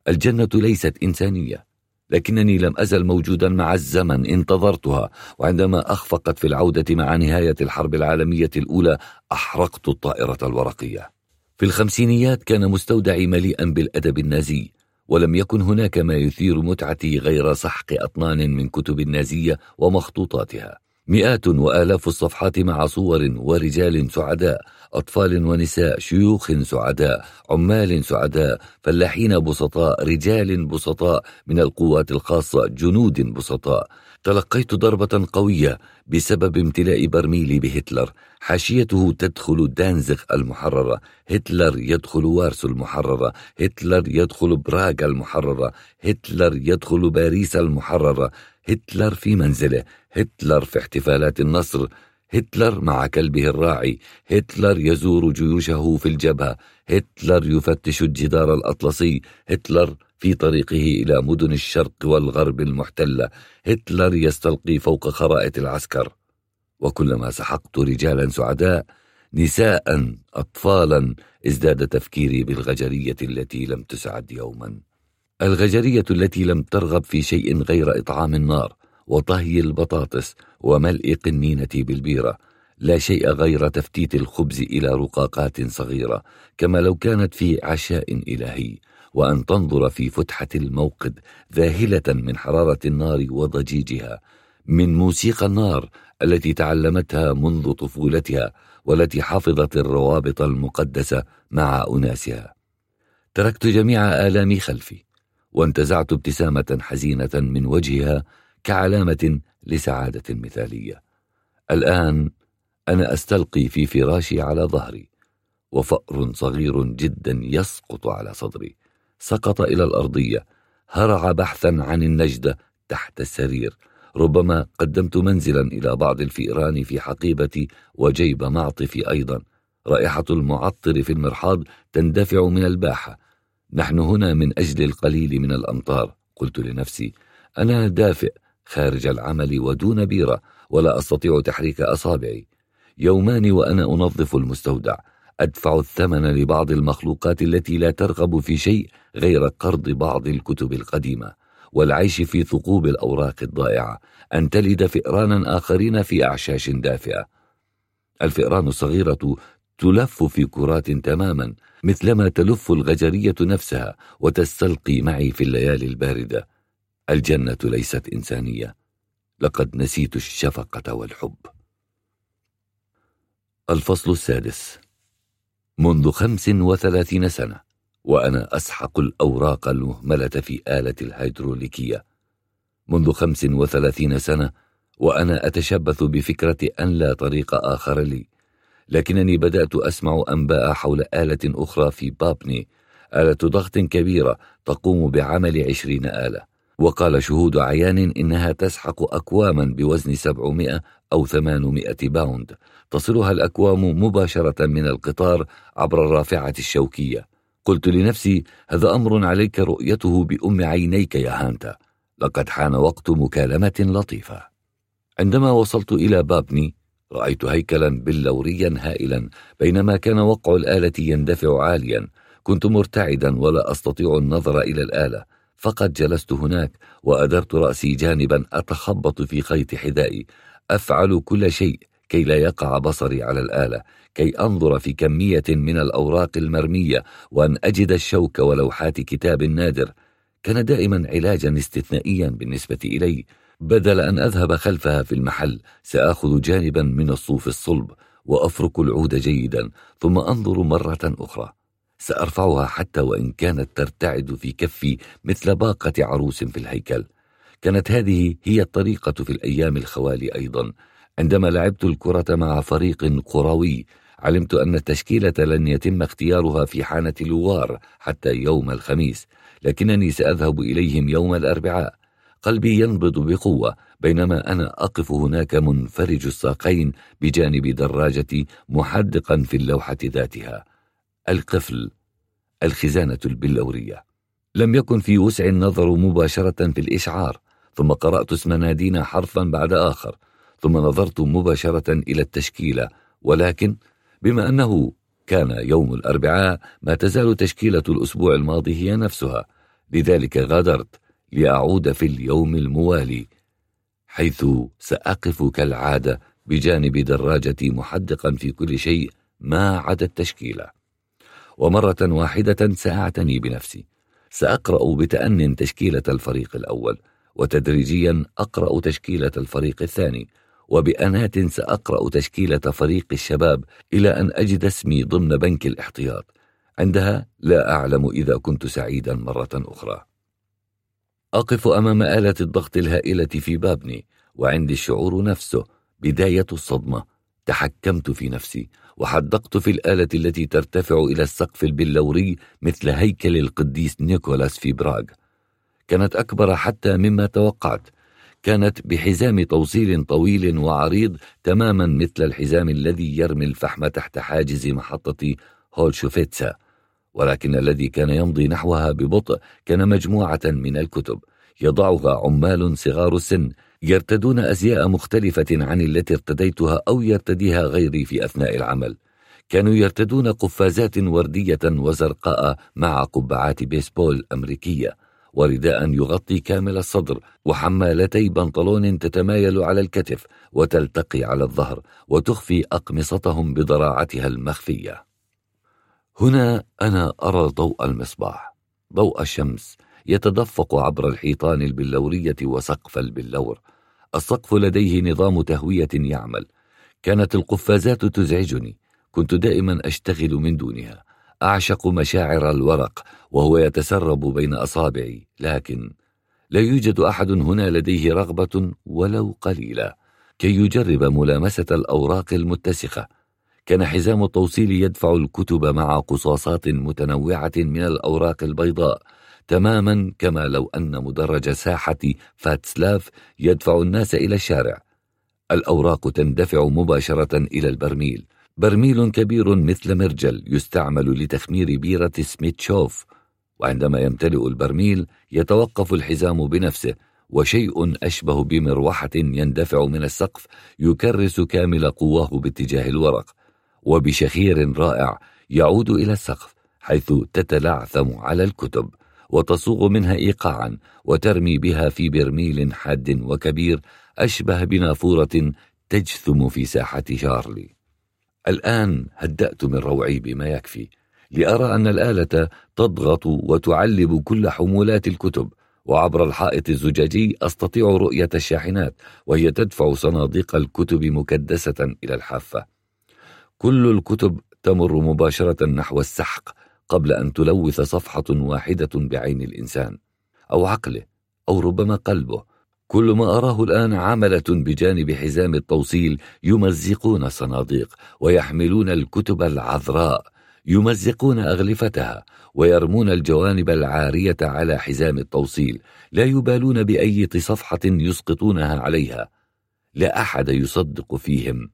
الجنة ليست إنسانية. لكنني لم أزل موجودا مع الزمن انتظرتها وعندما أخفقت في العودة مع نهاية الحرب العالمية الأولى أحرقت الطائرة الورقية. في الخمسينيات كان مستودعي مليئا بالأدب النازي ولم يكن هناك ما يثير متعتي غير سحق أطنان من كتب النازية ومخطوطاتها. مئات وآلاف الصفحات مع صور ورجال سعداء أطفال ونساء شيوخ سعداء عمال سعداء فلاحين بسطاء رجال بسطاء من القوات الخاصة جنود بسطاء. تلقيت ضربة قوية بسبب امتلاء برميلي بهتلر. حاشيته تدخل دانزغ المحررة. هتلر يدخل وارسو المحررة. هتلر يدخل براغ المحررة. هتلر يدخل باريس المحررة. هتلر في منزله. هتلر في احتفالات النصر. هتلر مع كلبه الراعي. هتلر يزور جيوشه في الجبهة. هتلر يفتش الجدار الأطلسي. هتلر في طريقه إلى مدن الشرق والغرب المحتلة. هتلر يستلقي فوق خرائط العسكر. وكلما سحقت رجالا سعداء نساء أطفالا ازداد تفكيري بالغجرية التي لم تسعد يوما. الغجرية التي لم ترغب في شيء غير إطعام النار وطهي البطاطس. وملء قنينة بالبيرة لا شيء غير تفتيت الخبز إلى رقاقات صغيرة كما لو كانت في عشاء إلهي وأن تنظر في فتحة الموقد ذاهلة من حرارة النار وضجيجها من موسيقى النار التي تعلمتها منذ طفولتها والتي حفظت الروابط المقدسة مع أناسها. تركت جميع آلامي خلفي وانتزعت ابتسامة حزينة من وجهها كعلامة لسعادة مثالية. الآن أنا أستلقي في فراشي على ظهري وفأر صغير جدا يسقط على صدري. سقط إلى الأرضية هرع بحثا عن النجدة تحت السرير. ربما قدمت منزلا إلى بعض الفئران في حقيبتي وجيب معطفي أيضا. رائحة المعطر في المرحاض تندفع من الباحة. نحن هنا من أجل القليل من الأمطار قلت لنفسي. أنا دافئ خارج العمل ودون بيرة ولا أستطيع تحريك أصابعي. يومان وأنا أنظف المستودع. أدفع الثمن لبعض المخلوقات التي لا ترغب في شيء غير قرض بعض الكتب القديمة. والعيش في ثقوب الأوراق الضائعة. أن تلد فئرانا آخرين في أعشاش دافئة. الفئران الصغيرة تلف في كرات تماما مثلما تلف الغجرية نفسها وتستلقي معي في الليالي الباردة. الجنة ليست إنسانية. لقد نسيت الشفقة والحب. الفصل السادس. منذ خمس وثلاثين سنة وأنا أسحق الأوراق المهملة في آلة الهيدروليكية. منذ خمس وثلاثين سنة وأنا أتشبث بفكرة أن لا طريق آخر لي. لكنني بدأت أسمع أنباء حول آلة أخرى في بابني آلة ضغط كبيرة تقوم بعمل عشرين آلة. وقال شهود عيان إنها تسحق أكواما بوزن 700 أو 800 باوند. تصلها الأكوام مباشرة من القطار عبر الرافعة الشوكية. قلت لنفسي هذا أمر عليك رؤيته بأم عينيك يا هانتا. لقد حان وقت مكالمة لطيفة. عندما وصلت إلى بابني رأيت هيكلا بلوريا هائلا بينما كان وقع الآلة يندفع عاليا. كنت مرتعدا ولا أستطيع النظر إلى الآلة. فقد جلست هناك وأدرت رأسي جانبا أتخبط في خيط حذائي. أفعل كل شيء كي لا يقع بصري على الآلة كي أنظر في كمية من الأوراق المرمية وأن أجد الشوك ولوحات كتاب نادر. كان دائما علاجا استثنائيا بالنسبة إلي. بدل أن أذهب خلفها في المحل سآخذ جانبا من الصوف الصلب وأفرك العود جيدا ثم أنظر مرة أخرى. سأرفعها حتى وإن كانت ترتعد في كفي مثل باقة عروس في الهيكل. كانت هذه هي الطريقة في الأيام الخوالي أيضا. عندما لعبت الكرة مع فريق قروي علمت أن التشكيلة لن يتم اختيارها في حانة لوار حتى يوم الخميس لكنني سأذهب إليهم يوم الأربعاء. قلبي ينبض بقوة بينما أنا أقف هناك منفرج الساقين بجانب دراجتي محدقا في اللوحة ذاتها. القفل الخزانة البلورية. لم يكن في وسع النظر مباشرة في الإشعار ثم قرأت اسم نادينا حرفا بعد آخر ثم نظرت مباشرة إلى التشكيلة ولكن بما أنه كان يوم الأربعاء ما تزال تشكيلة الأسبوع الماضي هي نفسها. لذلك غادرت لأعود في اليوم الموالي حيث سأقف كالعادة بجانب دراجتي محدقا في كل شيء ما عدا التشكيلة. ومرة واحدة سأعتني بنفسي. سأقرأ بتأن تشكيلة الفريق الأول وتدريجيا أقرأ تشكيلة الفريق الثاني وبأنات سأقرأ تشكيلة فريق الشباب إلى أن أجد اسمي ضمن بنك الاحتياط. عندها لا أعلم إذا كنت سعيدا مرة أخرى. أقف أمام آلة الضغط الهائلة في بابني وعندي الشعور نفسه بداية الصدمة. تحكمت في نفسي وحدقت في الآلة التي ترتفع إلى السقف البلوري مثل هيكل القديس نيكولاس في براغ. كانت أكبر حتى مما توقعت. كانت بحزام توصيل طويل وعريض تماما مثل الحزام الذي يرمي الفحم تحت حاجز محطة هولشوفيتسا. ولكن الذي كان يمضي نحوها ببطء كان مجموعة من الكتب. يضعها عمال صغار السن. يرتدون أزياء مختلفة عن التي ارتديتها أو يرتديها غيري في أثناء العمل. كانوا يرتدون قفازات وردية وزرقاء مع قبعات بيسبول أمريكية ورداء يغطي كامل الصدر وحمالتي بنطلون تتمايل على الكتف وتلتقي على الظهر وتخفي أقمصتهم بضراعتها المخفية. هنا أنا أرى ضوء المصباح ضوء الشمس يتدفق عبر الحيطان البلورية وسقف البلور. السقف لديه نظام تهوية يعمل. كانت القفازات تزعجني. كنت دائما أشتغل من دونها. أعشق مشاعر الورق وهو يتسرب بين أصابعي. لكن لا يوجد أحد هنا لديه رغبة ولو قليلة. كي يجرب ملامسة الأوراق المتسخة. كان حزام التوصيل يدفع الكتب مع قصاصات متنوعة من الأوراق البيضاء. تماما كما لو أن مدرج ساحة فاتسلاف يدفع الناس إلى الشارع. الأوراق تندفع مباشرة إلى البرميل. برميل كبير مثل مرجل يستعمل لتخمير بيرة سميتشوف وعندما يمتلئ البرميل يتوقف الحزام بنفسه وشيء أشبه بمروحة يندفع من السقف يكرس كامل قواه باتجاه الورق وبشخير رائع يعود إلى السقف حيث تتلعثم على الكتب. وتصوغ منها إيقاعا وترمي بها في برميل حاد وكبير أشبه بنافورة تجثم في ساحة شارلي. الآن هدأت من روعي بما يكفي لأرى أن الآلة تضغط وتعلب كل حمولات الكتب وعبر الحائط الزجاجي أستطيع رؤية الشاحنات وهي تدفع صناديق الكتب مكدسة إلى الحافة. كل الكتب تمر مباشرة نحو السحق قبل أن تلوث صفحة واحدة بعين الإنسان أو عقله أو ربما قلبه. كل ما أراه الآن عملة بجانب حزام التوصيل يمزقون الصناديق ويحملون الكتب العذراء يمزقون أغلفتها ويرمون الجوانب العارية على حزام التوصيل. لا يبالون بأية صفحة يسقطونها عليها. لا أحد يصدق فيهم.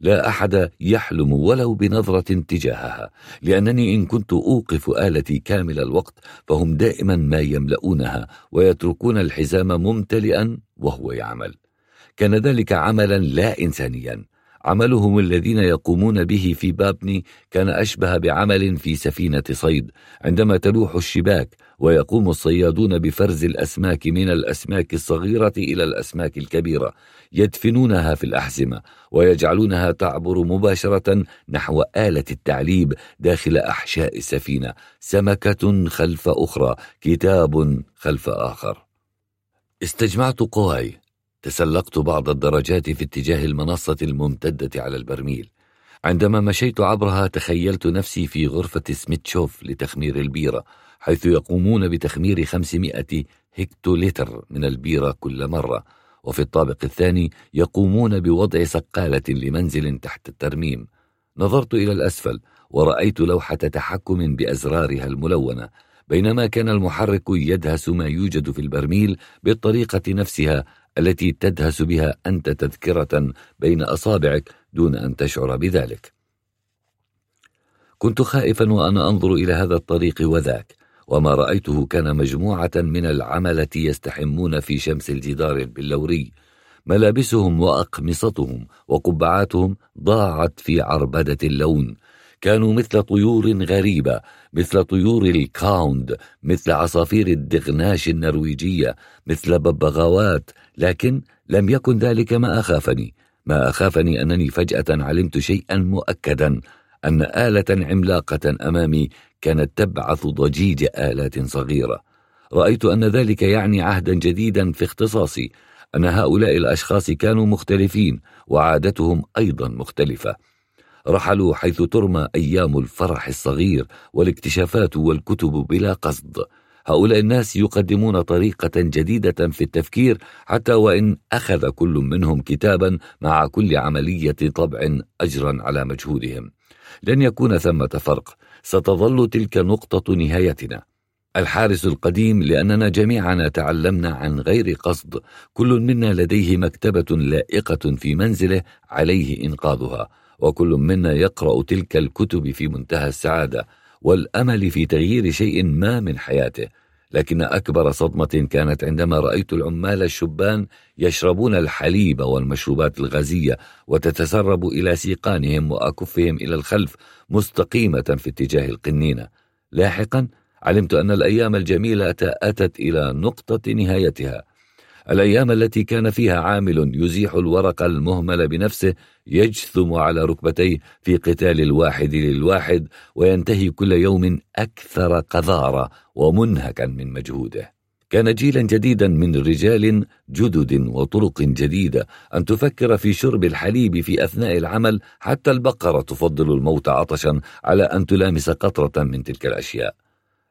لا أحد يحلم ولو بنظرة تجاهها لأنني إن كنت أوقف آلتي كامل الوقت فهم دائما ما يملؤونها ويتركون الحزام ممتلئا وهو يعمل. كان ذلك عملا لا إنسانيا. عملهم الذين يقومون به في بابني كان أشبه بعمل في سفينة صيد عندما تلوح الشباك ويقوم الصيادون بفرز الأسماك من الأسماك الصغيرة إلى الأسماك الكبيرة يدفنونها في الأحزمة ويجعلونها تعبر مباشرة نحو آلة التعليب داخل أحشاء السفينة سمكة خلف أخرى كتاب خلف آخر. استجمعت قواي. تسلقت بعض الدرجات في اتجاه المنصة الممتدة على البرميل. عندما مشيت عبرها تخيلت نفسي في غرفة سميتشوف لتخمير البيرة حيث يقومون بتخمير 500 هكتولتر من البيرة كل مرة. وفي الطابق الثاني يقومون بوضع سقالة لمنزل تحت الترميم. نظرت إلى الأسفل ورأيت لوحة تحكم بأزرارها الملونة. بينما كان المحرك يدهس ما يوجد في البرميل بالطريقة نفسها التي تدهس بها أنت تذكرة بين أصابعك دون أن تشعر بذلك. كنت خائفا وأنا أنظر إلى هذا الطريق وذاك وما رأيته كان مجموعة من العملة يستحمون في شمس الجدار البلوري ملابسهم وأقمصتهم وقبعاتهم ضاعت في عربدة اللون. كانوا مثل طيور غريبة مثل طيور الكاوند مثل عصافير الدغناش النرويجية مثل ببغاوات لكن لم يكن ذلك ما أخافني. ما أخافني أنني فجأة علمت شيئا مؤكدا أن آلة عملاقة أمامي كانت تبعث ضجيج آلات صغيرة. رأيت أن ذلك يعني عهدا جديدا في اختصاصي أن هؤلاء الأشخاص كانوا مختلفين وعادتهم أيضا مختلفة. رحلوا حيث ترمى أيام الفرح الصغير والاكتشافات والكتب بلا قصد. هؤلاء الناس يقدمون طريقة جديدة في التفكير حتى وإن أخذ كل منهم كتابا مع كل عملية طبع أجرا على مجهودهم. لن يكون ثمة فرق. ستظل تلك نقطة نهايتنا. الحارس القديم لأننا جميعنا تعلمنا عن غير قصد. كل منا لديه مكتبة لائقة في منزله عليه إنقاذها. وكل منا يقرأ تلك الكتب في منتهى السعادة. والأمل في تغيير شيء ما من حياته. لكن أكبر صدمة كانت عندما رأيت العمال الشبان يشربون الحليب والمشروبات الغازية وتتسرب إلى سيقانهم وأكفهم إلى الخلف مستقيمة في اتجاه القنينة. لاحقا علمت أن الأيام الجميلة أتت إلى نقطة نهايتها. الأيام التي كان فيها عامل يزيح الورق المهمل بنفسه يجثم على ركبتيه في قتال الواحد للواحد وينتهي كل يوم أكثر قذارة ومنهكا من مجهوده. كان جيلا جديدا من رجال جدد وطرق جديدة أن تفكر في شرب الحليب في أثناء العمل حتى البقرة تفضل الموت عطشا على أن تلامس قطرة من تلك الأشياء.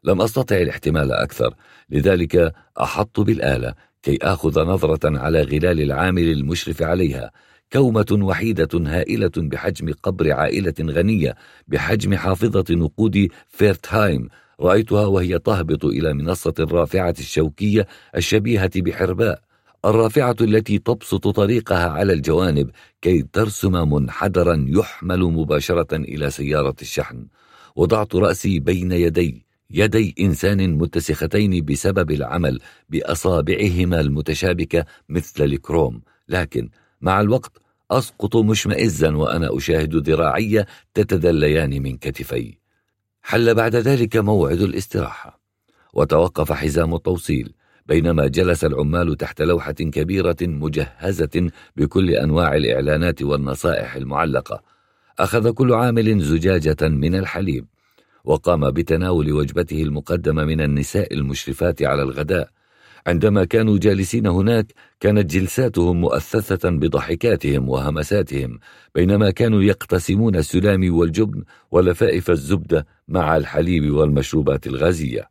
لم أستطع الاحتمال أكثر لذلك أحط بالآلة كي آخذ نظرة على غلال العامل المشرف عليها كومة وحيدة هائلة بحجم قبر عائلة غنية بحجم حافظة نقود فيرتهايم. رأيتها وهي تهبط إلى منصة الرافعة الشوكية الشبيهة بحرباء. الرافعة التي تبسط طريقها على الجوانب كي ترسم منحدرا يحمل مباشرة إلى سيارة الشحن. وضعت رأسي بين يدي. يدي إنسان متسختين بسبب العمل بأصابعهما المتشابكة مثل الكروم. لكن مع الوقت أسقط مشمئزا وأنا أشاهد ذراعي تتدليان من كتفي. حل بعد ذلك موعد الاستراحة. وتوقف حزام التوصيل بينما جلس العمال تحت لوحة كبيرة مجهزة بكل أنواع الإعلانات والنصائح المعلقة. أخذ كل عامل زجاجة من الحليب. وقام بتناول وجبته المقدمة من النساء المشرفات على الغداء. عندما كانوا جالسين هناك كانت جلساتهم مؤثثة بضحكاتهم وهمساتهم بينما كانوا يقتسمون السلام والجبن ولفائف الزبدة مع الحليب والمشروبات الغازية.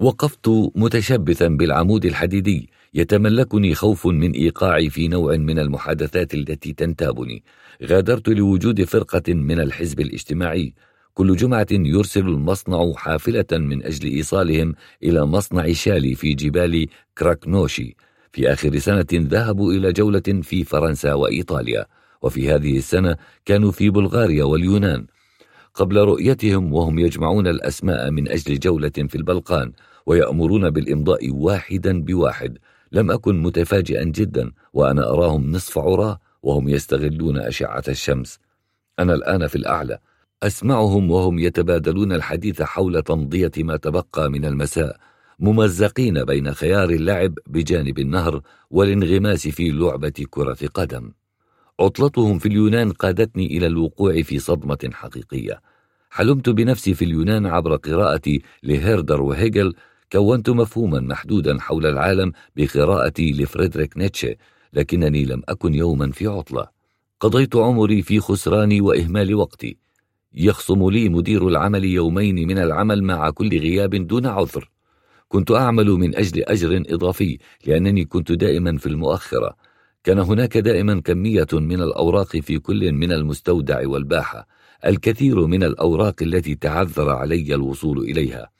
وقفت متشبثا بالعمود الحديدي يتملكني خوف من إيقاعي في نوع من المحادثات التي تنتابني. غادرت لوجود فرقة من الحزب الاجتماعي. كل جمعة يرسل المصنع حافلة من أجل إيصالهم إلى مصنع شالي في جبال كراكنوشي. في آخر سنة ذهبوا إلى جولة في فرنسا وإيطاليا وفي هذه السنة كانوا في بلغاريا واليونان. قبل رؤيتهم وهم يجمعون الأسماء من أجل جولة في البلقان ويأمرون بالإمضاء واحدا بواحد. لم أكن متفاجئا جدا وأنا أراهم نصف عراة وهم يستغلون أشعة الشمس. أنا الآن في الأعلى. أسمعهم وهم يتبادلون الحديث حول تمضية ما تبقى من المساء ممزقين بين خيار اللعب بجانب النهر والانغماس في لعبة كرة قدم. عطلتهم في اليونان قادتني إلى الوقوع في صدمة حقيقية. حلمت بنفسي في اليونان عبر قراءتي لهيردر وهيجل كونت مفهوما محدودا حول العالم بقراءتي لفريدريك نيتشه لكنني لم أكن يوما في عطلة. قضيت عمري في خسران وإهمال وقتي. يخصم لي مدير العمل يومين من العمل مع كل غياب دون عذر. كنت أعمل من أجل أجر إضافي لأنني كنت دائما في المؤخرة. كان هناك دائما كمية من الأوراق في كل من المستودع والباحة الكثير من الأوراق التي تعذر علي الوصول إليها.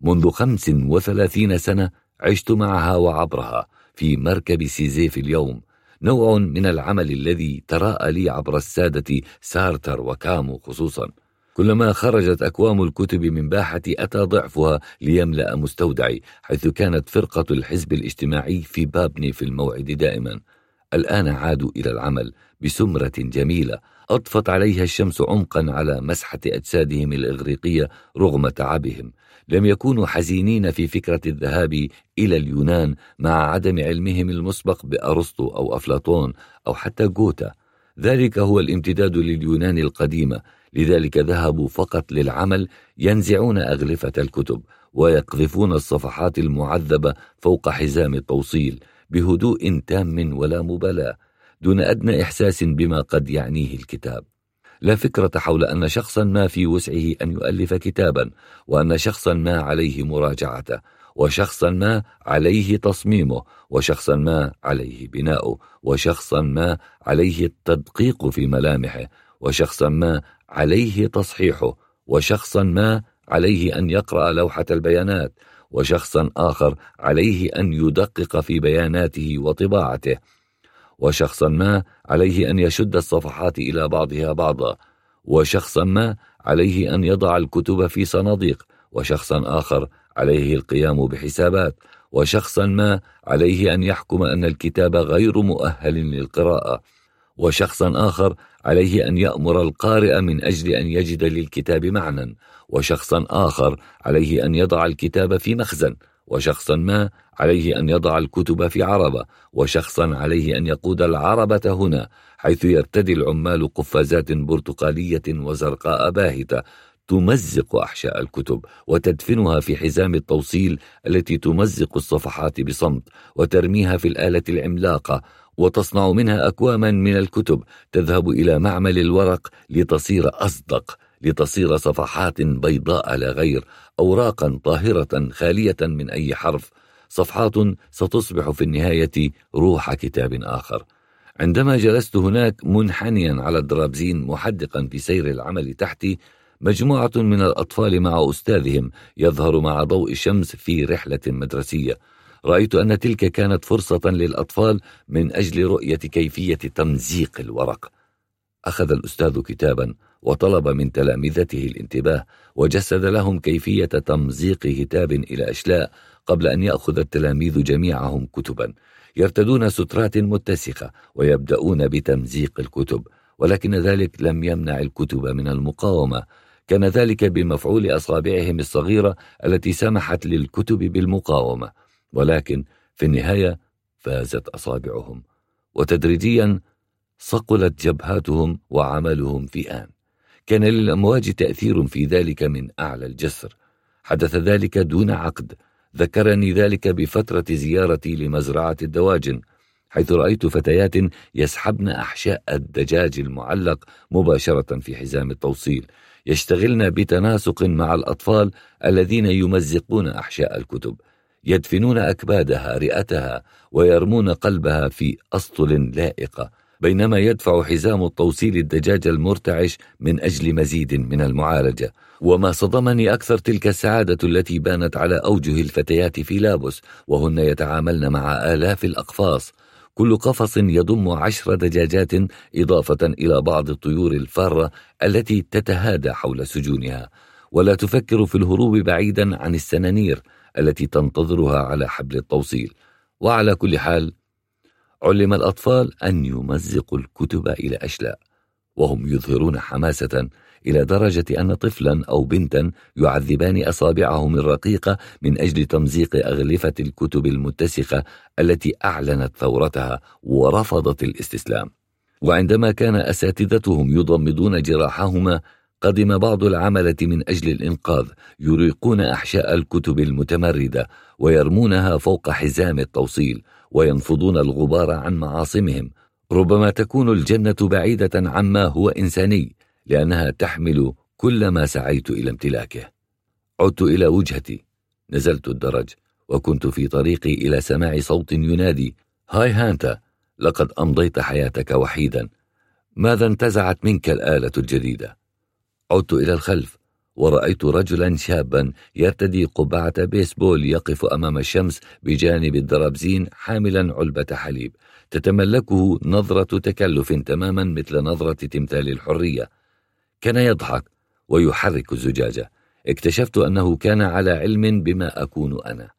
منذ خمس وثلاثين سنة عشت معها وعبرها في مركب سيزيف اليوم. نوع من العمل الذي تراءى لي عبر السادة سارتر وكامو خصوصا. كلما خرجت أكوام الكتب من باحتي أتى ضعفها ليملأ مستودعي حيث كانت فرقة الحزب الاجتماعي في بابني في الموعد دائما. الآن عادوا إلى العمل بسمرة جميلة أضفت عليها الشمس عمقا على مسحة أجسادهم الإغريقية رغم تعبهم. لم يكونوا حزينين في فكرة الذهاب إلى اليونان مع عدم علمهم المسبق بأرسطو أو أفلاطون أو حتى جوتا. ذلك هو الامتداد لليونان القديمة لذلك ذهبوا فقط للعمل ينزعون أغلفة الكتب ويقذفون الصفحات المعذبة فوق حزام التوصيل بهدوء تام ولا مبالاة دون أدنى إحساس بما قد يعنيه الكتاب. لا فكرة حول أن شخصا ما في وسعه أن يؤلف كتابا وأن شخصا ما عليه مراجعته وشخصا ما عليه تصميمه وشخصا ما عليه بناؤه وشخصا ما عليه التدقيق في ملامحه وشخصا ما عليه تصحيحه وشخصا ما عليه أن يقرأ لوحة البيانات وشخصا آخر عليه أن يدقق في بياناته وطباعته. وشخصا ما عليه أن يشد الصفحات إلى بعضها بعضا وشخصا ما عليه أن يضع الكتب في صناديق وشخصا آخر عليه القيام بحسابات وشخصا ما عليه أن يحكم أن الكتاب غير مؤهل للقراءة وشخصا آخر عليه أن يأمر القارئ من أجل أن يجد للكتاب معنى وشخصا آخر عليه أن يضع الكتاب في مخزن وشخصا ما عليه أن يضع الكتب في عربة وشخصا عليه أن يقود العربة هنا حيث يرتدي العمال قفازات برتقالية وزرقاء باهتة تمزق أحشاء الكتب وتدفنها في حزام التوصيل التي تمزق الصفحات بصمت وترميها في الآلة العملاقة وتصنع منها أكواما من الكتب تذهب إلى معمل الورق لتصير أصدق لتصير صفحات بيضاء لا غير أوراقا طاهرة خالية من أي حرف. صفحات ستصبح في النهاية روح كتاب آخر. عندما جلست هناك منحنيا على الدرابزين محدقا في سير العمل تحتي مجموعة من الأطفال مع أستاذهم يظهر مع ضوء الشمس في رحلة مدرسية. رأيت أن تلك كانت فرصة للأطفال من أجل رؤية كيفية تمزيق الورق. أخذ الأستاذ كتابا وطلب من تلامذته الانتباه وجسد لهم كيفية تمزيق كتاب إلى أشلاء قبل أن يأخذ التلاميذ جميعهم كتبا. يرتدون سترات متسخة ويبدأون بتمزيق الكتب ولكن ذلك لم يمنع الكتب من المقاومة. كان ذلك بمفعول أصابعهم الصغيرة التي سمحت للكتب بالمقاومة. ولكن في النهاية فازت أصابعهم. وتدريجيا صقلت جبهاتهم وعملهم في آن. كان للأمواج تأثير في ذلك من أعلى الجسر. حدث ذلك دون عقد. ذكرني ذلك بفترة زيارتي لمزرعة الدواجن حيث رأيت فتيات يسحبن أحشاء الدجاج المعلق مباشرة في حزام التوصيل. يشتغلن بتناسق مع الأطفال الذين يمزقون أحشاء الكتب. يدفنون أكبادها رئتها ويرمون قلبها في أسطل لائقة. بينما يدفع حزام التوصيل الدجاج المرتعش من أجل مزيد من المعالجة. وما صدمني أكثر تلك السعادة التي بانت على أوجه الفتيات في لابوس وهن يتعاملن مع آلاف الأقفاص. كل قفص يضم عشر دجاجات إضافة إلى بعض الطيور الفارة التي تتهادى حول سجونها. ولا تفكر في الهروب بعيدا عن السنانير التي تنتظرها على حبل التوصيل. وعلى كل حال علم الأطفال أن يمزقوا الكتب إلى أشلاء وهم يظهرون حماسة إلى درجة أن طفلا أو بنتا يعذبان أصابعهم الرقيقة من أجل تمزيق أغلفة الكتب المتسخة التي أعلنت ثورتها ورفضت الاستسلام. وعندما كان أساتذتهم يضمدون جراحهما قدم بعض العملة من أجل الإنقاذ يريقون أحشاء الكتب المتمردة ويرمونها فوق حزام التوصيل وينفضون الغبار عن معاصمهم. ربما تكون الجنة بعيدة عما هو إنساني. لأنها تحمل كل ما سعيت إلى امتلاكه. عدت إلى وجهتي. نزلت الدرج وكنت في طريقي إلى سماع صوت ينادي هاي هانتا لقد أمضيت حياتك وحيدا. ماذا انتزعت منك الآلة الجديدة؟ عدت إلى الخلف ورأيت رجلا شابا يرتدي قبعة بيسبول يقف أمام الشمس بجانب الدرابزين حاملا علبة حليب. تتملكه نظرة تكلف تماما مثل نظرة تمثال الحرية. كان يضحك ويحرك الزجاجة. اكتشفت أنه كان على علم بما أكون أنا.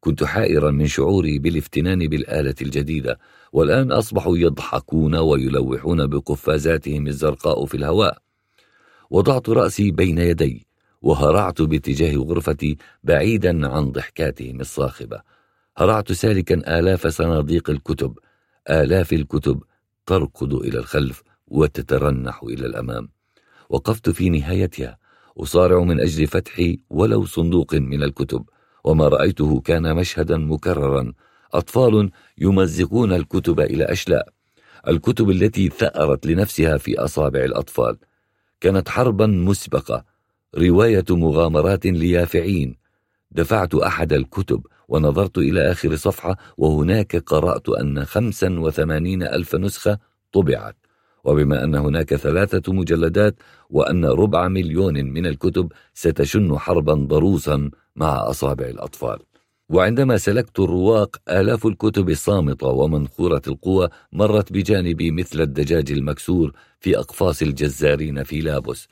كنت حائرا من شعوري بالافتنان بالآلة الجديدة والآن أصبحوا يضحكون ويلوحون بقفازاتهم الزرقاء في الهواء. وضعت رأسي بين يدي وهرعت باتجاه غرفتي بعيدا عن ضحكاتهم الصاخبة. هرعت سالكا آلاف صناديق الكتب. آلاف الكتب تركض إلى الخلف وتترنح إلى الأمام. وقفت في نهايتها أصارع من أجل فتح ولو صندوق من الكتب وما رأيته كان مشهدا مكررا. أطفال يمزقون الكتب إلى أشلاء. الكتب التي ثأرت لنفسها في أصابع الأطفال. كانت حربا مسبقة. رواية مغامرات ليافعين. دفعت أحد الكتب ونظرت إلى آخر صفحة وهناك قرأت أن خمسا وثمانين ألف نسخة طبعت. وبما أن هناك ثلاثة مجلدات وأن ربع مليون من الكتب ستشن حربا ضروسا مع أصابع الأطفال. وعندما سلكت الرواق آلاف الكتب الصامتة ومنخورة القوة مرت بجانبي مثل الدجاج المكسور في أقفاص الجزارين في لابوس.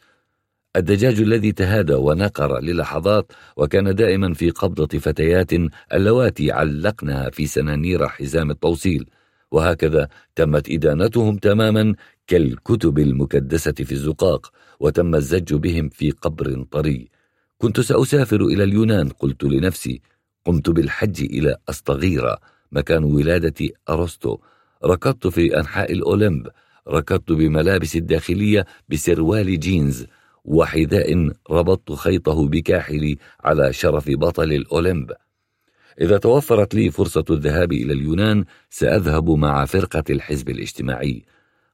الدجاج الذي تهادى ونقر للحظات وكان دائما في قبضة فتيات اللواتي علقنها في سنانير حزام التوصيل. وهكذا تمت إدانتهم تماما كالكتب المكدسة في الزقاق وتم الزج بهم في قبر طري. كنت سأسافر إلى اليونان قلت لنفسي قمت بالحج إلى أسطغيرة مكان ولادة أرسطو ركضت في أنحاء الأولمب ركضت بملابس الداخلية بسروال جينز وحذاء ربطت خيطه بكاحلي على شرف بطل الأولمب. إذا توفرت لي فرصة الذهاب إلى اليونان سأذهب مع فرقة الحزب الاجتماعي.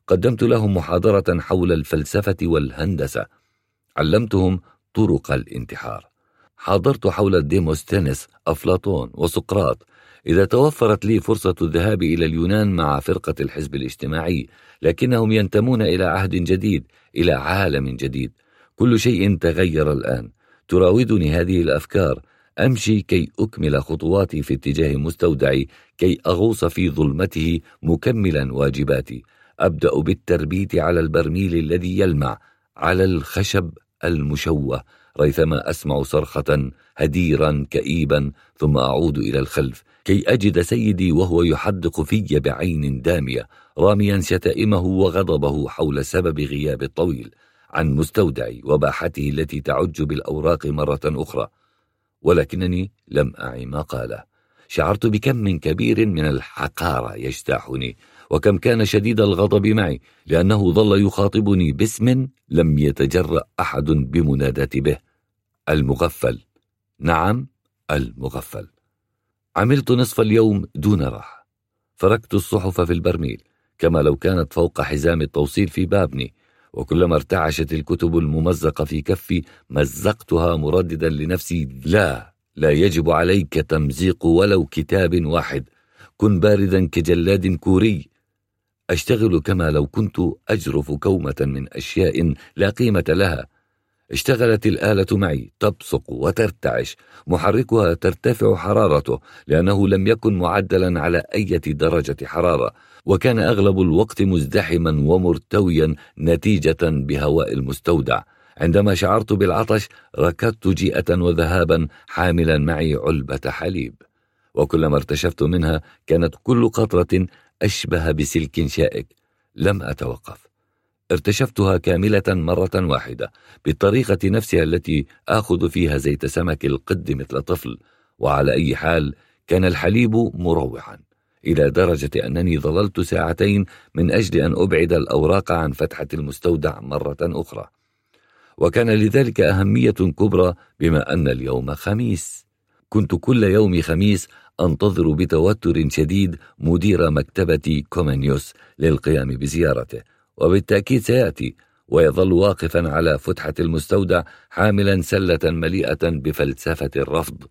قدمت لهم محاضرة حول الفلسفة والهندسة. علمتهم طرق الانتحار. حاضرت حول ديموستينس أفلاطون وسقراط. إذا توفرت لي فرصة الذهاب إلى اليونان مع فرقة الحزب الاجتماعي لكنهم ينتمون إلى عهد جديد إلى عالم جديد. كل شيء تغير الآن. تراودني هذه الأفكار. أمشي كي أكمل خطواتي في اتجاه مستودعي كي أغوص في ظلمته مكملا واجباتي. أبدأ بالتربيت على البرميل الذي يلمع على الخشب المشوه ريثما أسمع صرخة هديرا كئيبا ثم أعود إلى الخلف. كي أجد سيدي وهو يحدق في بعين دامية راميا شتائمه وغضبه حول سبب غياب الطويل. عن مستودعي وباحته التي تعج بالأوراق مرة أخرى. ولكنني لم أعي ما قاله. شعرت بكم كبير من الحقارة يجتاحني. وكم كان شديد الغضب معي لأنه ظل يخاطبني باسم لم يتجرأ أحد بمناداة به المغفل. نعم المغفل. عملت نصف اليوم دون راحة. فركت الصحف في البرميل كما لو كانت فوق حزام التوصيل في بابني وكلما ارتعشت الكتب الممزقة في كفي مزقتها مرددا لنفسي لا لا يجب عليك تمزيق ولو كتاب واحد. كن باردا كجلاد كوري. أشتغل كما لو كنت أجرف كومة من أشياء لا قيمة لها. اشتغلت الآلة معي تبصق وترتعش. محركها ترتفع حرارته لأنه لم يكن معدلا على أي درجة حرارة. وكان أغلب الوقت مزدحما ومرتويا نتيجة بهواء المستودع. عندما شعرت بالعطش ركضت جيئة وذهابا حاملا معي علبة حليب. وكلما ارتشفت منها كانت كل قطرة أشبه بسلك شائك. لم أتوقف. ارتشفتها كاملة مرة واحدة بالطريقة نفسها التي آخذ فيها زيت سمك القد مثل طفل. وعلى أي حال كان الحليب مروعا إلى درجة أنني ظللت ساعتين من أجل أن أبعد الأوراق عن فتحة المستودع مرة أخرى. وكان لذلك أهمية كبرى بما أن اليوم خميس. كنت كل يوم خميس أنتظر بتوتر شديد مدير مكتبة كومينيوس للقيام بزيارته وبالتأكيد سيأتي ويظل واقفا على فتحة المستودع حاملا سلة مليئة بفلسفة الرفض.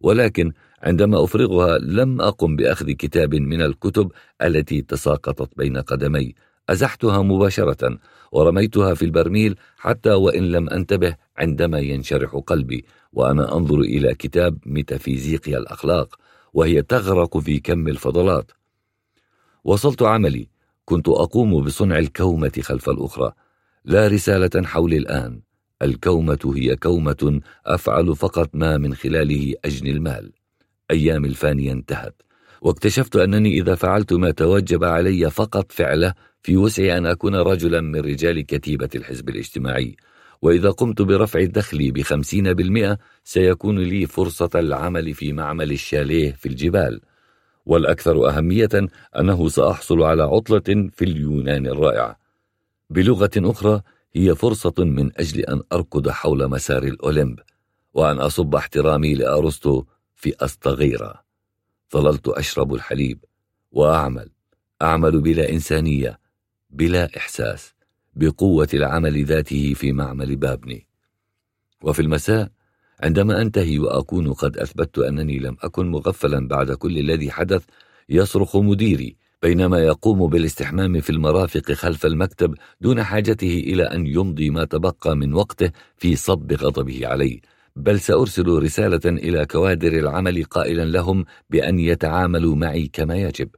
ولكن عندما أفرغها لم أقم بأخذ كتاب من الكتب التي تساقطت بين قدمي. أزحتها مباشرة ورميتها في البرميل حتى وإن لم أنتبه عندما ينشرح قلبي وأنا أنظر إلى كتاب ميتافيزيقيا الأخلاق. وهي تغرق في كم الفضلات. وصلت عملي. كنت أقوم بصنع الكومة خلف الأخرى. لا رسالة حولي الآن. الكومة هي كومة أفعل فقط ما من خلاله أجني المال. أيام الفانية انتهت. واكتشفت أنني إذا فعلت ما توجب علي فقط فعله في وسعي أن أكون رجلا من رجال كتيبة الحزب الاجتماعي. وإذا قمت برفع دخلي بخمسين بالمئة سيكون لي فرصة العمل في معمل الشاليه في الجبال. والأكثر أهمية أنه سأحصل على عطلة في اليونان الرائعة. بلغة أخرى هي فرصة من أجل أن أركض حول مسار الأولمب وأن أصب احترامي لأرسطو في أسطغيرة ظللت أشرب الحليب وأعمل أعمل بلا إنسانية بلا إحساس. بقوة العمل ذاته في معمل بابني. وفي المساء عندما أنتهي وأكون قد أثبتت أنني لم أكن مغفلا بعد كل الذي حدث يصرخ مديري بينما يقوم بالاستحمام في المرافق خلف المكتب دون حاجته إلى أن يمضي ما تبقى من وقته في صب غضبه علي. بل سأرسل رسالة إلى كوادر العمل قائلا لهم بأن يتعاملوا معي كما يجب.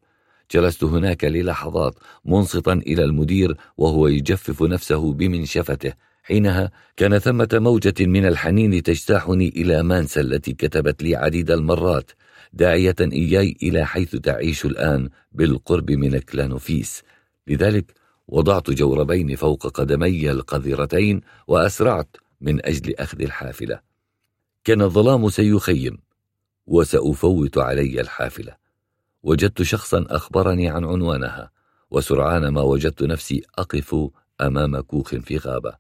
جلست هناك للحظات منصتا إلى المدير وهو يجفف نفسه بمنشفته. حينها كان ثمة موجة من الحنين تجتاحني إلى مانسا التي كتبت لي عديد المرات داعية إياي إلى حيث تعيش الآن بالقرب من كلانوفيس. لذلك وضعت جوربين فوق قدمي القذرتين وأسرعت من أجل أخذ الحافلة. كان الظلام سيخيم وسأفوت علي الحافلة. وجدت شخصا أخبرني عن عنوانها وسرعان ما وجدت نفسي أقف أمام كوخ في غابة.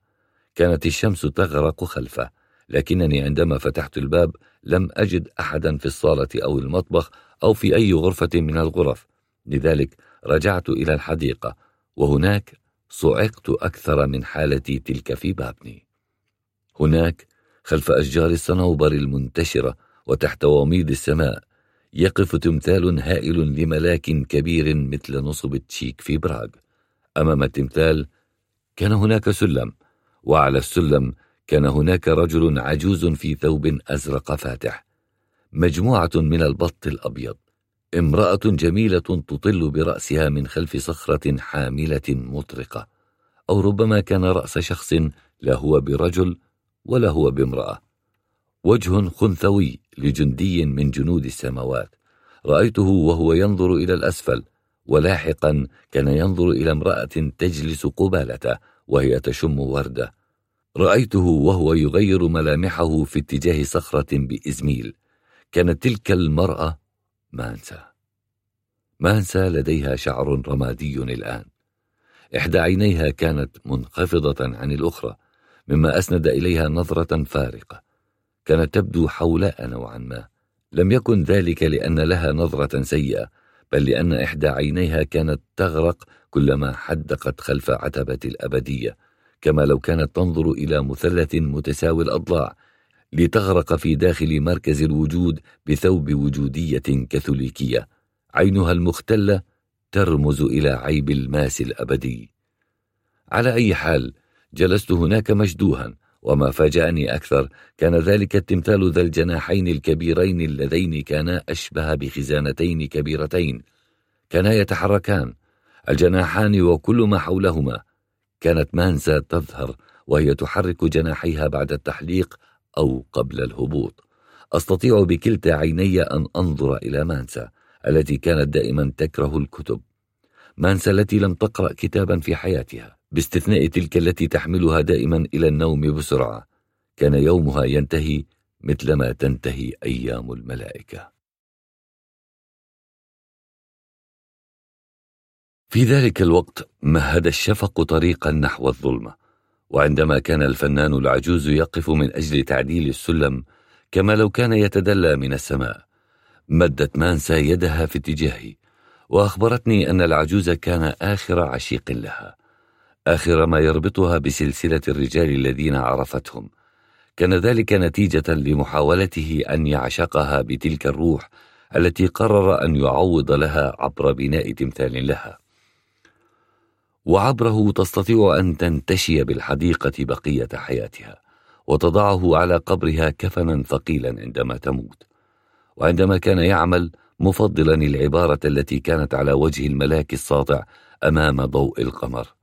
كانت الشمس تغرق خلفه لكنني عندما فتحت الباب لم أجد أحدا في الصالة أو المطبخ أو في أي غرفة من الغرف. لذلك رجعت إلى الحديقة وهناك صعقت أكثر من حالتي تلك في بابني. هناك خلف أشجار الصنوبر المنتشرة وتحت وميض السماء يقف تمثال هائل لملاك كبير مثل نصب تشيك في براغ. أمام التمثال كان هناك سلم وعلى السلم كان هناك رجل عجوز في ثوب أزرق فاتح مجموعة من البط الأبيض. امرأة جميلة تطل برأسها من خلف صخرة حاملة مطرقة أو ربما كان رأس شخص لا هو برجل ولا هو بامرأة. وجه خنثوي لجندي من جنود السماوات. رأيته وهو ينظر إلى الأسفل ولاحقا كان ينظر إلى امرأة تجلس قبالته وهي تشم وردة. رأيته وهو يغير ملامحه في اتجاه صخرة بإزميل. كانت تلك المرأة مانسا. مانسا لديها شعر رمادي الآن. إحدى عينيها كانت منخفضة عن الأخرى مما أسند إليها نظرة فارقة. كانت تبدو حولاء نوعا ما. لم يكن ذلك لأن لها نظرة سيئة بل لأن إحدى عينيها كانت تغرق كلما حدقت خلف عتبة الأبدية كما لو كانت تنظر إلى مثلث متساوي الأضلاع لتغرق في داخل مركز الوجود بثوب وجودية كاثوليكية. عينها المختلة ترمز إلى عيب الماس الأبدي. على أي حال جلست هناك مشدوها. وما فاجأني أكثر. كان ذلك التمثال ذا الجناحين الكبيرين اللذين كانا أشبه بخزانتين كبيرتين. كانا يتحركان. الجناحان وكل ما حولهما. كانت مانزا تظهر وهي تحرك جناحيها بعد التحليق أو قبل الهبوط. أستطيع بكلتا عيني أن أنظر إلى مانسا التي كانت دائما تكره الكتب. مانسا التي لم تقرأ كتابا في حياتها. باستثناء تلك التي تحملها دائما إلى النوم بسرعة كان يومها ينتهي مثلما تنتهي أيام الملائكة. في ذلك الوقت مهد الشفق طريقا نحو الظلمة وعندما كان الفنان العجوز يقف من أجل تعديل السلم كما لو كان يتدلى من السماء مدت مانسا يدها في اتجاهي وأخبرتني أن العجوز كان آخر عشيق لها. آخر ما يربطها بسلسلة الرجال الذين عرفتهم. كان ذلك نتيجة لمحاولته أن يعشقها بتلك الروح التي قرر أن يعوض لها عبر بناء تمثال لها. وعبره تستطيع أن تنتشي بالحديقة بقية حياتها وتضعه على قبرها كفنا ثقيلا عندما تموت. وعندما كان يعمل مفضلا العبارة التي كانت على وجه الملاك الساطع أمام ضوء القمر.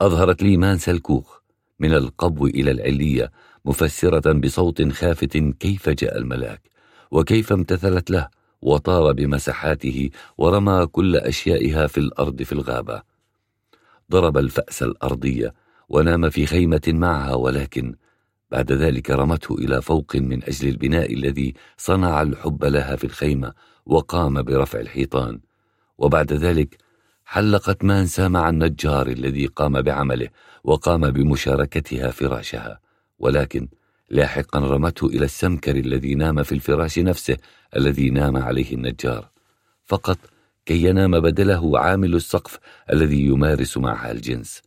أظهرت لي مانسا الكوخ من القبو إلى العلية مفسرة بصوت خافت كيف جاء الملاك وكيف امتثلت له وطار بمساحاته ورمى كل أشيائها في الأرض في الغابة. ضرب الفأس الأرضية ونام في خيمة معها ولكن بعد ذلك رمته إلى فوق من أجل البناء الذي صنع الحب لها في الخيمة وقام برفع الحيطان. وبعد ذلك حلقت مانسا مع النجار الذي قام بعمله وقام بمشاركتها فراشها. ولكن لاحقا رمته إلى السمكر الذي نام في الفراش نفسه الذي نام عليه النجار. فقط كي ينام بدله عامل السقف الذي يمارس معها الجنس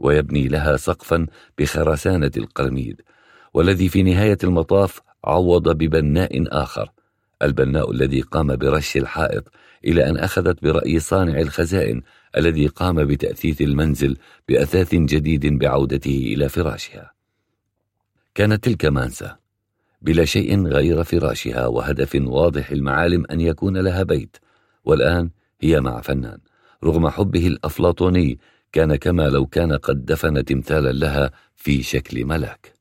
ويبني لها سقفا بخرسانة القرميد. والذي في نهاية المطاف عوض ببناء آخر البناء الذي قام برش الحائط إلى أن أخذت برأي صانع الخزائن الذي قام بتأثيث المنزل بأثاث جديد بعودته إلى فراشها. كانت تلك مانسا بلا شيء غير فراشها وهدف واضح المعالم أن يكون لها بيت والآن هي مع فنان. رغم حبه الأفلاطوني كان كما لو كان قد دفن تمثالا لها في شكل ملاك.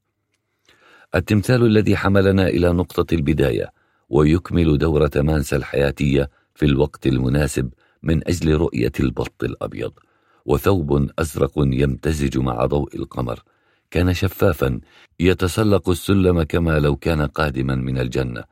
التمثال الذي حملنا إلى نقطة البداية ويكمل دورة مانسا الحياتية في الوقت المناسب من أجل رؤية البط الأبيض وثوب أزرق يمتزج مع ضوء القمر كان شفافا يتسلق السلم كما لو كان قادما من الجنة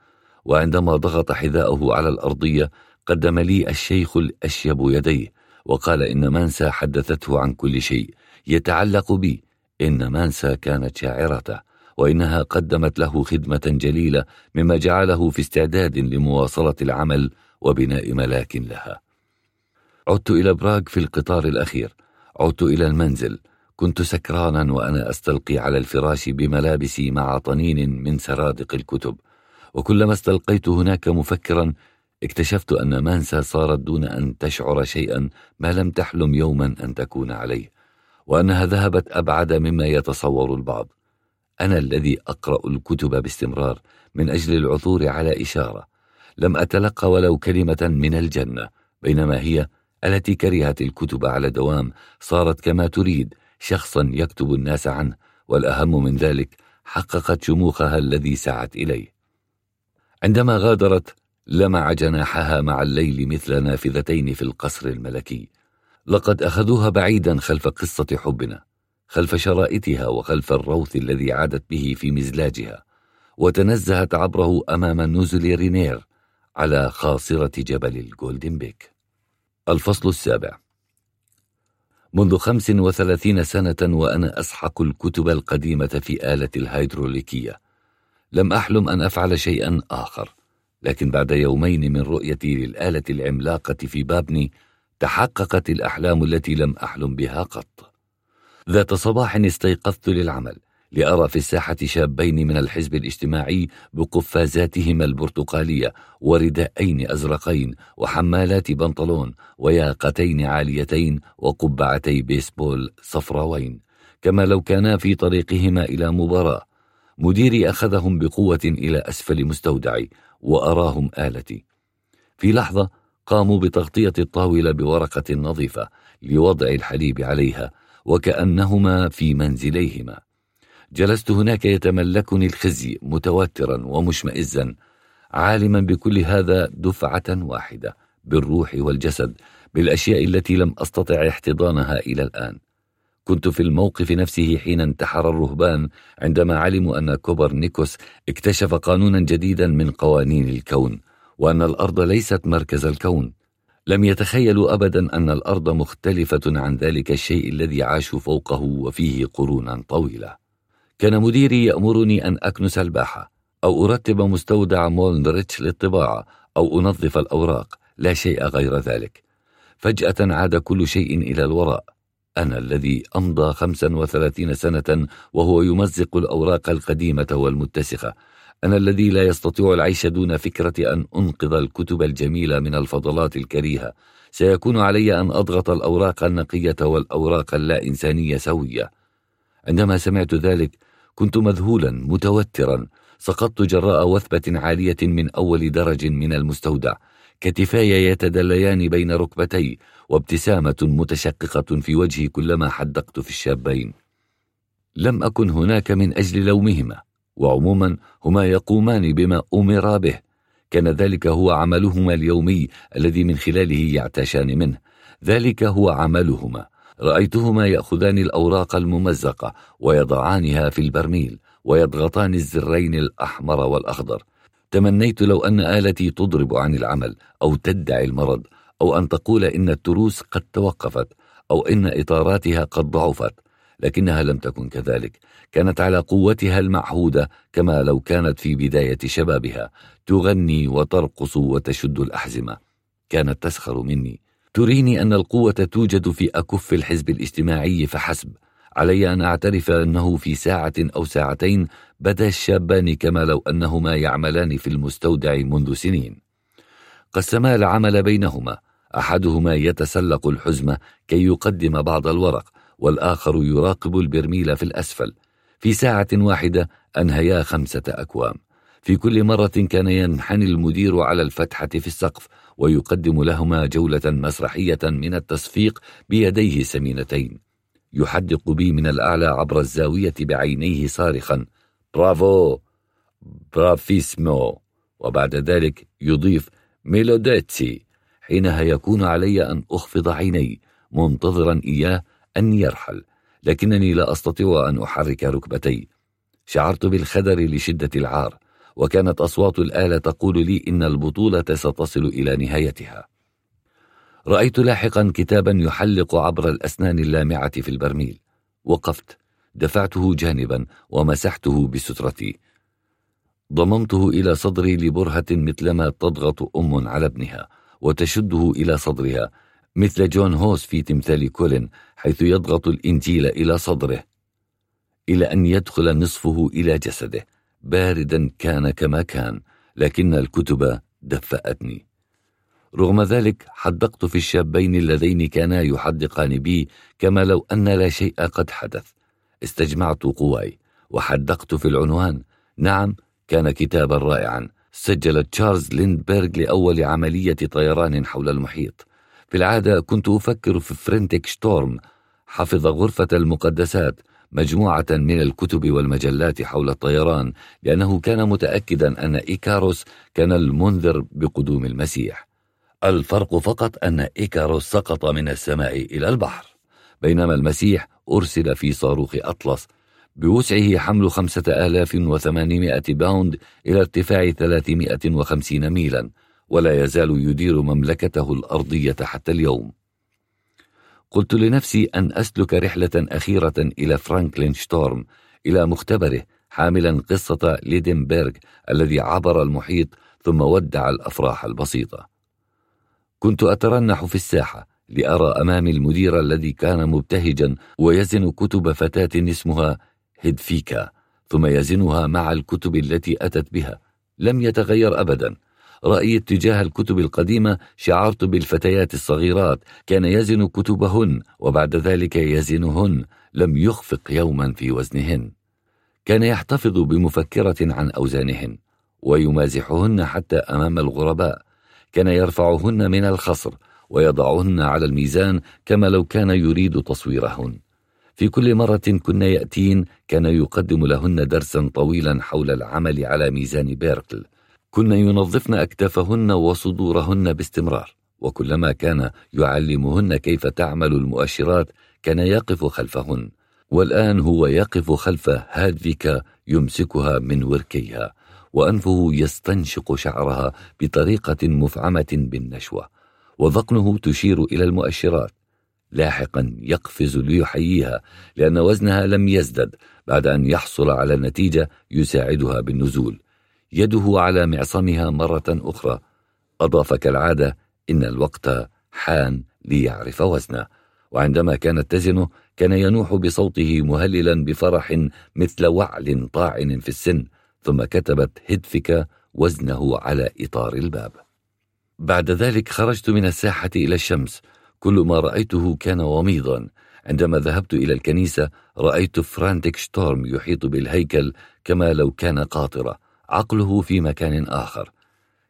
وعندما ضغط حذاءه على الأرضية قدم لي الشيخ الأشيب يديه وقال إن مانسا حدثته عن كل شيء يتعلق بي إن مانسا كانت شاعرته وإنها قدمت له خدمة جليلة مما جعله في استعداد لمواصلة العمل وبناء ملاك لها. عدت إلى براغ في القطار الأخير. عدت إلى المنزل. كنت سكرانا وأنا أستلقي على الفراش بملابسي مع طنين من سرادق الكتب. وكلما استلقيت هناك مفكرا اكتشفت أن مانسا صارت دون أن تشعر شيئا ما لم تحلم يوما أن تكون عليه وأنها ذهبت أبعد مما يتصور البعض. أنا الذي أقرأ الكتب باستمرار من أجل العثور على إشارة. لم أتلقى ولو كلمة من الجنة بينما هي التي كرهت الكتب على دوام صارت كما تريد شخصا يكتب الناس عنه والأهم من ذلك حققت شموخها الذي سعت إليه. عندما غادرت لمع جناحها مع الليل مثل نافذتين في القصر الملكي. لقد أخذوها بعيدا خلف قصة حبنا خلف شرائطها وخلف الروث الذي عادت به في مزلاجها وتنزهت عبره أمام نزل رينير. على خاصرة جبل الجولدن بيك الفصل السابع. منذ خمس وثلاثين سنة وأنا أسحق الكتب القديمة في آلتي الهيدروليكية. لم أحلم أن أفعل شيئا آخر لكن بعد يومين من رؤيتي للآلة العملاقة في بابني تحققت الأحلام التي لم أحلم بها قط. ذات صباح استيقظت للعمل. لأرى في الساحة شابين من الحزب الاجتماعي بقفازاتهما البرتقالية ورداءين أزرقين وحمالات بنطلون وياقتين عاليتين وقبعتي بيسبول صفراوين. كما لو كانا في طريقهما إلى مباراة مديري أخذهم بقوة إلى أسفل مستودعي وأراهم آلتي. في لحظة قاموا بتغطية الطاولة بورقة نظيفة لوضع الحليب عليها وكأنهما في منزليهما. جلست هناك يتملكني الخزي متوترا ومشمئزا عالما بكل هذا دفعة واحدة بالروح والجسد بالأشياء التي لم أستطع احتضانها إلى الآن. كنت في الموقف نفسه حين انتحر الرهبان عندما علموا أن كوبرنيكوس اكتشف قانونا جديدا من قوانين الكون وأن الأرض ليست مركز الكون. لم يتخيلوا أبدا أن الأرض مختلفة عن ذلك الشيء الذي عاشوا فوقه وفيه قرونا طويلة. كان مديري يأمرني أن أكنس الباحة أو أرتب مستودع مولنريتش للطباعة أو أنظف الأوراق لا شيء غير ذلك. فجأة عاد كل شيء إلى الوراء. أنا الذي أمضى خمسا وثلاثين سنة وهو يمزق الأوراق القديمة والمتسخة. أنا الذي لا يستطيع العيش دون فكرة أن أنقذ الكتب الجميلة من الفضلات الكريهة. سيكون علي أن أضغط الأوراق النقية والأوراق اللا إنسانية سوية. عندما سمعت ذلك كنت مذهولا متوترا. سقطت جراء وثبة عالية من أول درج من المستودع. كتفاي يتدليان بين ركبتي وابتسامة متشققة في وجهي كلما حدقت في الشابين. لم أكن هناك من أجل لومهما وعموما هما يقومان بما أمرا به. كان ذلك هو عملهما اليومي الذي من خلاله يعتاشان منه. ذلك هو عملهما. رأيتهما يأخذان الأوراق الممزقة ويضعانها في البرميل ويضغطان الزرين الأحمر والأخضر. تمنيت لو أن آلتي تضرب عن العمل أو تدعي المرض أو أن تقول إن التروس قد توقفت أو إن إطاراتها قد ضعفت لكنها لم تكن كذلك. كانت على قوتها المعهودة كما لو كانت في بداية شبابها تغني وترقص وتشد الأحزمة. كانت تسخر مني. تريني أن القوة توجد في أكف الحزب الاجتماعي فحسب. علي أن أعترف أنه في ساعة أو ساعتين بدا الشابان كما لو أنهما يعملان في المستودع منذ سنين. قسما العمل بينهما. أحدهما يتسلق الحزمة كي يقدم بعض الورق والآخر يراقب البرميل في الأسفل. في ساعة واحدة أنهيا خمسة أكوام. في كل مرة كان ينحني المدير على الفتحة في السقف ويقدم لهما جولة مسرحية من التصفيق بيديه سمينتين. يحدق بي من الأعلى عبر الزاوية بعينيه صارخا. برافو! برافيسمو! وبعد ذلك يضيف ميلوديتسي! حينها يكون علي أن أخفض عيني منتظرا إياه أن يرحل. لكنني لا أستطيع أن أحرك ركبتي. شعرت بالخدر لشدة العار. وكانت أصوات الآلة تقول لي إن البطولة ستصل إلى نهايتها. رأيت لاحقا كتابا يحلق عبر الأسنان اللامعة في البرميل. وقفت دفعته جانبا ومسحته بسترتي. ضممته إلى صدري لبرهة مثلما تضغط أم على ابنها وتشده إلى صدرها مثل جون هوس في تمثال كولين حيث يضغط الإنجيل إلى صدره إلى أن يدخل نصفه إلى جسده. باردا كان كما كان لكن الكتب دفأتني. رغم ذلك حدقت في الشابين اللذين كانا يحدقان بي كما لو أن لا شيء قد حدث. استجمعت قواي وحدقت في العنوان. نعم كان كتابا رائعا. سجل تشارلز ليندبرغ لأول عملية طيران حول المحيط. في العادة كنت أفكر في فرينتك شتورم حفظ غرفة المقدسات. مجموعة من الكتب والمجلات حول الطيران لأنه كان متأكدا أن إيكاروس كان المنذر بقدوم المسيح. الفرق فقط أن إيكاروس سقط من السماء إلى البحر بينما المسيح أرسل في صاروخ أطلس بوسعه حمل خمسة آلاف وثمانمائة باوند إلى ارتفاع ثلاثمائة وخمسين ميلا ولا يزال يدير مملكته الأرضية حتى اليوم. قلت لنفسي أن أسلك رحلة أخيرة إلى فرانكلين شتورم إلى مختبره حاملا قصة ليدنبرغ الذي عبر المحيط ثم ودع الأفراح البسيطة. كنت أترنح في الساحة لأرى أمامي المدير الذي كان مبتهجا ويزن كتب فتاة اسمها هيدفيكا ثم يزنها مع الكتب التي أتت بها. لم يتغير أبدا. رأيي اتجاه الكتب القديمة شعرت بالفتيات الصغيرات. كان يزن كتبهن وبعد ذلك يزنهن. لم يخفق يوما في وزنهن. كان يحتفظ بمفكرة عن أوزانهن ويمازحهن حتى أمام الغرباء. كان يرفعهن من الخصر ويضعهن على الميزان كما لو كان يريد تصويرهن. في كل مرة كنا يأتين كان يقدم لهن درسا طويلا حول العمل على ميزان بيركل. كنا ينظفن أكتافهن وصدورهن باستمرار وكلما كان يعلمهن كيف تعمل المؤشرات كان يقف خلفهن والآن هو يقف خلف هادفيكا يمسكها من وركيها وأنفه يستنشق شعرها بطريقة مفعمة بالنشوة وذقنه تشير إلى المؤشرات لاحقا يقفز ليحييها لأن وزنها لم يزدد بعد أن يحصل على نتيجة يساعدها بالنزول. يده على معصمها مرة أخرى. أضاف كالعادة إن الوقت حان ليعرف وزنه. وعندما كانت تزنه كان ينوح بصوته مهللا بفرح مثل وعل طاعن في السن ثم كتبت هدفك وزنه على إطار الباب. بعد ذلك خرجت من الساحة إلى الشمس. كل ما رأيته كان وميضا. عندما ذهبت إلى الكنيسة رأيت فرانتك شتورم يحيط بالهيكل كما لو كان قاطرة. عقله في مكان آخر.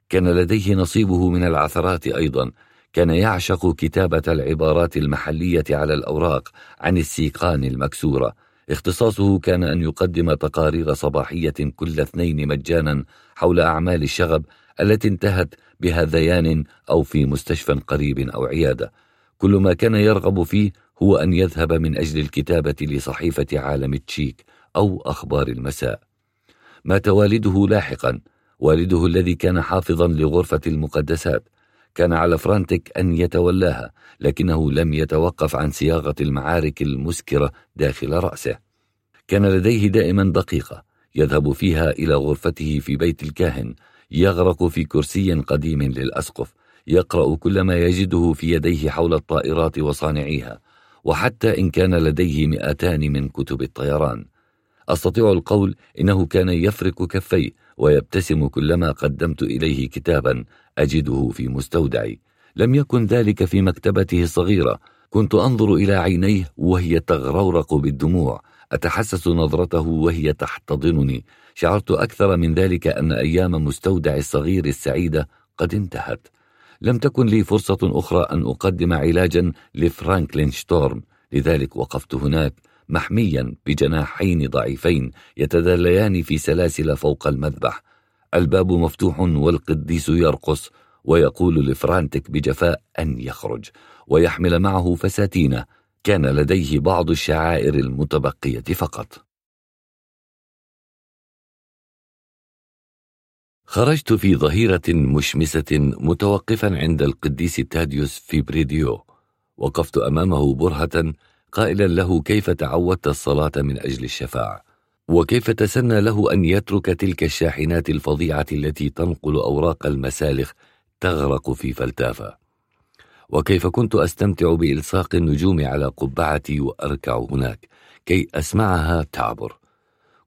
كان لديه نصيبه من العثرات أيضا. كان يعشق كتابة العبارات المحلية على الأوراق عن السيقان المكسورة. اختصاصه كان أن يقدم تقارير صباحية كل اثنين مجانا حول أعمال الشغب التي انتهت بهذيان أو في مستشفى قريب أو عيادة. كل ما كان يرغب فيه هو أن يذهب من أجل الكتابة لصحيفة عالم تشيك أو أخبار المساء. مات والده لاحقا. والده الذي كان حافظا لغرفة المقدسات. كان على فرانتك أن يتولاها لكنه لم يتوقف عن صياغة المعارك المسكرة داخل رأسه. كان لديه دائما دقيقة يذهب فيها إلى غرفته في بيت الكاهن يغرق في كرسي قديم للأسقف يقرأ كل ما يجده في يديه حول الطائرات وصانعيها وحتى إن كان لديه مئتان من كتب الطيران. أستطيع القول إنه كان يفرك كفيه ويبتسم كلما قدمت إليه كتابا أجده في مستودعي. لم يكن ذلك في مكتبته الصغيرة. كنت أنظر إلى عينيه وهي تغرورق بالدموع. أتحسس نظرته وهي تحتضنني. شعرت أكثر من ذلك أن أيام مستودع الصغير السعيدة قد انتهت. لم تكن لي فرصة أخرى أن أقدم علاجا لفرانكلين شتورم لذلك وقفت هناك محميا بجناحين ضعيفين يتدليان في سلاسل فوق المذبح. الباب مفتوح والقديس يرقص ويقول لفرانتك بجفاء أن يخرج ويحمل معه فساتينة. كان لديه بعض الشعائر المتبقية فقط. خرجت في ظهيرة مشمسة متوقفا عند القديس تاديوس في بريديو وقفت أمامه برهة قائلا له كيف تعودت الصلاة من أجل الشفاعة؟ وكيف تسنى له أن يترك تلك الشاحنات الفظيعة التي تنقل أوراق المسالخ تغرق في فلتافة؟ وكيف كنت أستمتع بإلصاق النجوم على قبعتي وأركع هناك كي أسمعها تعبر؟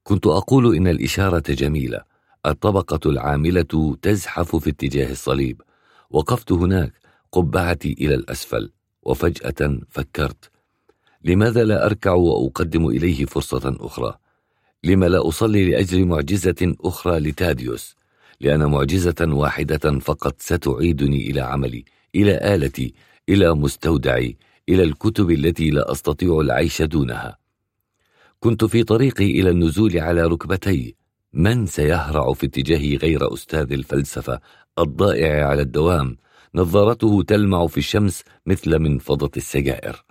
كنت أقول إن الإشارة جميلة الطبقة العاملة تزحف في اتجاه الصليب. وقفت هناك قبعتي إلى الأسفل وفجأة فكرت لماذا لا أركع وأقدم إليه فرصة أخرى؟ لما لا أصلي لأجل معجزة أخرى لتاديوس؟ لأن معجزة واحدة فقط ستعيدني إلى عملي إلى آلتي إلى مستودعي إلى الكتب التي لا أستطيع العيش دونها كنت في طريقي إلى النزول على ركبتي من سيهرع في اتجاهي غير أستاذ الفلسفة الضائع على الدوام نظارته تلمع في الشمس مثل منفضة السجائر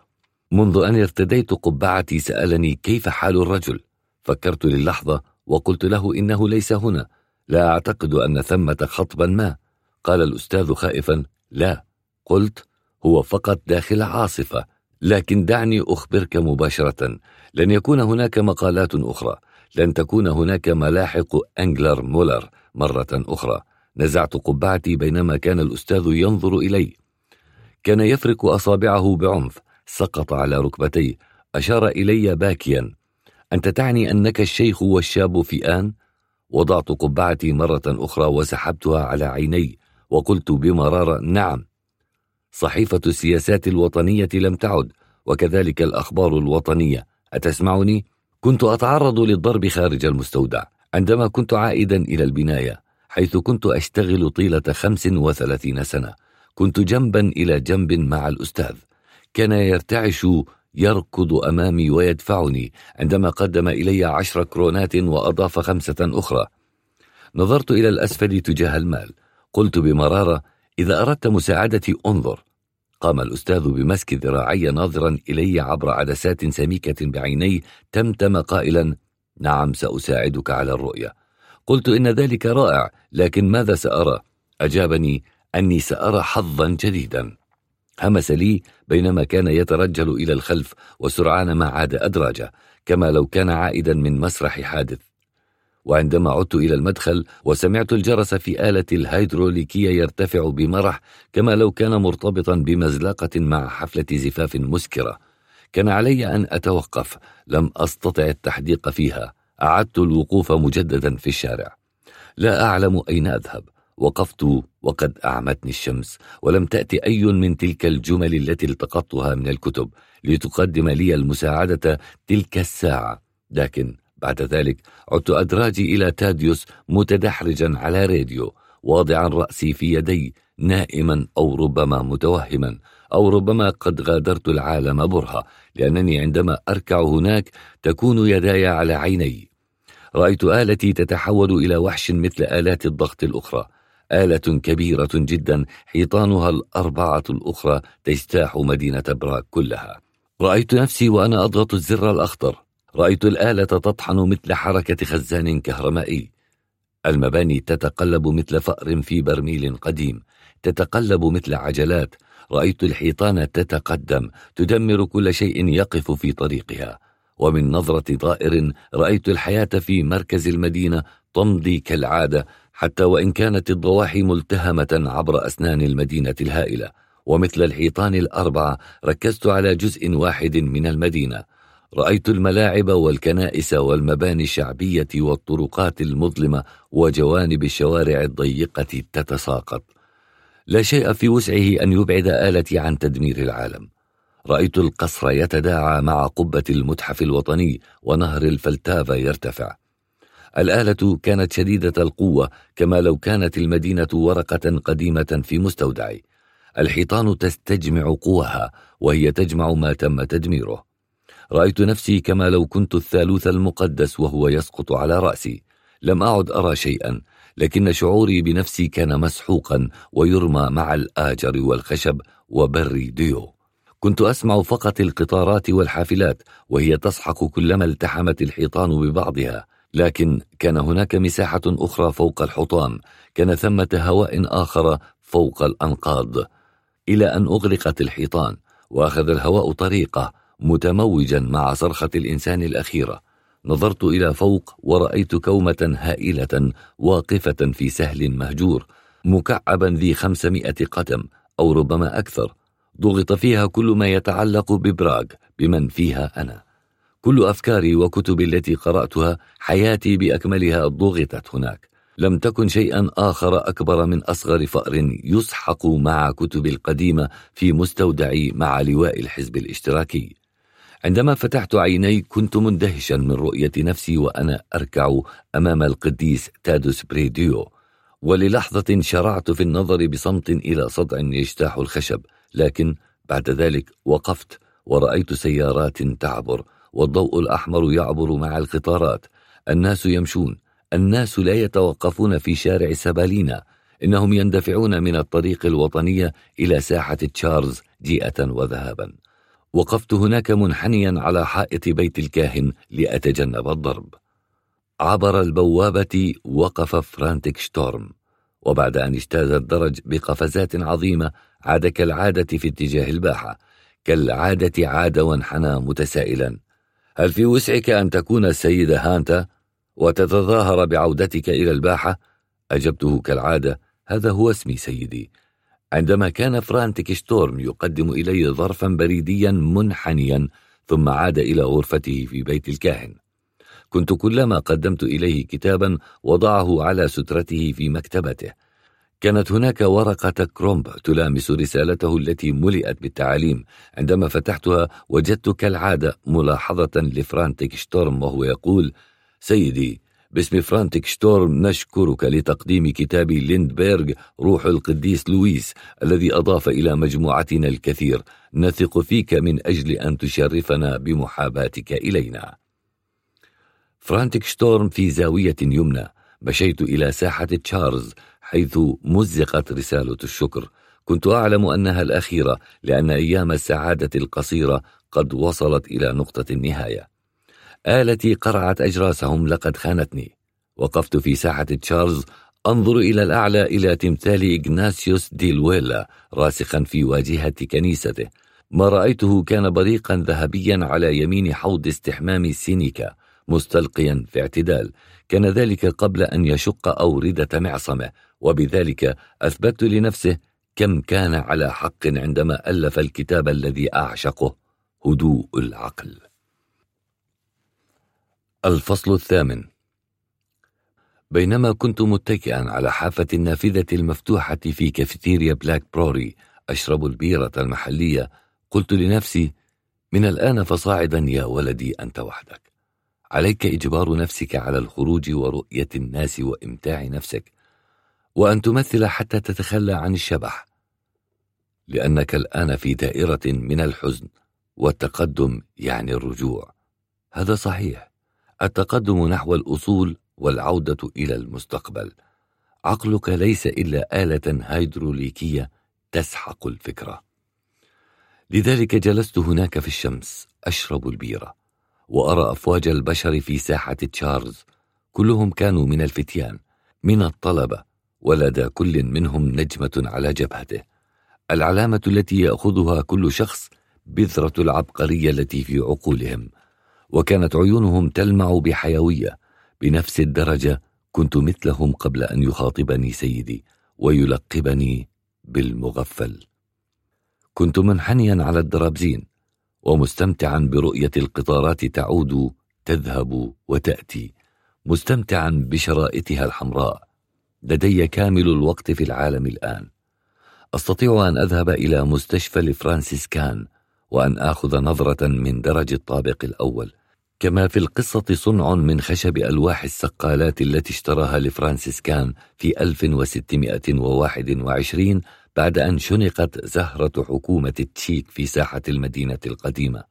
منذ أن ارتديت قبعتي سألني كيف حال الرجل. فكرت للحظة وقلت له إنه ليس هنا. لا أعتقد أن ثمة خطبا ما. قال الأستاذ خائفا لا. قلت هو فقط داخل عاصفة. لكن دعني أخبرك مباشرة. لن يكون هناك مقالات أخرى. لن تكون هناك ملاحق أنجلر مولر مرة أخرى. نزعت قبعتي بينما كان الأستاذ ينظر إلي. كان يفرك أصابعه بعنف. سقط على ركبتيه. أشار إلي باكيا. أنت تعني أنك الشيخ والشاب في آن؟ وضعت قبعتي مرة أخرى وسحبتها على عيني وقلت بمرارة نعم. صحيفة السياسات الوطنية لم تعد وكذلك الأخبار الوطنية. أتسمعني؟ كنت أتعرض للضرب خارج المستودع عندما كنت عائدا إلى البناية حيث كنت أشتغل طيلة خمس وثلاثين سنة. كنت جنبا إلى جنب مع الأستاذ. كان يرتعش يركض أمامي ويدفعني عندما قدم إلي عشر كرونات وأضاف خمسة أخرى. نظرت إلى الأسفل تجاه المال. قلت بمرارة إذا أردت مساعدتي انظر. قام الأستاذ بمسك ذراعي ناظرا إلي عبر عدسات سميكة بعيني تمتم قائلا نعم سأساعدك على الرؤية. قلت إن ذلك رائع لكن ماذا سأرى؟ أجابني أني سأرى حظا جديدا. همس لي بينما كان يترجل إلى الخلف وسرعان ما عاد أدراجه كما لو كان عائدا من مسرح حادث. وعندما عدت إلى المدخل وسمعت الجرس في آلة الهيدروليكية يرتفع بمرح كما لو كان مرتبطا بمزلقة مع حفلة زفاف مسكرة. كان علي أن أتوقف لم أستطع التحديق فيها أعدت الوقوف مجددا في الشارع. لا أعلم أين أذهب. وقفت وقد أعمتني الشمس ولم تأتي أي من تلك الجمل التي التقطتها من الكتب لتقدم لي المساعدة تلك الساعة. لكن بعد ذلك عدت أدراجي إلى تاديوس متدحرجا على راديو واضعا رأسي في يدي نائما أو ربما متوهما أو ربما قد غادرت العالم برهة لأنني عندما أركع هناك تكون يداي على عيني. رأيت آلتي تتحول إلى وحش مثل آلات الضغط الأخرى. آلة كبيرة جدا حيطانها الأربعة الأخرى تجتاح مدينة براغ كلها. رأيت نفسي وأنا أضغط الزر الأخضر. رأيت الآلة تطحن مثل حركة خزان كهرمائي. المباني تتقلب مثل فأر في برميل قديم. تتقلب مثل عجلات. رأيت الحيطان تتقدم تدمر كل شيء يقف في طريقها. ومن نظرة طائر رأيت الحياة في مركز المدينة تمضي كالعادة. حتى وإن كانت الضواحي ملتهمة عبر أسنان المدينة الهائلة ومثل الحيطان الأربعة ركزت على جزء واحد من المدينة. رأيت الملاعب والكنائس والمباني الشعبية والطرقات المظلمة وجوانب الشوارع الضيقة تتساقط. لا شيء في وسعه أن يبعد آلتي عن تدمير العالم. رأيت القصر يتداعى مع قبة المتحف الوطني ونهر الفلتافا يرتفع. الآلة كانت شديدة القوة كما لو كانت المدينة ورقة قديمة في مستودعي الحيطان تستجمع قواها وهي تجمع ما تم تدميره. رأيت نفسي كما لو كنت الثالوث المقدس وهو يسقط على رأسي. لم أعد أرى شيئا لكن شعوري بنفسي كان مسحوقا ويرمى مع الآجر والخشب وبري ديو. كنت أسمع فقط القطارات والحافلات وهي تصحك كلما التحمت الحيطان ببعضها. لكن كان هناك مساحة أخرى فوق الحطام كان ثمة هواء آخر فوق الأنقاض. إلى أن أغلقت الحيطان وأخذ الهواء طريقة متموجا مع صرخة الإنسان الأخيرة نظرت إلى فوق ورأيت كومة هائلة واقفة في سهل مهجور مكعبا ذي خمسمائة قدم أو ربما أكثر. ضغط فيها كل ما يتعلق ببراغ بمن فيها أنا. كل أفكاري وكتبي التي قرأتها حياتي بأكملها ضغطت هناك. لم تكن شيئا آخر أكبر من أصغر فأر يسحق مع كتبي القديمة في مستودعي مع لواء الحزب الاشتراكي. عندما فتحت عيني كنت مندهشا من رؤية نفسي وأنا أركع أمام القديس تادوس بريديو. وللحظة شرعت في النظر بصمت إلى صدع يجتاح الخشب لكن بعد ذلك وقفت ورأيت سيارات تعبر والضوء الأحمر يعبر مع القطارات. الناس يمشون. الناس لا يتوقفون في شارع سبالينا. إنهم يندفعون من الطريق الوطنية إلى ساحة تشارلز جيئة وذهابا. وقفت هناك منحنيا على حائط بيت الكاهن لأتجنب الضرب. عبر البوابة وقف فرانتك شتورم. وبعد أن اجتاز الدرج بقفزات عظيمة عاد كالعادة في اتجاه الباحة. كالعادة عاد وانحنى متسائلا. هل في وسعك أن تكون السيدة هانتا وتتظاهر بعودتك إلى الباحة؟ أجبته كالعادة هذا هو اسمي سيدي. عندما كان فرانتك شتورم يقدم إلي ظرفا بريديا منحنيا ثم عاد إلى غرفته في بيت الكاهن. كنت كلما قدمت إليه كتابا وضعه على سترته في مكتبته. كانت هناك ورقة كرومب تلامس رسالته التي ملئت بالتعاليم. عندما فتحتها وجدت كالعادة ملاحظة لفرانتك شتورم وهو يقول سيدي باسم فرانتك شتورم نشكرك لتقديم كتاب ليندبرغ روح القديس لويس الذي أضاف إلى مجموعتنا الكثير. نثق فيك من أجل أن تشرفنا بمحاباتك إلينا. فرانتك شتورم في زاوية يمنى مشيت إلى ساحة تشارلز حيث مزقت رسالة الشكر. كنت أعلم أنها الأخيرة لأن أيام السعادة القصيرة قد وصلت إلى نقطة النهاية. آلتي قرعت أجراسهم لقد خانتني. وقفت في ساحة تشارلز أنظر إلى الأعلى إلى تمثال إغناسيوس دي لويلا راسخا في واجهة كنيسته. ما رأيته كان بريقا ذهبيا على يمين حوض استحمام سينيكا مستلقيا في اعتدال. كان ذلك قبل أن يشق أوردة معصمه. وبذلك أثبت لنفسه كم كان على حق عندما ألف الكتاب الذي أعشقه هدوء العقل. الفصل الثامن. بينما كنت متكئا على حافة النافذة المفتوحة في كافيتيريا بلاك بروري أشرب البيرة المحلية قلت لنفسي من الآن فصاعدا يا ولدي أنت وحدك. عليك إجبار نفسك على الخروج ورؤية الناس وإمتاع نفسك وأن تمثل حتى تتخلى عن الشبح لأنك الآن في دائرة من الحزن والتقدم يعني الرجوع. هذا صحيح. التقدم نحو الأصول والعودة إلى المستقبل. عقلك ليس إلا آلة هيدروليكية تسحق الفكرة. لذلك جلست هناك في الشمس أشرب البيرة وأرى أفواج البشر في ساحة تشارلز. كلهم كانوا من الفتيان من الطلبة. ولدى كل منهم نجمة على جبهته. العلامة التي يأخذها كل شخص بذرة العبقرية التي في عقولهم. وكانت عيونهم تلمع بحيوية بنفس الدرجة كنت مثلهم قبل أن يخاطبني سيدي ويلقبني بالمغفل. كنت منحنيا على الدرابزين ومستمتعا برؤية القطارات تعود تذهب وتأتي مستمتعا بشرائطها الحمراء. لدي كامل الوقت في العالم الآن. أستطيع أن أذهب إلى مستشفى الفرانسيسكان وأن آخذ نظرة من درج الطابق الأول. كما في القصة صنع من خشب ألواح السقالات التي اشتراها لفرانسيسكان في 1621 بعد أن شنقت زهرة حكومة التشيك في ساحة المدينة القديمة.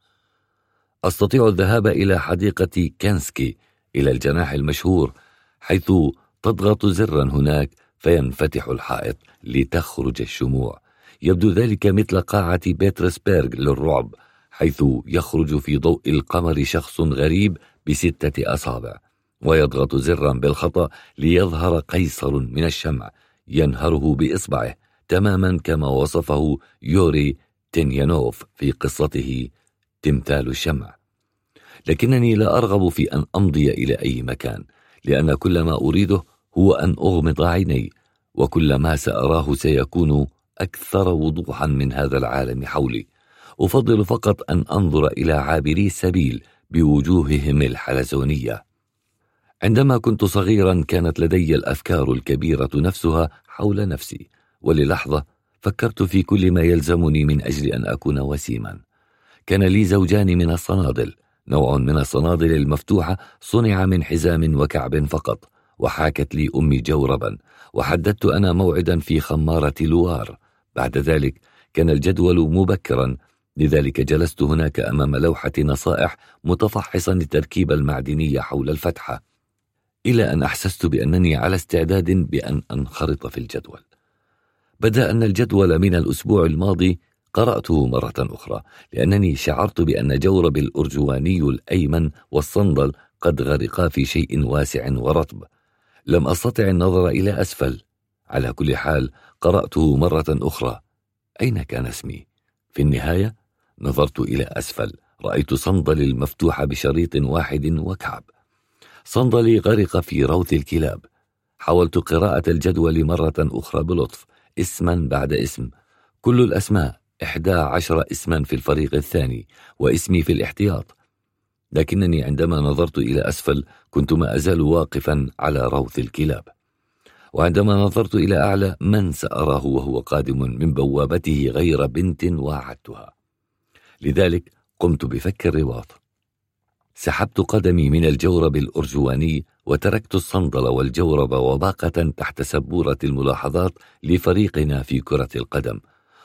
أستطيع الذهاب إلى حديقة كانسكي إلى الجناح المشهور حيث تضغط زرا هناك فينفتح الحائط لتخرج الشموع. يبدو ذلك مثل قاعة بيترسبرغ للرعب حيث يخرج في ضوء القمر شخص غريب بستة أصابع. ويضغط زرا بالخطأ ليظهر قيصر من الشمع ينهره بإصبعه تماما كما وصفه يوري تينيانوف في قصته تمثال الشمع. لكنني لا أرغب في أن أمضي إلى أي مكان لأن كل ما أريده هو أن أغمض عيني وكل ما سأراه سيكون أكثر وضوحا من هذا العالم حولي. أفضل فقط أن أنظر إلى عابري السبيل بوجوههم الحلزونية. عندما كنت صغيرا كانت لدي الأفكار الكبيرة نفسها حول نفسي وللحظة فكرت في كل ما يلزمني من أجل أن أكون وسيما. كان لي زوجان من الصنادل نوع من الصنادل المفتوحة صنع من حزام وكعب فقط. وحاكت لي أمي جوربا وحددت أنا موعدا في خمارة لوار. بعد ذلك كان الجدول مبكرا لذلك جلست هناك أمام لوحة نصائح متفحصا التركيب المعدني حول الفتحة إلى أن أحسست بأنني على استعداد بأن أنخرط في الجدول. بدأ أن الجدول من الأسبوع الماضي قرأته مرة أخرى لأنني شعرت بأن جورب الأرجواني الأيمن والصندل قد غرقا في شيء واسع ورطب. لم أستطع النظر إلى أسفل. على كل حال قرأته مرة أخرى. أين كان اسمي؟ في النهاية نظرت إلى أسفل. رأيت صندلي المفتوح بشريط واحد وكعب. صندلي غرق في روث الكلاب. حاولت قراءة الجدول مرة أخرى بلطف. اسما بعد اسم. كل الأسماء. إحدى عشر اسما في الفريق الثاني واسمي في الاحتياط. لكنني عندما نظرت إلى أسفل كنت ما أزال واقفا على روث الكلاب. وعندما نظرت إلى أعلى من سأراه وهو قادم من بوابته غير بنت واعدتها. لذلك قمت بفك الرباط سحبت قدمي من الجورب الأرجواني وتركت الصندل والجورب وباقة تحت سبورة الملاحظات لفريقنا في كرة القدم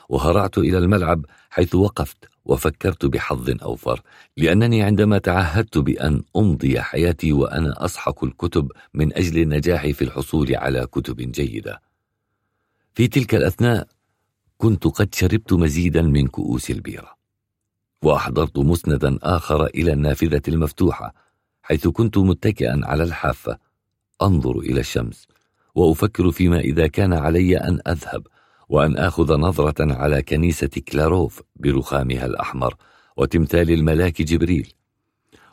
وهرعت إلى الملعب حيث وقفت وفكرت بحظ أوفر لأنني عندما تعهدت بأن أمضي حياتي وأنا أصحك الكتب من أجل النجاح في الحصول على كتب جيدة. في تلك الأثناء كنت قد شربت مزيدا من كؤوس البيرة وأحضرت مسندا آخر إلى النافذة المفتوحة حيث كنت متكئا على الحافة. أنظر إلى الشمس وأفكر فيما إذا كان علي أن أذهب. وأن آخذ نظرة على كنيسة كلاروف برخامها الأحمر وتمثال الملاك جبريل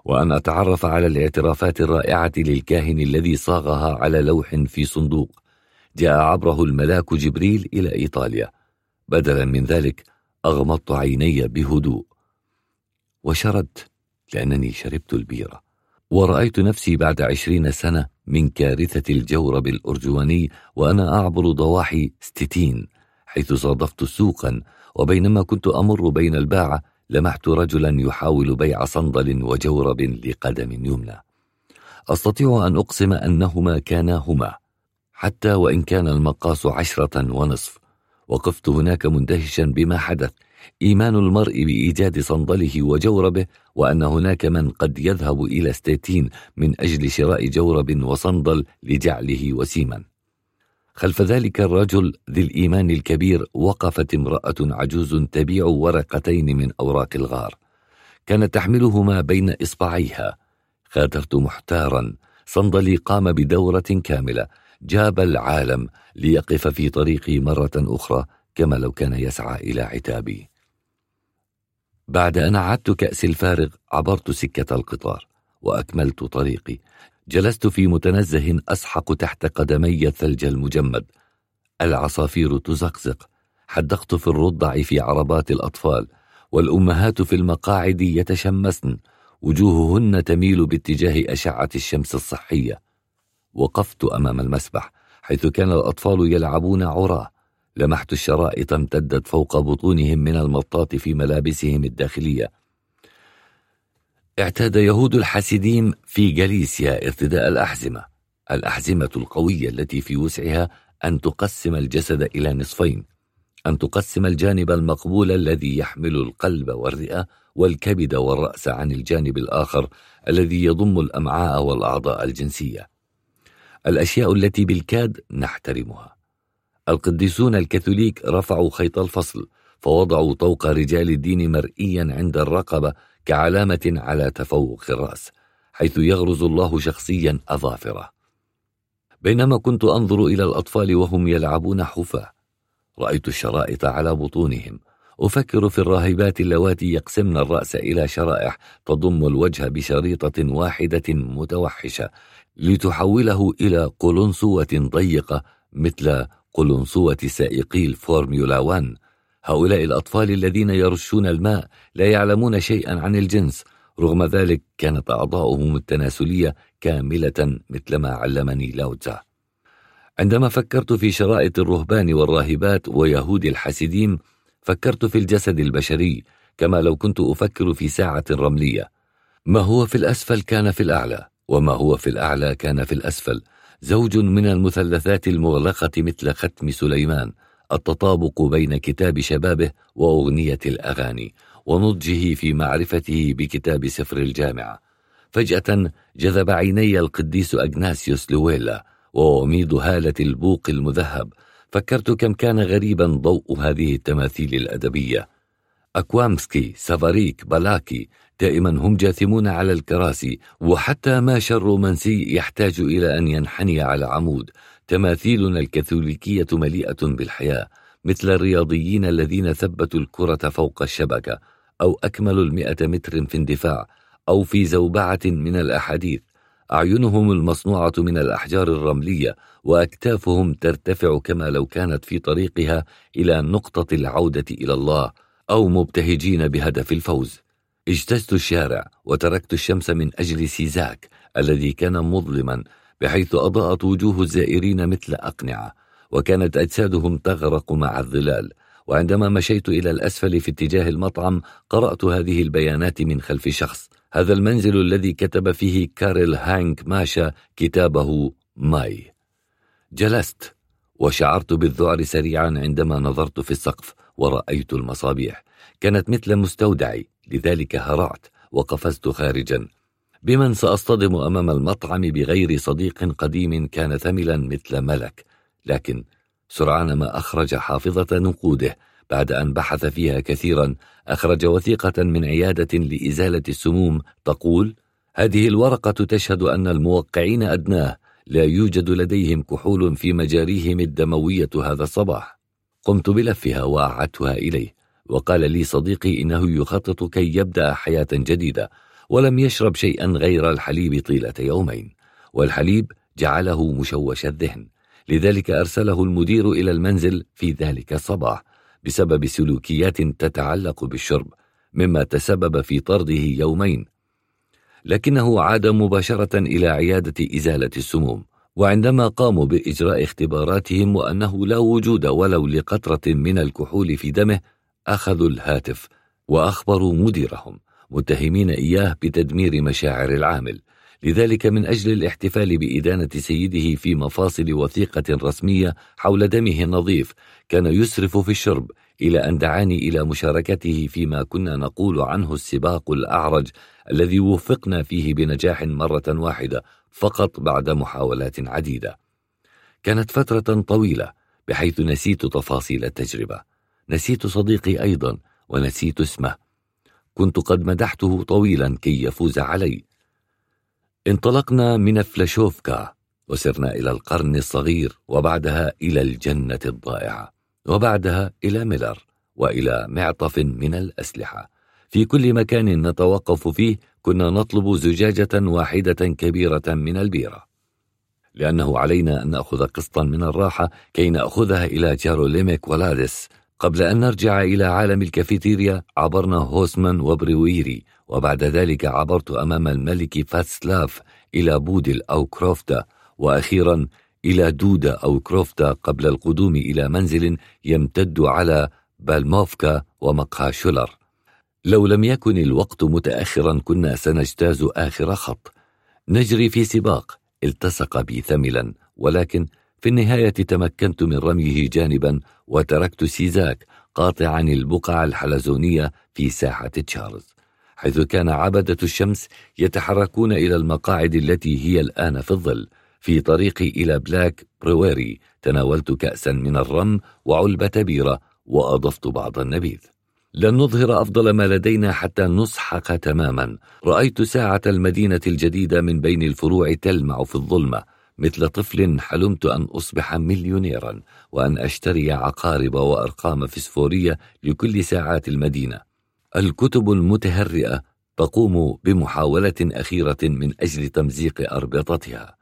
وأن أتعرف على الاعترافات الرائعة للكاهن الذي صاغها على لوح في صندوق جاء عبره الملاك جبريل إلى إيطاليا. بدلا من ذلك أغمضت عيني بهدوء. وشردت لأنني شربت البيرة. ورأيت نفسي بعد عشرين سنة من كارثة الجورب الأرجواني وأنا أعبر ضواحي ستين حيث صادفت سوقا وبينما كنت أمر بين الباعة لمحت رجلا يحاول بيع صندل وجورب لقدم يمنى. أستطيع أن أقسم أنهما كانا هما حتى وإن كان المقاس عشرة ونصف. وقفت هناك مندهشا بما حدث إيمان المرء بإيجاد صندله وجوربه وأن هناك من قد يذهب إلى ستيتين من أجل شراء جورب وصندل لجعله وسيما. خلف ذلك الرجل ذي الإيمان الكبير وقفت امرأة عجوز تبيع ورقتين من أوراق الغار. كانت تحملهما بين إصبعيها. خاطرت محتارا. صندلي قام بدورة كاملة. جاب العالم ليقف في طريقي مرة أخرى كما لو كان يسعى إلى عتابي. بعد أن عدت كأس الفارغ عبرت سكة القطار وأكملت طريقي. جلست في متنزه أسحق تحت قدمي الثلج المجمد. العصافير تزقزق. حدقت في الرضع في عربات الأطفال والأمهات في المقاعد يتشمسن. وجوههن تميل باتجاه أشعة الشمس الصحية. وقفت أمام المسبح حيث كان الأطفال يلعبون عراه لمحت الشرائط امتدت فوق بطونهم من المطاط في ملابسهم الداخلية. اعتاد يهود الحاسدين في جاليسيا ارتداء الأحزمة الأحزمة القوية التي في وسعها أن تقسم الجسد إلى نصفين أن تقسم الجانب المقبول الذي يحمل القلب والرئة والكبد والرأس عن الجانب الآخر الذي يضم الأمعاء والأعضاء الجنسية. الأشياء التي بالكاد نحترمها. القديسون الكاثوليك رفعوا خيط الفصل فوضعوا طوق رجال الدين مرئيا عند الرقبة كعلامة على تفوق الرأس حيث يغرز الله شخصيا أظافره. بينما كنت أنظر إلى الأطفال وهم يلعبون حفاة رأيت الشرائط على بطونهم. أفكر في الراهبات اللواتي يقسمن الرأس إلى شرائح تضم الوجه بشريطة واحدة متوحشة لتحوله إلى قلنسوة ضيقة مثل قلنسوة سائقي الفورميولا 1 هؤلاء الأطفال الذين يرشون الماء لا يعلمون شيئا عن الجنس رغم ذلك كانت أعضاؤهم التناسلية كاملة مثلما علمني لاوتزا عندما فكرت في شرائط الرهبان والراهبات ويهود الحاسدين فكرت في الجسد البشري كما لو كنت أفكر في ساعة رملية. ما هو في الأسفل كان في الأعلى وما هو في الأعلى كان في الأسفل. زوج من المثلثات المغلقة مثل ختم سليمان. التطابق بين كتاب شبابه وأغنية الأغاني ونضجه في معرفته بكتاب سفر الجامعة. فجأة جذب عيني القديس أجناسيوس لويلا ووميض هالة البوق المذهب. فكرت كم كان غريبا ضوء هذه التماثيل الأدبية. أكوامسكي سافاريك بلاكي دائما هم جاثمون على الكراسي وحتى ماشا الرومانسي يحتاج إلى أن ينحني على عمود. تماثيلنا الكاثوليكية مليئة بالحياة مثل الرياضيين الذين ثبتوا الكرة فوق الشبكة أو أكملوا المئة متر في اندفاع أو في زوبعة من الأحاديث. أعينهم المصنوعة من الأحجار الرملية وأكتافهم ترتفع كما لو كانت في طريقها إلى نقطة العودة إلى الله أو مبتهجين بهدف الفوز. اجتزت الشارع وتركت الشمس من أجل سيزاك الذي كان مظلما. بحيث أضاءت وجوه الزائرين مثل أقنعة وكانت أجسادهم تغرق مع الظلال. وعندما مشيت إلى الأسفل في اتجاه المطعم قرأت هذه البيانات من خلف شخص. هذا المنزل الذي كتب فيه كارل هانك ماشا كتابه ماي. جلست وشعرت بالذعر سريعا عندما نظرت في السقف ورأيت المصابيح. كانت مثل مستودعي لذلك هرعت وقفزت خارجا. بمن سأصطدم أمام المطعم بغير صديق قديم كان ثملا مثل ملك لكن سرعان ما أخرج حافظة نقوده بعد أن بحث فيها كثيرا أخرج وثيقة من عيادة لإزالة السموم تقول هذه الورقة تشهد أن الموقعين أدناه لا يوجد لديهم كحول في مجاريهم الدموية هذا الصباح. قمت بلفها وأعدتها إليه وقال لي صديقي إنه يخطط كي يبدأ حياة جديدة. ولم يشرب شيئا غير الحليب طيلة يومين والحليب جعله مشوش الذهن. لذلك أرسله المدير إلى المنزل في ذلك الصباح بسبب سلوكيات تتعلق بالشرب مما تسبب في طرده يومين. لكنه عاد مباشرة إلى عيادة إزالة السموم وعندما قاموا بإجراء اختباراتهم وأنه لا وجود ولو لقطرة من الكحول في دمه أخذوا الهاتف وأخبروا مديرهم. متهمين إياه بتدمير مشاعر العامل. لذلك من أجل الاحتفال بإدانة سيده في مفاصل وثيقة رسمية حول دمه النظيف كان يسرف في الشرب إلى أن دعاني إلى مشاركته فيما كنا نقول عنه السباق الأعرج الذي وفقنا فيه بنجاح مرة واحدة فقط بعد محاولات عديدة. كانت فترة طويلة بحيث نسيت تفاصيل التجربة. نسيت صديقي أيضا ونسيت اسمه. كنت قد مدحته طويلا كي يفوز علي. انطلقنا من فلاشوفكا وسرنا إلى القرن الصغير وبعدها إلى الجنة الضائعة وبعدها إلى ميلر وإلى معطف من الأسلحة. في كل مكان نتوقف فيه كنا نطلب زجاجة واحدة كبيرة من البيرة. لأنه علينا أن نأخذ قسطا من الراحة كي نأخذها إلى جاروليميك ولادس قبل أن نرجع إلى عالم الكافيتيريا عبرنا هوسمان وبرويري وبعد ذلك عبرت أمام الملك فاتسلاف إلى بودل أو كروفتا وأخيرا إلى دودة أو كروفتا قبل القدوم إلى منزل يمتد على بالموفكا ومقهى شولر. لو لم يكن الوقت متأخرا كنا سنجتاز آخر خط. نجري في سباق التصق بي ثملا ولكن في النهاية تمكنت من رميه جانبا وتركت سيزاك قاطعا البقع الحلزونية في ساحة تشارلز حيث كان عبدة الشمس يتحركون إلى المقاعد التي هي الآن في الظل في طريقي إلى بلاك برويري تناولت كأسا من الرم وعلبة بيرة وأضفت بعض النبيذ. لن نظهر أفضل ما لدينا حتى نسحق تماما. رأيت ساعة المدينة الجديدة من بين الفروع تلمع في الظلمة مثل طفل حلمت أن أصبح مليونيرا وأن أشتري عقارب وأرقام فسفورية لكل ساعات المدينة. الكتب المتهرئة تقوم بمحاولة أخيرة من أجل تمزيق أربطتها.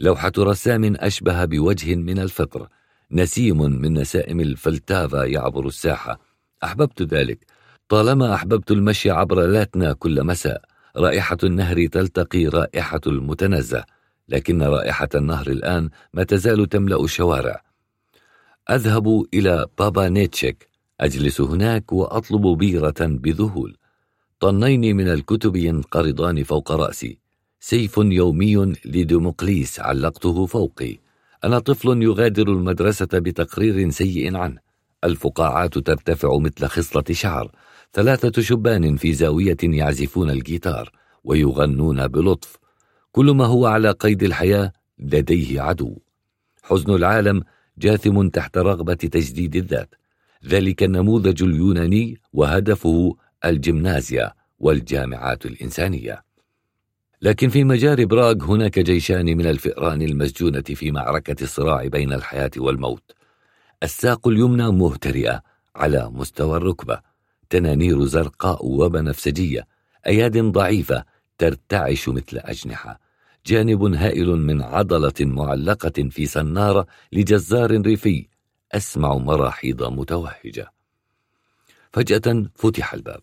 لوحة رسام أشبه بوجه من الفطر نسيم من نسائم الفلتافا يعبر الساحة. أحببت ذلك. طالما أحببت المشي عبر لاتنا كل مساء رائحة النهر تلتقي رائحة المتنزه. لكن رائحة النهر الآن ما تزال تملأ الشوارع. أذهب إلى بابا نيتشيك أجلس هناك وأطلب بيرة بذهول. طنين من الكتب ينقرضان فوق رأسي. سيف يومي لديموقليس علقته فوقي. أنا طفل يغادر المدرسة بتقرير سيء عنه. الفقاعات ترتفع مثل خصلة شعر. ثلاثة شبان في زاوية يعزفون الجيتار ويغنون بلطف. كل ما هو على قيد الحياة لديه عدو. حزن العالم جاثم تحت رغبة تجديد الذات. ذلك النموذج اليوناني وهدفه الجمنازيا والجامعات الإنسانية. لكن في مجار براغ هناك جيشان من الفئران المسجونة في معركة الصراع بين الحياة والموت. الساق اليمنى مهترئة على مستوى الركبة. تنانير زرقاء وبنفسجية أياد ضعيفة ترتعش مثل أجنحة. جانب هائل من عضلة معلقة في سنارة لجزار ريفي. أسمع مراحيض متوهجة. فجأة فتح الباب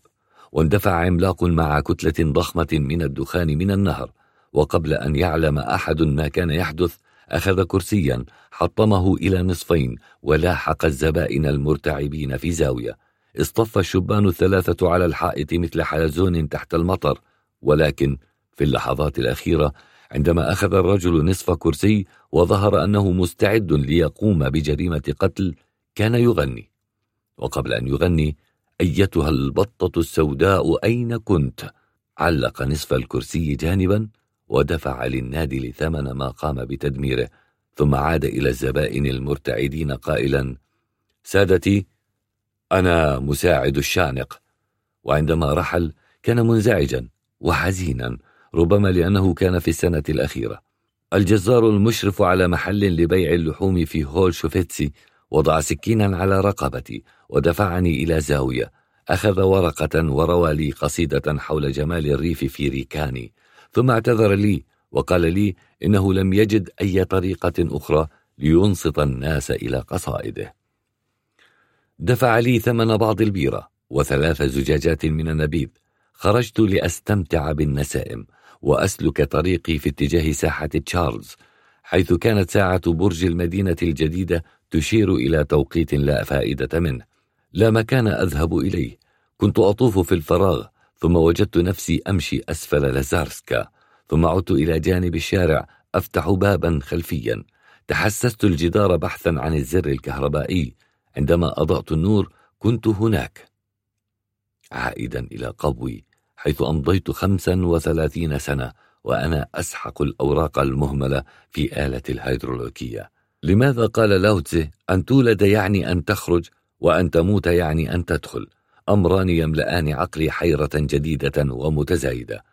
واندفع عملاق مع كتلة ضخمة من الدخان من النهر. وقبل أن يعلم أحد ما كان يحدث أخذ كرسيا حطمه إلى نصفين ولاحق الزبائن المرتعبين في زاوية. اصطف الشبان الثلاثة على الحائط مثل حلزون تحت المطر. ولكن في اللحظات الأخيرة عندما أخذ الرجل نصف كرسي وظهر أنه مستعد ليقوم بجريمة قتل كان يغني. وقبل أن يغني أيتها البطة السوداء أين كنت؟ علق نصف الكرسي جانبا ودفع للنادل ثمن ما قام بتدميره ثم عاد إلى الزبائن المرتعدين قائلا سادتي أنا مساعد الشانق. وعندما رحل كان منزعجا. وحزينا ربما لأنه كان في السنة الأخيرة. الجزار المشرف على محل لبيع اللحوم في هول شوفيتسي وضع سكينا على رقبتي ودفعني إلى زاوية. أخذ ورقة وروى لي قصيدة حول جمال الريف في ريكاني. ثم اعتذر لي وقال لي إنه لم يجد أي طريقة أخرى لينصت الناس إلى قصائده. دفع لي ثمن بعض البيرة وثلاث زجاجات من النبيذ. خرجت لأستمتع بالنسائم وأسلك طريقي في اتجاه ساحة تشارلز حيث كانت ساعة برج المدينة الجديدة تشير إلى توقيت لا فائدة منه. لا مكان أذهب إليه. كنت أطوف في الفراغ ثم وجدت نفسي أمشي أسفل لازارسكا ثم عدت إلى جانب الشارع أفتح بابا خلفيا. تحسست الجدار بحثا عن الزر الكهربائي. عندما أضأت النور كنت هناك. عائدا إلى قبوي. حيث أمضيت خمسا وثلاثين سنة وأنا أسحق الأوراق المهملة في آلة الهيدرولوكية لماذا قال لاوتزي أن تولد يعني أن تخرج وأن تموت يعني أن تدخل أمران يملأان عقلي حيرة جديدة ومتزايدة.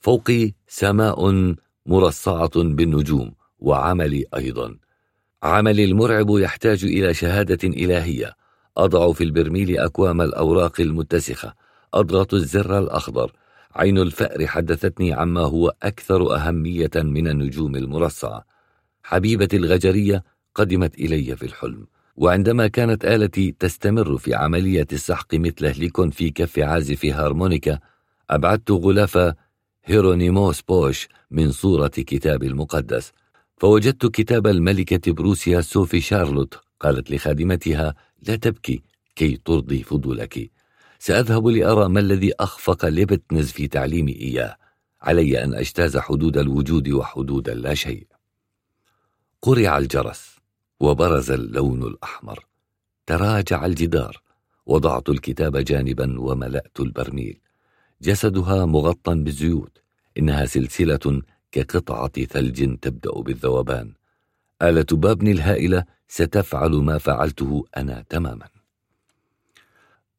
فوقي سماء مرصعة بالنجوم وعملي أيضا. عملي المرعب يحتاج إلى شهادة إلهية. أضع في البرميل أكوام الأوراق المتسخة أضغط الزر الأخضر. عين الفأر حدثتني عما هو أكثر أهمية من النجوم المرصعة. حبيبتي الغجرية قدمت إلي في الحلم. وعندما كانت آلتي تستمر في عملية السحق مثل هليكون في كف عازف هارمونيكا أبعدت غلاف هيرونيموس بوش من صورة كتاب المقدس. فوجدت كتاب الملكة بروسيا سوفي شارلوت قالت لخادمتها لا تبكي كي ترضي فضولك. سأذهب لأرى ما الذي أخفق ليبنتز في تعليمي إياه. علي أن أجتاز حدود الوجود وحدود اللا شيء. قرع الجرس وبرز اللون الأحمر. تراجع الجدار. وضعت الكتاب جانبا وملأت البرميل. جسدها مغطى بالزيوت. إنها سلسلة كقطعة ثلج تبدأ بالذوبان. آلة بابني الهائلة ستفعل ما فعلته أنا تماما.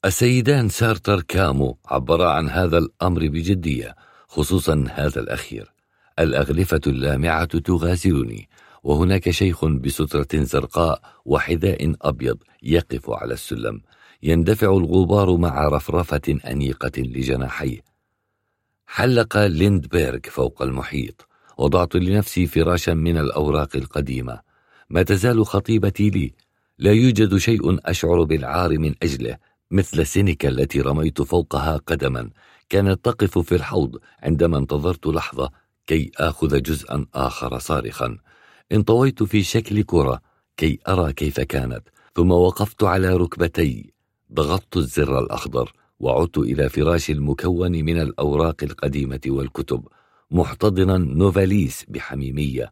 السيدان سارتر كامو عبرا عن هذا الأمر بجدية خصوصا هذا الأخير. الأغلفة اللامعة تغازلني وهناك شيخ بسترة زرقاء وحذاء أبيض يقف على السلم يندفع الغبار مع رفرفة أنيقة لجناحيه. حلق ليندبيرغ فوق المحيط وضعت لنفسي فراشا من الأوراق القديمة. ما تزال خطيبتي لي. لا يوجد شيء أشعر بالعار من أجله. مثل سينيكا التي رميت فوقها قدما. كانت تقف في الحوض عندما انتظرت لحظة كي آخذ جزءا آخر صارخا. انطويت في شكل كرة كي أرى كيف كانت. ثم وقفت على ركبتي. ضغطت الزر الأخضر وعدت إلى فراشي المكون من الأوراق القديمة والكتب. محتضنا نوفاليس بحميمية.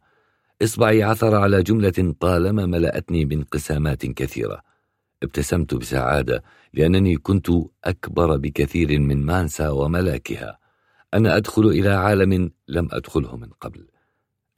إصبعي عثر على جملة طالما ملأتني بانقسامات كثيرة. ابتسمت بسعادة لأنني كنت أكبر بكثير من مانسا وملاكها. أنا أدخل إلى عالم لم أدخله من قبل.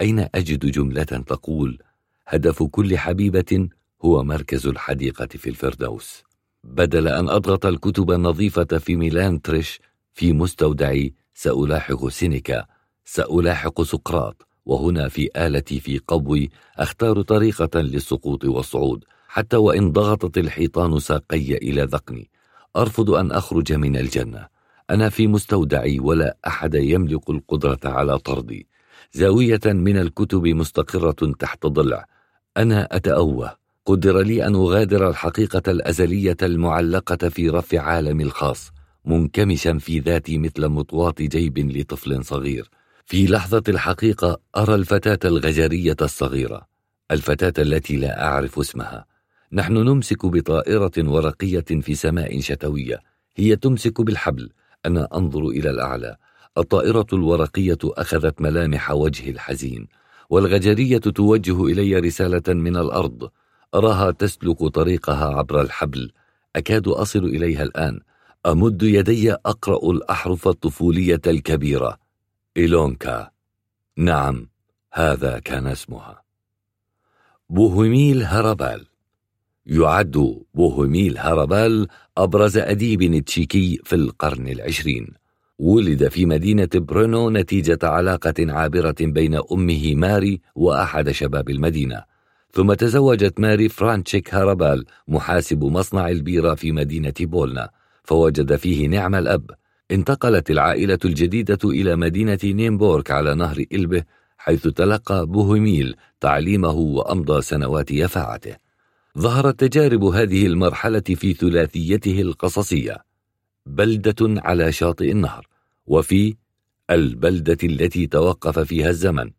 أين أجد جملة تقول هدف كل حبيبة هو مركز الحديقة في الفردوس بدل أن أضغط الكتب النظيفة في ميلان تريش في مستودعي سألاحق سينيكا سألاحق سقراط وهنا في آلتي في قبوي أختار طريقة للسقوط والصعود. حتى وإن ضغطت الحيطان ساقي إلى ذقني. أرفض أن أخرج من الجنة. أنا في مستودعي ولا أحد يملك القدرة على طردي. زاوية من الكتب مستقرة تحت ضلع. أنا أتأوه. قدر لي أن أغادر الحقيقة الأزلية المعلقة في رف عالمي الخاص منكمشا في ذاتي مثل مطواة جيب لطفل صغير. في لحظة الحقيقة أرى الفتاة الغجرية الصغيرة الفتاة التي لا أعرف اسمها. نحن نمسك بطائرة ورقية في سماء شتوية. هي تمسك بالحبل. أنا أنظر إلى الأعلى. الطائرة الورقية أخذت ملامح وجهي الحزين والغجرية توجه إلي رسالة من الأرض. أراها تسلك طريقها عبر الحبل. أكاد أصل إليها الآن. أمد يدي أقرأ الأحرف الطفولية الكبيرة. إيلونكا. نعم هذا كان اسمها. بوهميل هربال. يعد بوهميل هربال أبرز أديب تشيكي في القرن العشرين. ولد في مدينة برونو نتيجة علاقة عابرة بين أمه ماري وأحد شباب المدينة. ثم تزوجت ماري فرانتشيك هارابال محاسب مصنع البيرة في مدينة بولنا. فوجد فيه نعم الأب. انتقلت العائلة الجديدة إلى مدينة نيمبورك على نهر إلبه حيث تلقى بوهيميل تعليمه وأمضى سنوات يفاعته. ظهرت تجارب هذه المرحلة في ثلاثيته القصصية بلدة على شاطئ النهر وفي البلدة التي توقف فيها الزمن.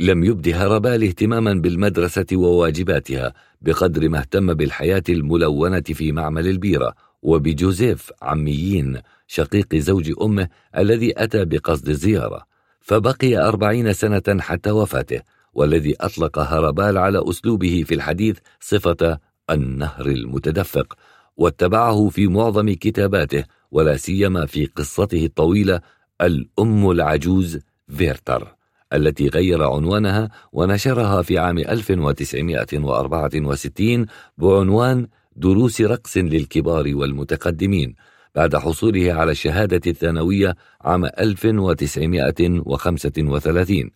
لم يبد هربال اهتماما بالمدرسة وواجباتها بقدر ما اهتم بالحياة الملونة في معمل البيرة وبجوزيف عميين شقيق زوج أمه الذي أتى بقصد الزيارة. فبقي أربعين سنة حتى وفاته والذي أطلق هربال على أسلوبه في الحديث صفة النهر المتدفق واتبعه في معظم كتاباته ولا سيما في قصته الطويلة الأم العجوز فيرتر التي غير عنوانها ونشرها في عام 1964 بعنوان دروس رقص للكبار والمتقدمين بعد حصوله على الشهادة الثانوية عام 1935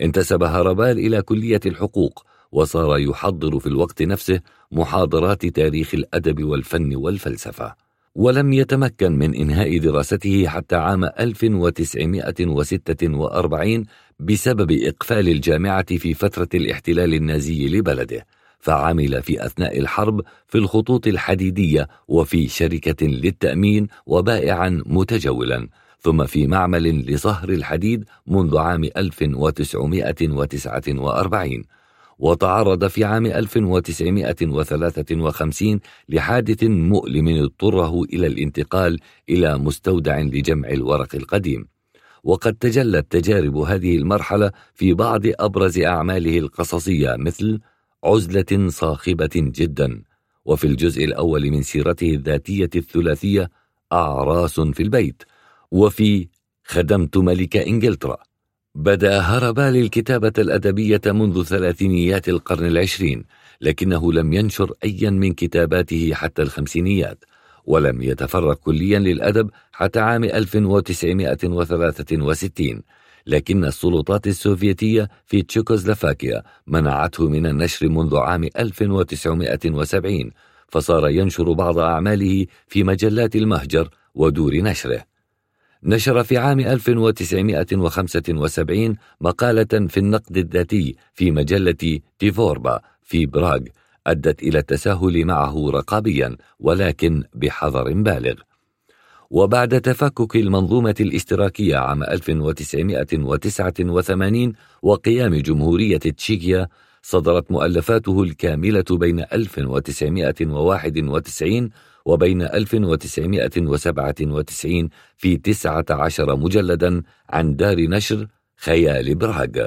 انتسب هربال إلى كلية الحقوق وصار يحضر في الوقت نفسه محاضرات تاريخ الأدب والفن والفلسفة. ولم يتمكن من إنهاء دراسته حتى عام 1946 بسبب إقفال الجامعة في فترة الاحتلال النازي لبلده فعمل في أثناء الحرب في الخطوط الحديدية وفي شركة للتأمين وبائعا متجولا. ثم في معمل لصهر الحديد منذ عام 1949 وتعرض في عام 1953 لحادث مؤلم اضطره إلى الانتقال إلى مستودع لجمع الورق القديم. وقد تجلت تجارب هذه المرحلة في بعض أبرز أعماله القصصية مثل عزلة صاخبة جدا وفي الجزء الأول من سيرته الذاتية الثلاثية أعراس في البيت. وفي خدمت ملك إنجلترا بدأ هربال الكتابة الأدبية منذ ثلاثينيات القرن العشرين لكنه لم ينشر أيا من كتاباته حتى الخمسينيات ولم يتفرغ كليا للأدب حتى عام 1963 لكن السلطات السوفيتية في تشيكوسلوفاكيا منعته من النشر منذ عام 1970 فصار ينشر بعض أعماله في مجلات المهجر ودور نشره. نشر في عام 1975 مقالة في النقد الذاتي في مجلة تيفوربا في براغ أدت إلى التساهل معه رقابيا ولكن بحذر بالغ. وبعد تفكك المنظومة الاشتراكية عام 1989 وقيام جمهورية تشيكيا صدرت مؤلفاته الكاملة بين 1991 وبين 1997 في 19 مجلدا عن دار نشر خيال براغ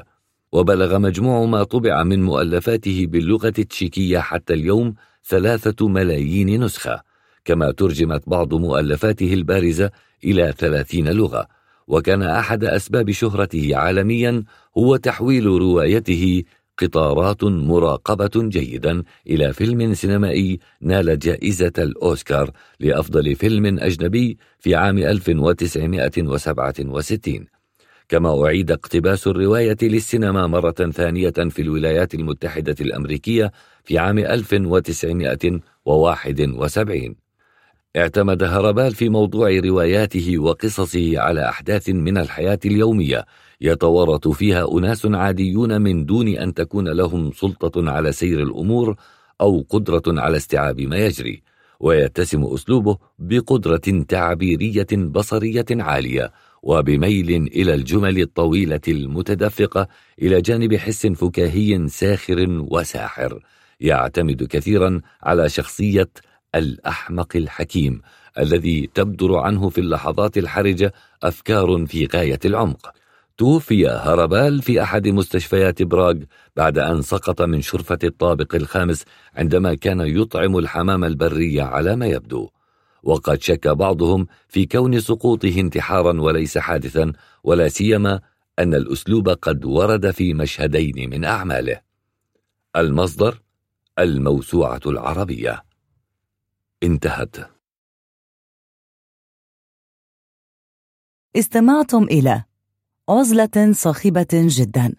وبلغ مجموع ما طبع من مؤلفاته باللغة التشيكية حتى اليوم ثلاثة ملايين نسخة. كما ترجمت بعض مؤلفاته البارزة إلى ثلاثين لغة. وكان أحد أسباب شهرته عالميا هو تحويل روايته قطارات مراقبة جيدا إلى فيلم سينمائي نال جائزة الأوسكار لأفضل فيلم أجنبي في عام 1967 كما أعيد اقتباس الرواية للسينما مرة ثانية في الولايات المتحدة الأمريكية في عام 1971 اعتمد هربال في موضوع رواياته وقصصه على أحداث من الحياة اليومية يتورط فيها أناس عاديون من دون أن تكون لهم سلطة على سير الأمور أو قدرة على استيعاب ما يجري ويتسم أسلوبه بقدرة تعبيرية بصرية عالية وبميل إلى الجمل الطويلة المتدفقة إلى جانب حس فكاهي ساخر وساحر يعتمد كثيرا على شخصية الأحمق الحكيم الذي تبدر عنه في اللحظات الحرجة أفكار في غاية العمق. توفي هربال في أحد مستشفيات براغ بعد أن سقط من شرفة الطابق الخامس عندما كان يطعم الحمام البري على ما يبدو. وقد شك بعضهم في كون سقوطه انتحارا وليس حادثا ولا سيما أن الأسلوب قد ورد في مشهدين من أعماله. المصدر الموسوعة العربية. انتهت. استمعتم إلى عزلة صاخبة جدا.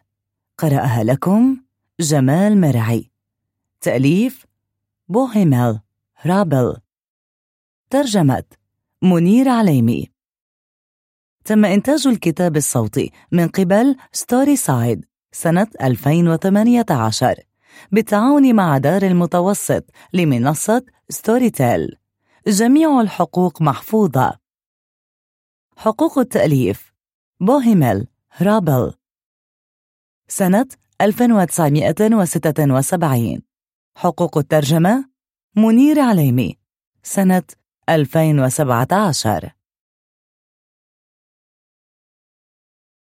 قرأها لكم جمال مرعي. تأليف بوهيميل هرابال. ترجمة منير عليمي. تم إنتاج الكتاب الصوتي من قبل ستوري سايد سنة 2018 بالتعاون مع دار المتوسط لمنصة ستوري تيل جميع الحقوق محفوظة. حقوق التأليف بوهيميل هرابال. سنة 1976 حقوق الترجمة منير عليمي. سنة 2017